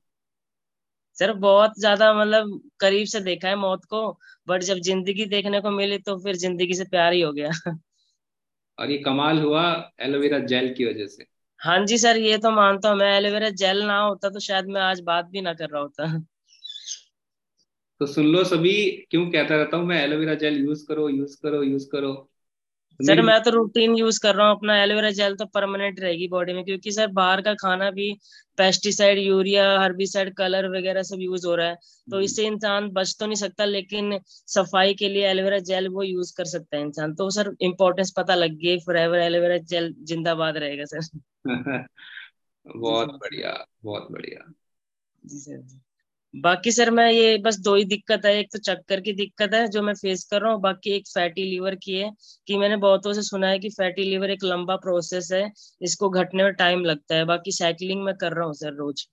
सर बहुत ज़्यादा मतलब करीब से देखा है मौत को बट जब ज़िंदगी देखने को मिली तो फिर ज़िंदगी से प्यार ही हो गया। और ये कमाल हुआ एलोवेरा जेल की वजह से। हाँ जी सर ये तो मानता हूँ मैं एलोवेरा जेल ना होता तो शायद मैं आज बात भी ना कर रहा होता। तो सुन लो सभी क्यों कहता रहता हूँ मैं एलोवेरा जेल यूज़ करो यूज़ करो यूज़ करो। सर मेरी मैं तो रूटीन यूज़ कर रहा हूँ अपना एलोवेरा जेल तो परमानेंट रहेगी बॉडी में क्योंकि सर बाहर का खाना भी पेस्टिसाइड यूरिया हर्बिसाइड कलर वगैरह सब यूज़ हो रहा है तो इससे इंसान बच तो नहीं सकता लेकिन सफ़ाई के लिए एलोवेरा जेल वो यूज़ कर सकता है इंसान। तो सर इम्पोर्टेंस पता लग गई फॉर एवर एलोवेरा जेल जिंदाबाद रहेगा सर [LAUGHS] बहुत बढ़िया बहुत बढ़िया। जी सर जी। बाकी सर मैं ये बस दो ही दिक्कत है एक तो चक्कर की दिक्कत है जो मैं फेस कर रहा हूँ बाकी एक फैटी लीवर की है कि मैंने बहुतों से सुना है कि फैटी लीवर एक लंबा प्रोसेस है इसको घटने में टाइम लगता है बाकी साइकिलिंग में कर रहा हूँ सर रोज।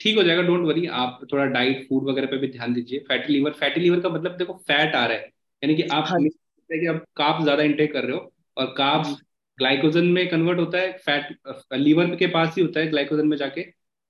ठीक हो जाएगा डोंट वरी आप थोड़ा डाइट फ़ूड वगैरह पे भी ध्यान दीजिए। फैटी लीवर फैटी लीवर का मतलब देखो फैट आ रहा है यानी कि आप हाँ कि आप कार्ब ज़्यादा इंटेक कर रहे हो और कार्ब ग्लाइकोजन में कन्वर्ट होता है फैट लीवर के पास ही होता है ग्लाइकोजन में जाके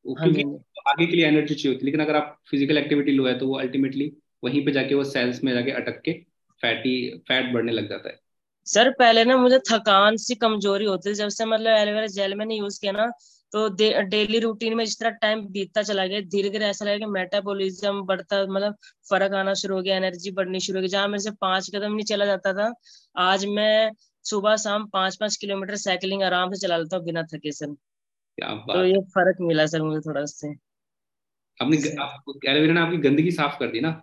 वो हाँ क्योंकि आगे के लिए एनर्जी चाहिए होती है। लेकिन अगर आप फ़िज़िकल एक्टिविटी लो है तो वो अल्टीमेटली वहीं पे जाके वो सेल्स में जाके अटक के फैटी फैट बढ़ने लग जाता है। सर पहले ना मुझे थकान सी कमज़ोरी होती थी। जब से मतलब एलोवेरा जेल मैंने यूज़ किया ना तो डेली रूटीन में जिस तरह टाइम बीतता चला गया धीरे धीरे ऐसा लगा कि मेटाबॉलिज्म बढ़ता मतलब फ़र्क आना शुरू हो गया एनर्जी बढ़नी शुरू हो गई। जहाँ मेरे से पाँच कदम नहीं चला जाता था आज मैं सुबह शाम पाँच पाँच किलोमीटर साइकिलिंग आराम से चला लेता हूँ बिना थके सर क्या तो ये फ़र्क मिला सर मुझे थोड़ा उससे। आपने एलोवेरा ने आपकी गंदगी साफ़ कर दी ना?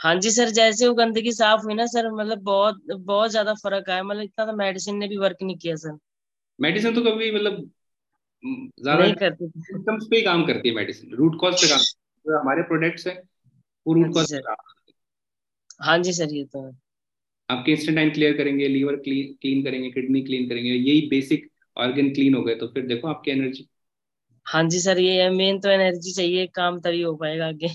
हाँ जी सर जैसे वो गंदगी साफ़ हुई ना सर मतलब बहुत बहुत ज़्यादा फ़र्क आया मतलब इतना तो मेडिसिन ने भी वर्क नहीं किया सर। मेडिसिन तो कभी मतलब ज़्यादा नहीं करती सिम्टम्स पे ही काम करती है मेडिसिन रूट कॉज पे काम है। जो हमारे प्रोडक्ट्स है वो हाँ रूट कॉज पे काम हाँ। जी सर ये तो है। है आपके इंस्टेंटाइन क्लियर करेंगे लीवर क्लीन क्लीन करेंगे किडनी क्लीन करेंगे यही बेसिक ऑर्गन क्लीन हो गए तो फिर देखो आपकी एनर्जी हाँ जी सर ये मेन तो एनर्जी चाहिए काम तभी हो पाएगा आगे।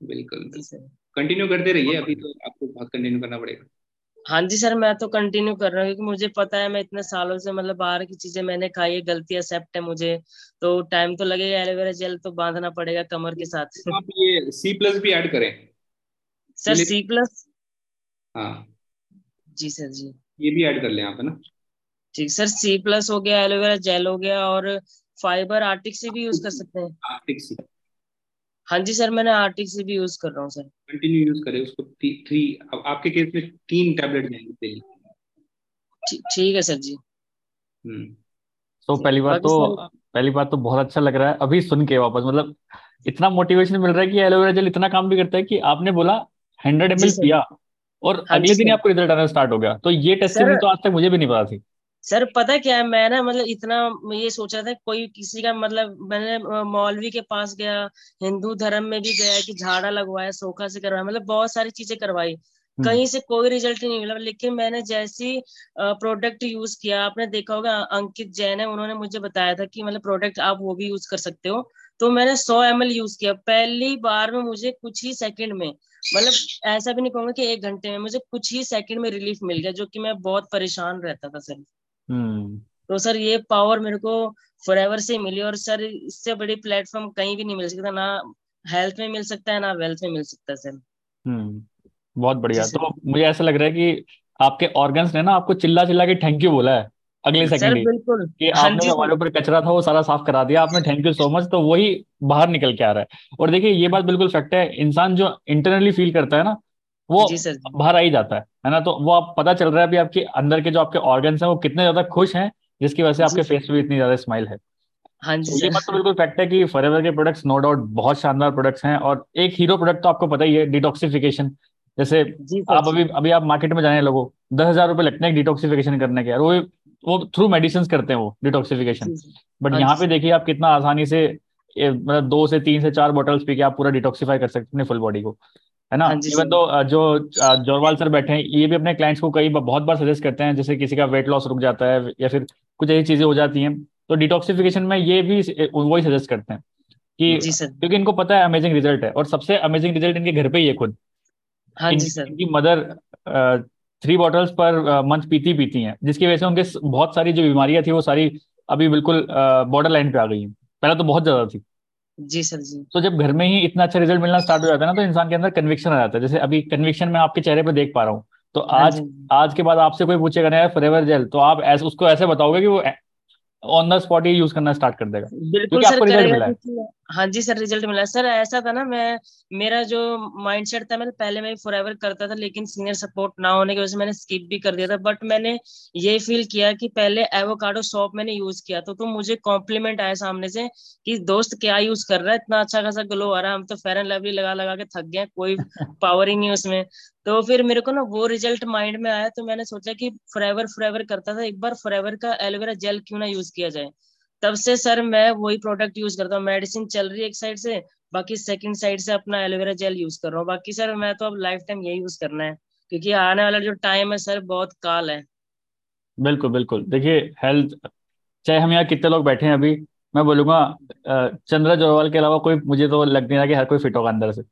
बिल्कुल जी सर। कंटिन्यू करते रहिए अभी तो आपको बहुत कंटिन्यू करना पड़ेगा। हाँ जी सर मैं तो कंटिन्यू कर रहा हूँ क्योंकि मुझे पता है मैं इतने सालों से मतलब बाहर की चीज़ें मैंने खाई है गलती एक्सेप्ट है मुझे। तो टाइम तो लगेगा एलोवेरा जेल तो बांधना पड़ेगा कमर के साथ। [LAUGHS] आप ये सी प्लस भी ऐड करें। सर सी प्लस हाँ। जी सर जी। ये भी ऐड कर लें आप है ना? ठीक सर सी प्लस हो गया एलोवेरा जेल हो गया और फाइबर आर्टिक से भी यूज़ कर सकते हैं। Arctic Sea? हाँ जी सर मैंने आर्टिक से भी यूज़ कर रहा हूँ सर। कंटिन्यू यूज़ करें उसको। थ्री अब आपके केस में तीन टैबलेट जाएँगे डेली ठीक ठीक है सर जी। हम्म। तो पहली बात तो पहली बात तो बहुत अच्छा लग रहा है अभी सुन के वापस। मतलब इतना मोटिवेशन मिल रहा है कि एलोवेरा जेल इतना काम भी करता है कि आपने बोला हंड्रेड एम पिया और हाँ अगले दिन आपको रिज़ल्ट आना स्टार्ट हो गया। तो ये टेस्टिमनी तो आज तक मुझे भी नहीं पता थी। सर पता क्या है मैं ना मतलब इतना ये सोचा था कोई किसी का मतलब मैंने मौलवी के पास गया हिंदू धर्म में भी गया कि झाड़ा लगवाया सोखा से करवाया मतलब बहुत सारी चीज़ें करवाई। हम्म। कहीं से कोई रिज़ल्ट नहीं मिला लेकिन मैंने जैसी प्रोडक्ट यूज़ किया आपने देखा होगा अंकित जैन है उन्होंने मुझे बताया था कि मतलब प्रोडक्ट आप वो भी यूज़ कर सकते हो। तो मैंने 100 एम यूज़ किया पहली बार में मुझे कुछ ही सेकंड में मतलब ऐसा भी नहीं कहूँगा कि एक घंटे में मुझे कुछ ही सेकंड में रिलीफ मिल गया जो कि मैं बहुत परेशान रहता था सर। तो सर ये पावर मेरे को फॉर से मिली और सर इससे बड़ी प्लेटफॉर्म कहीं भी नहीं मिल सकता ना हेल्थ में मिल सकता है ना वेल्थ में मिल सकता है सर। हम्म बहुत बढ़िया। तो मुझे ऐसा लग रहा है कि आपके ऑर्गन्स ने ना आपको चिल्ला चिल्ला के थैंक यू बोला है अगले सेकंड बिल्कुल। कि हाँ आपने हमारे ऊपर कचरा था वो सारा साफ़ करा दिया आपने थैंक यू सो मच तो वही बाहर निकल के आ रहा है। और देखिए ये बात बिल्कुल फैक्ट है इंसान जो इंटरनली फील करता है ना वो बाहर आ ही जाता है है ना? तो वो आप पता चल रहा है अभी आपके अंदर के जो आपके ऑर्गन्स हैं वो कितने ज़्यादा खुश हैं जिसकी वजह से आपके फेस पे भी इतनी ज़्यादा स्माइल है। हाँ जी तो ये तो बिल्कुल फैक्ट है कि फॉरएवर के प्रोडक्ट्स नो डाउट बहुत शानदार प्रोडक्ट्स हैं और एक हीरो प्रोडक्ट तो आपको पता ही है डिटॉक्सिफिकेशन जैसे आप अभी अभी आप मार्केट में जाने लगो दस हज़ार रुपये लगते हैं डिटॉक्सिफिकेशन करने के यार वो वो थ्रू मेडिसिन करते हैं वो डिटॉक्सिफिकेशन बट हाँ यहाँ पे देखिए आप कितना आसानी से मतलब दो से तीन से चार बॉटल्स पी के आप पूरा डिटॉक्सिफाई कर सकते हैं फुल बॉडी को। है ना? हाँ इवन तो जो अ, जोरवाल सर बैठे हैं ये भी अपने क्लाइंट्स को कई बहुत बार सजेस्ट करते हैं जैसे किसी का वेट लॉस रुक जाता है या फिर कुछ ऐसी चीज़ें हो जाती हैं तो डिटॉक्सिफिकेशन में ये भी वही सजेस्ट करते हैं कि क्योंकि इनको पता है अमेजिंग रिज़ल्ट है और सबसे अमेजिंग रिज़ल्ट इनके घर पे ही है खुद। हाँ इन, जी सर इनकी mother three bottles per month पीती पीती हैं जिसकी वजह से उनके बहुत सारी जो बीमारियाँ थी वो सारी अभी बिल्कुल बॉर्डर लाइन पे आ गई हैं। पहले तो बहुत ज़्यादा थी। जी सर जी। तो जब घर में ही इतना अच्छा रिज़ल्ट मिलना स्टार्ट हो जाता है ना तो इंसान के अंदर कन्विक्शन आ जाता है। जैसे अभी कन्विक्शन मैं आपके चेहरे पर देख पा रहा हूँ। तो हाँ आज हाँ आज के बाद आपसे कोई पूछेगा ना यार फॉरएवर जेल तो आप ऐसे उसको ऐसे बताओगे कि वो ऑन द स्पॉट ही यूज़ करना स्टार्ट कर देगा। बिल्कुल सर आपको रिज़ल्ट मिला है। हाँ जी सर रिज़ल्ट मिला। सर ऐसा था ना मैं मेरा जो माइंडसेट था मैं पहले मैं फॉरएवर करता था लेकिन सीनियर सपोर्ट ना होने की वजह से मैंने स्किप भी कर दिया था। बट मैंने ये फील किया कि पहले एवोकाडो सॉप मैंने यूज़ किया तो, तो मुझे कॉम्प्लीमेंट आया सामने से कि दोस्त क्या यूज़ कर रहा है? इतना अच्छा खासा ग्लो आ रहा है। हम तो फेयर एंड लवली लगा लगा के थक गए कोई [LAUGHS] पावर ही नहीं उसमें। तो फिर मेरे को ना वो रिज़ल्ट माइंड में आया तो मैंने सोचा कि फॉरएवर फॉरएवर करता था। एक बार फॉरएवर का एलोवेरा जेल क्यों ना यूज़ किया जाए? तब से सर मैं वही प्रोडक्ट यूज़ करता हूँ। मेडिसिन चल रही है एक साइड से बाकी सेकंड साइड से अपना एलोवेरा जेल यूज़ कर रहा हूँ। बाकी सर मैं तो अब लाइफ टाइम यही यूज़ करना है क्योंकि आने वाला जो टाइम है सर बहुत काल है। बिल्कुल बिल्कुल। देखिए हेल्थ चाहे हम यहाँ कितने लोग बैठे हैं अभी मैं बोलूँगा चंद्रा जोरवाल के अलावा कोई मुझे तो लग नहीं रहा कि हर कोई फिट होगा अंदर से।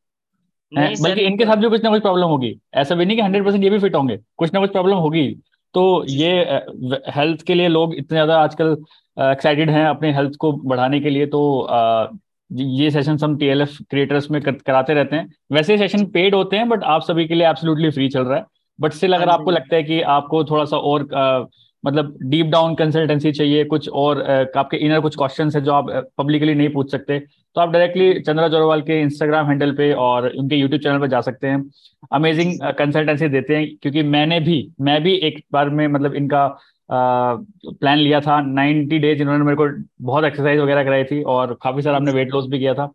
नहीं बल्कि इनके साथ भी कुछ ना कुछ प्रॉब्लम होगी। ऐसा भी नहीं कि हंड्रेड परसेंट ये भी फिट होंगे। कुछ ना कुछ प्रॉब्लम होगी। तो ये हेल्थ के लिए लोग इतने ज़्यादा आजकल एक्साइटेड हैं अपने हेल्थ को बढ़ाने के लिए तो ये सेशन हम टीएलएफ क्रिएटर्स में कर, कराते रहते हैं। वैसे सेशन पेड होते हैं बट आप सभी के लिए एब्सोल्युटली फ्री चल रहा है। बट स्टिल हाँ अगर आपको लगता है कि आपको थोड़ा सा और अ, मतलब डीप डाउन कंसल्टेंसी चाहिए कुछ और अ, आपके इनर कुछ क्वेश्चन है जो आप पब्लिकली नहीं पूछ सकते तो आप डायरेक्टली चंद्रा जोरवाल के इंस्टाग्राम हैंडल पे और उनके यूट्यूब चैनल पे जा सकते हैं। अमेजिंग कंसल्टेंसी देते हैं क्योंकि मैंने भी मैं भी एक बार में मतलब इनका प्लान लिया था। 90 डेज़ इन्होंने मेरे को बहुत एक्सरसाइज वगैरह कराई थी और काफ़ी सारा हमने वेट लॉस भी किया था।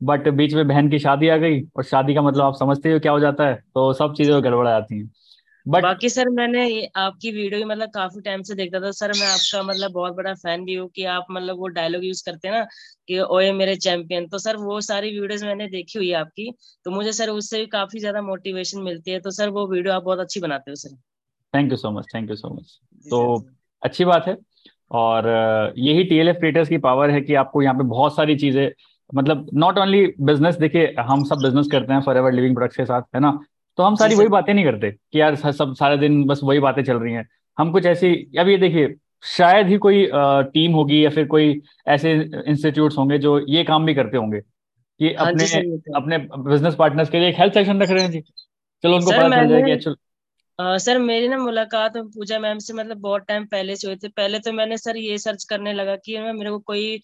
बट बीच में बहन की शादी आ गई और शादी का मतलब आप समझते हो क्या हो जाता है तो सब चीज़ें गड़बड़ जाती हैं। बट बाकी सर मैंने आपकी वीडियो मतलब काफ़ी टाइम से देखता था। सर मैं आपका मतलब बहुत बड़ा फ़ैन भी हूँ कि आप मतलब वो डायलॉग यूज़ करते हैं ना कि ओए मेरे चैंपियन तो सर वो सारी वीडियोस मैंने देखी हुई है आपकी। तो मुझे सर उससे भी काफ़ी ज़्यादा मोटिवेशन मिलती है। तो सर वो वीडियो आप बहुत अच्छी बनाते हो sir. Thank you so much thank you so much तो अच्छी बात है और यही टीएलएफ क्रिएटर्स की पावर है कि आपको यहाँ पे बहुत सारी चीज़ें मतलब नॉट ओनली बिज़नेस देखिए हम सब बिज़नेस करते हैं फॉर एवर लिविंग प्रोडक्ट्स के साथ है ना? तो हम सारी वही बातें नहीं करते कि यार सब सारे दिन बस वही बातें चल रही हैं। हम कुछ ऐसी अब ये देखिए शायद ही कोई टीम होगी या फिर कोई ऐसे इंस्टीट्यूट्स होंगे जो ये काम भी करते होंगे कि हाँ अपने तो अपने बिज़नेस पार्टनर्स के लिए एक हेल्थ सेक्शन रख रहे हैं जी। चलो उनको पता चल जाए मैंने कि अ, सर मेरी ना मुलाकात पूजा मैम से मतलब बहुत टाइम पहले से हुई थी। पहले तो मैंने सर ये सर्च करने लगा कि मेरे को कोई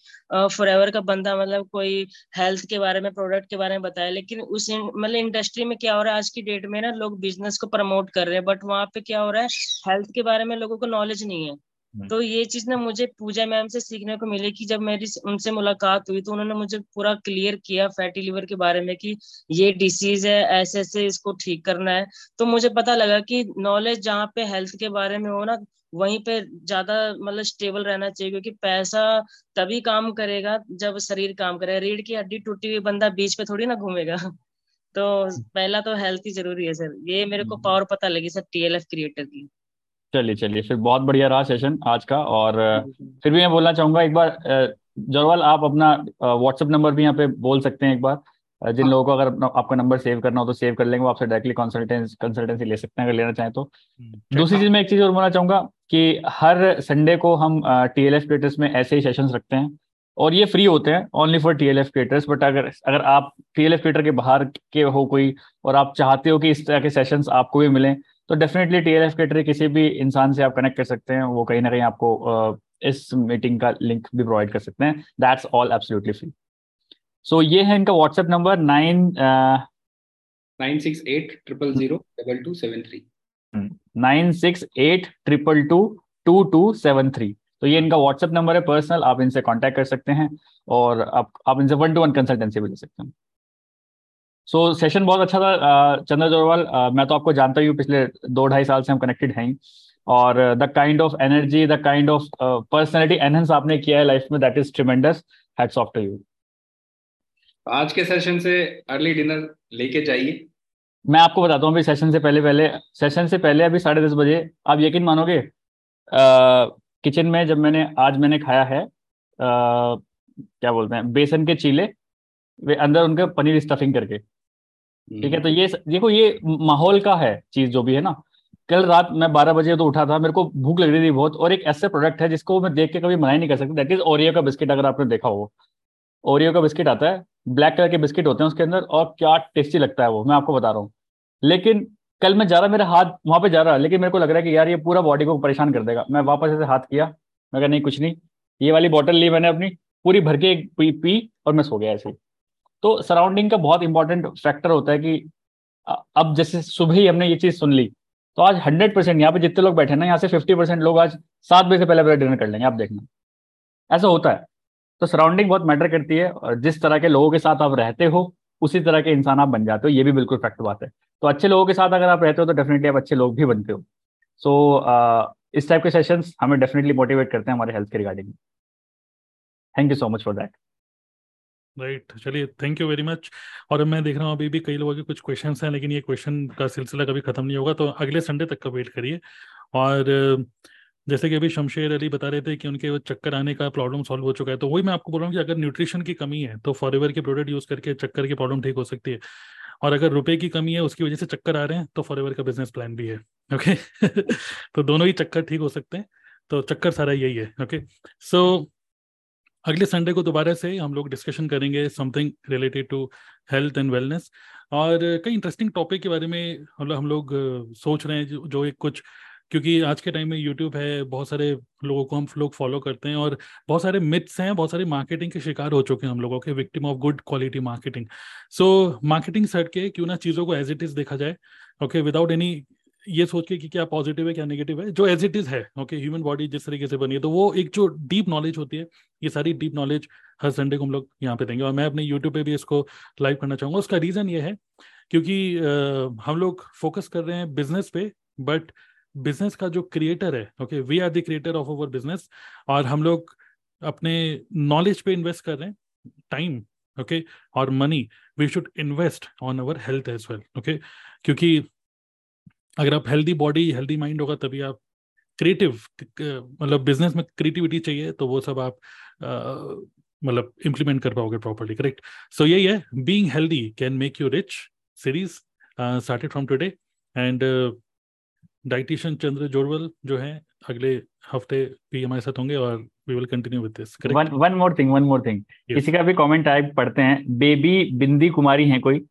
फॉरएवर का बंदा मतलब कोई हेल्थ के बारे में प्रोडक्ट के बारे में बताया। लेकिन उस मतलब इंडस्ट्री में क्या हो रहा है आज की डेट में ना लोग बिज़नेस को प्रमोट कर रहे हैं बट वहाँ पे क्या हो रहा है हेल्थ के बारे में लोगों को नॉलेज नहीं है। तो ये चीज़ ना मुझे पूजा मैम से सीखने को मिली कि जब मेरी उनसे मुलाकात हुई तो उन्होंने मुझे पूरा क्लियर किया फैटी लिवर के बारे में कि ये डिसीज है ऐसे ऐसे इसको ठीक करना है। तो मुझे पता लगा कि नॉलेज जहाँ पे हेल्थ के बारे में हो ना वहीं पे ज़्यादा मतलब स्टेबल रहना चाहिए क्योंकि पैसा तभी काम करेगा जब शरीर काम करेगा। रीढ़ की हड्डी टूटी हुई बंदा बीच पे थोड़ी ना घूमेगा। [LAUGHS] तो पहला तो हेल्थ ही ज़रूरी है सर। ये मेरे को पावर पता लगी सर टीएलएफ क्रिएटर की। चलिए चलिए फिर बहुत बढ़िया रहा सेशन आज का और फिर भी मैं बोलना चाहूँगा एक बार जरवाल आप अपना व्हाट्सएप नंबर भी यहाँ पे बोल सकते हैं एक बार जिन लोगों को अगर आपका नंबर सेव करना हो तो सेव कर लेंगे वो आपसे डायरेक्टली कंसल्टेंस कंसल्टेंसी ले सकते हैं अगर लेना चाहें तो। दूसरी चीज़ मैं एक चीज़ और बोलना चाहूँगा कि हर संडे को हम टीएलएफ क्रिएटर्स में ऐसे ही सेशंस रखते हैं और ये फ्री होते हैं only for TLF creators but अगर अगर आप टीएलएफ क्रिएटर के बाहर के हो कोई और आप चाहते हो कि इस तरह के सेशंस आपको भी मिलें तो डेफिनेटली टीएलएफ क्रिएटर किसी भी इंसान से आप कनेक्ट कर सकते हैं वो कहीं ना कहीं आपको इस मीटिंग का लिंक भी प्रोवाइड कर सकते हैं। That's all absolutely free so ये है इनका WhatsApp number nine nine six eight triple zero double two seven three nine six eight triple two two two seven three तो ये इनका व्हाट्सएप नंबर है पर्सनल आप इनसे कांटेक्ट कर सकते हैं और आप आप इनसे वन टू वन कंसल्टेंसी भी ले सकते हैं। सो so, सेशन बहुत अच्छा था चंद्र जोरवाल मैं तो आपको जानता ही हूँ पिछले दो ढाई साल से हम कनेक्टेड हैं और the kind of energy the kind of personality enhance आपने किया है लाइफ में that is tremendous hats off to you आज के सेशन से अर्ली डिनर लेके जाइए। मैं आपको बताता हूँ अभी सेशन से पहले पहले सेशन से पहले अभी साढ़े दस बजे आप यकीन मानोगे किचन में जब मैंने आज मैंने खाया है अ, क्या बोलते हैं बेसन के चीले वे अंदर उनके पनीर स्टफिंग करके। ठीक है तो ये देखो ये माहौल का है चीज़ जो भी है ना। कल रात मैं बारह बजे तो उठा था मेरे को भूख लग रही थी बहुत और एक ऐसे प्रोडक्ट है जिसको मैं देख के कभी मना ही नहीं कर सकता। दैट इज़ ओरियो का बिस्किट अगर आपने देखा हो। ओरियो का बिस्किट आता है ब्लैक कलर के बिस्किट होते हैं उसके अंदर और क्या टेस्टी लगता है वो मैं आपको बता रहा हूँ। लेकिन कल मैं जा रहा मेरा हाथ वहाँ पे जा रहा लेकिन मेरे को लग रहा है कि यार ये पूरा बॉडी को परेशान कर देगा। मैं वापस ऐसे हाथ किया मैं कहा नहीं कुछ नहीं। ये वाली बॉटल ली मैंने अपनी पूरी भर के पी, पी और मैं सो गया ऐसे तो सराउंडिंग का बहुत इंपॉर्टेंट फैक्टर होता है कि अब जैसे सुबह ही हमने ये चीज़ सुन ली तो आज हंड्रेड परसेंट यहाँ पे जितने लोग बैठे ना यहाँ से फिफ्टी परसेंट लोग आज सात बजे से पहले पहले डिनर कर लेंगे आप देखना। ऐसा होता है। तो सराउंडिंग बहुत मैटर करती है और जिस तरह के लोगों के साथ आप रहते हो उसी तरह के इंसान आप बन जाते हो ये भी बिल्कुल फैक्ट बात है। तो अच्छे लोगों के साथ अगर आप रहते हो तो डेफिनेटली आप अच्छे लोग भी बनते हो। सो so, इस टाइप के सेशंस हमें डेफिनेटली मोटिवेट करते हैं हमारे हेल्थ के regarding thank you so much for that right, चलिए थैंक यू वेरी मच और मैं देख रहा हूँ अभी भी कई लोगों के कुछ क्वेश्चंस हैं, लेकिन ये क्वेश्चन का सिलसिला कभी खत्म नहीं होगा तो अगले संडे तक का वेट करिए। और, जैसे कि अभी शमशेर अली बता रहे थे कि उनके चक्कर आने का प्रॉब्लम सॉल्व हो चुका है तो वही मैं आपको बोल रहा हूँ कि अगर न्यूट्रिशन की कमी है तो फॉरएवर के प्रोडक्ट यूज़ करके चक्कर की प्रॉब्लम ठीक हो सकती है। और अगर रुपए की कमी है, उसकी वजह से चक्कर आ रहे हैं तो फॉरएवर का बिज़नेस प्लान भी है ओके [LAUGHS] तो दोनों ही चक्कर ठीक हो सकते हैं तो चक्कर सारा यही है ओके सो अगले संडे को दोबारा से हम लोग डिस्कशन करेंगे something related to health and wellness और कई इंटरेस्टिंग टॉपिक के बारे में मतलब हम लोग सोच रहे हैं जो, एक कुछ क्योंकि आज के टाइम में यूट्यूब है बहुत सारे लोगों को हम लोग फॉलो करते हैं और बहुत सारे मिथ्स हैं बहुत सारे मार्केटिंग के शिकार हो चुके हैं हम लोगों के victim of good quality marketing so marketing set के क्यों ना चीज़ों को एज इट इज़ देखा जाए ओके विदाउट एनी ये सोच के कि क्या पॉजिटिव है क्या नेगेटिव है जो एज इट इज़ है ओके ह्यूमन बॉडी जिस तरीके से बनी है तो वो एक जो डीप नॉलेज होती है ये सारी डीप नॉलेज हर संडे को हम लोग यहाँ पे देंगे। और मैं अपने यूट्यूब पे भी इसको लाइव करना चाहूँगा। उसका रीजन ये है क्योंकि अ, हम लोग फोकस कर रहे हैं बिज़नेस पे बट बिज़नेस का जो क्रिएटर है okay we are the creator of our business और हम लोग अपने नॉलेज पे इन्वेस्ट कर रहे हैं टाइम ओके और money we should invest on our health as well okay क्योंकि अगर आप हेल्दी बॉडी हेल्दी माइंड होगा तभी आप क्रिएटिव मतलब बिज़नेस में क्रिएटिविटी चाहिए तो वो सब आप मतलब इम्प्लीमेंट कर पाओगे प्रॉपरली करेक्ट सो यही है being healthy can make you rich series started from today and dietitian Chandra Jorwal जो है अगले हफ़्ते भी हमारे साथ होंगे और we will continue with this one one more thing one more thing किसी का भी कमेंट टाइप पढ़ते हैं बेबी बिंदी कुमारी हैं कोई?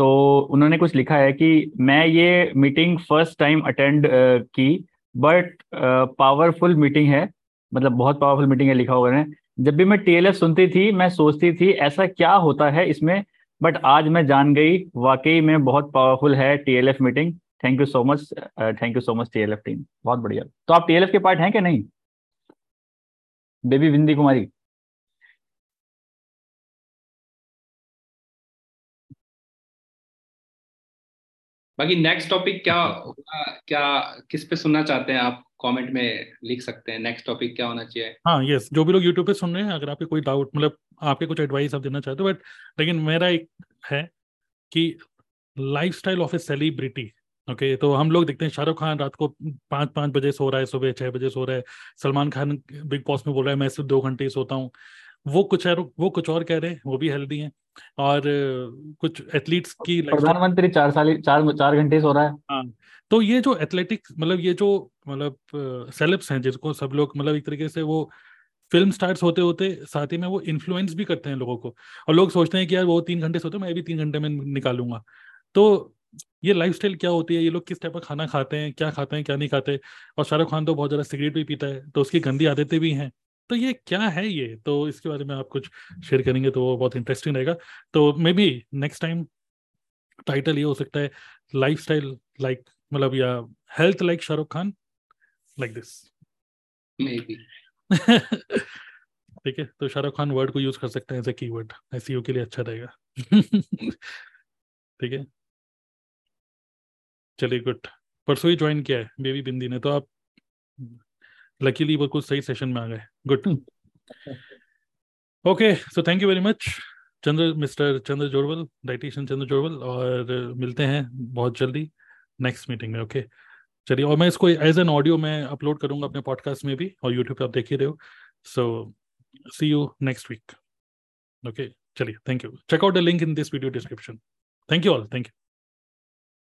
तो उन्होंने कुछ लिखा है कि मैं ये मीटिंग फ़र्स्ट टाइम अटेंड की बट पावरफुल मीटिंग है। मतलब बहुत पावरफुल मीटिंग है, लिखा हुआ है। जब भी मैं टीएलएफ सुनती थी, मैं सोचती थी, ऐसा क्या होता है इसमें? बट आज मैं जान गई, वाकई में बहुत पावरफुल है TLF meeting thank you so much thank you so much TLF team बहुत बढ़िया। तो आप टीएलएफ के पार्ट हैं क्या? नहीं। बेबी बिंदी कुमारी। बाकी नेक्स्ट टॉपिक क्या होगा? क्या किस पे सुनना चाहते हैं आप? कमेंट में लिख सकते हैं नेक्स्ट टॉपिक क्या होना चाहिए? हाँ यस जो भी लोग यूट्यूब पे सुन रहे हैं अगर आपके कोई डाउट मतलब आपके कुछ एडवाइस आप देना चाहते हो बट लेकिन मेरा एक है कि lifestyle of a celebrity okay तो हम लोग देखते हैं शाहरुख खान रात को पाँच पाँच बजे सो रहा है सुबह छह बजे सो रहा है। सलमान खान बिग बॉस में बोल रहा है मैं सिर्फ़ दो घंटे ही सोता हूँ। वो कुछ है वो कुछ और कह रहे हैं वो भी हेल्दी हैं। और कुछ एथलीट्स की प्रधानमंत्री चार साल चार चार घंटे सो रहा है। हाँ तो ये जो एथलेटिक्स मतलब ये जो मतलब सेलेब्स हैं जिसको सब लोग मतलब एक तरीके से वो फ़िल्म स्टार्स होते होते साथ ही में वो इन्फ्लुएंस भी करते हैं लोगों को। और लोग सोचते हैं कि यार वो तीन घंटे सोते मैं भी तीन घंटे में निकालूँगा। तो ये लाइफस्टाइल क्या होती है? ये लोग किस टाइप का खाना खाते हैं? क्या खाते हैं? क्या नहीं खाते? और शाहरुख खान तो बहुत ज़्यादा सिगरेट भी पीता है तो उसकी गंदी आदतें भी हैं। तो ये क्या है ये? तो इसके बारे में आप कुछ शेयर करेंगे तो वो बहुत इंटरेस्टिंग रहेगा। तो may be next time title ये हो सकता है लाइफ स्टाइल लाइक मतलब या health like Shahrukh Khan like this [LAUGHS] ठीक है तो शाहरुख खान वर्ड को यूज़ कर सकते हैं एज ए की वर्ड एस के लिए अच्छा रहेगा। [LAUGHS] ठीक है। चलिए गुड परसों ही ज्वाइन किया है बेबी बिंदी ने तो आप लकीली वो कुछ सही सेशन में आ गए। Good okay so thank you very much Chandra mister Chandra Jorwal dietitian Chandra Jorwal और मिलते हैं बहुत जल्दी नेक्स्ट मीटिंग में ओके okay? चलिए और मैं इसको एज एन ऑडियो मैं अपलोड करूँगा अपने पॉडकास्ट में भी और यूट्यूब पे आप देख ही रहे हो। So see you next week okay चलिए thank you check out the link in this video description thank you all thank you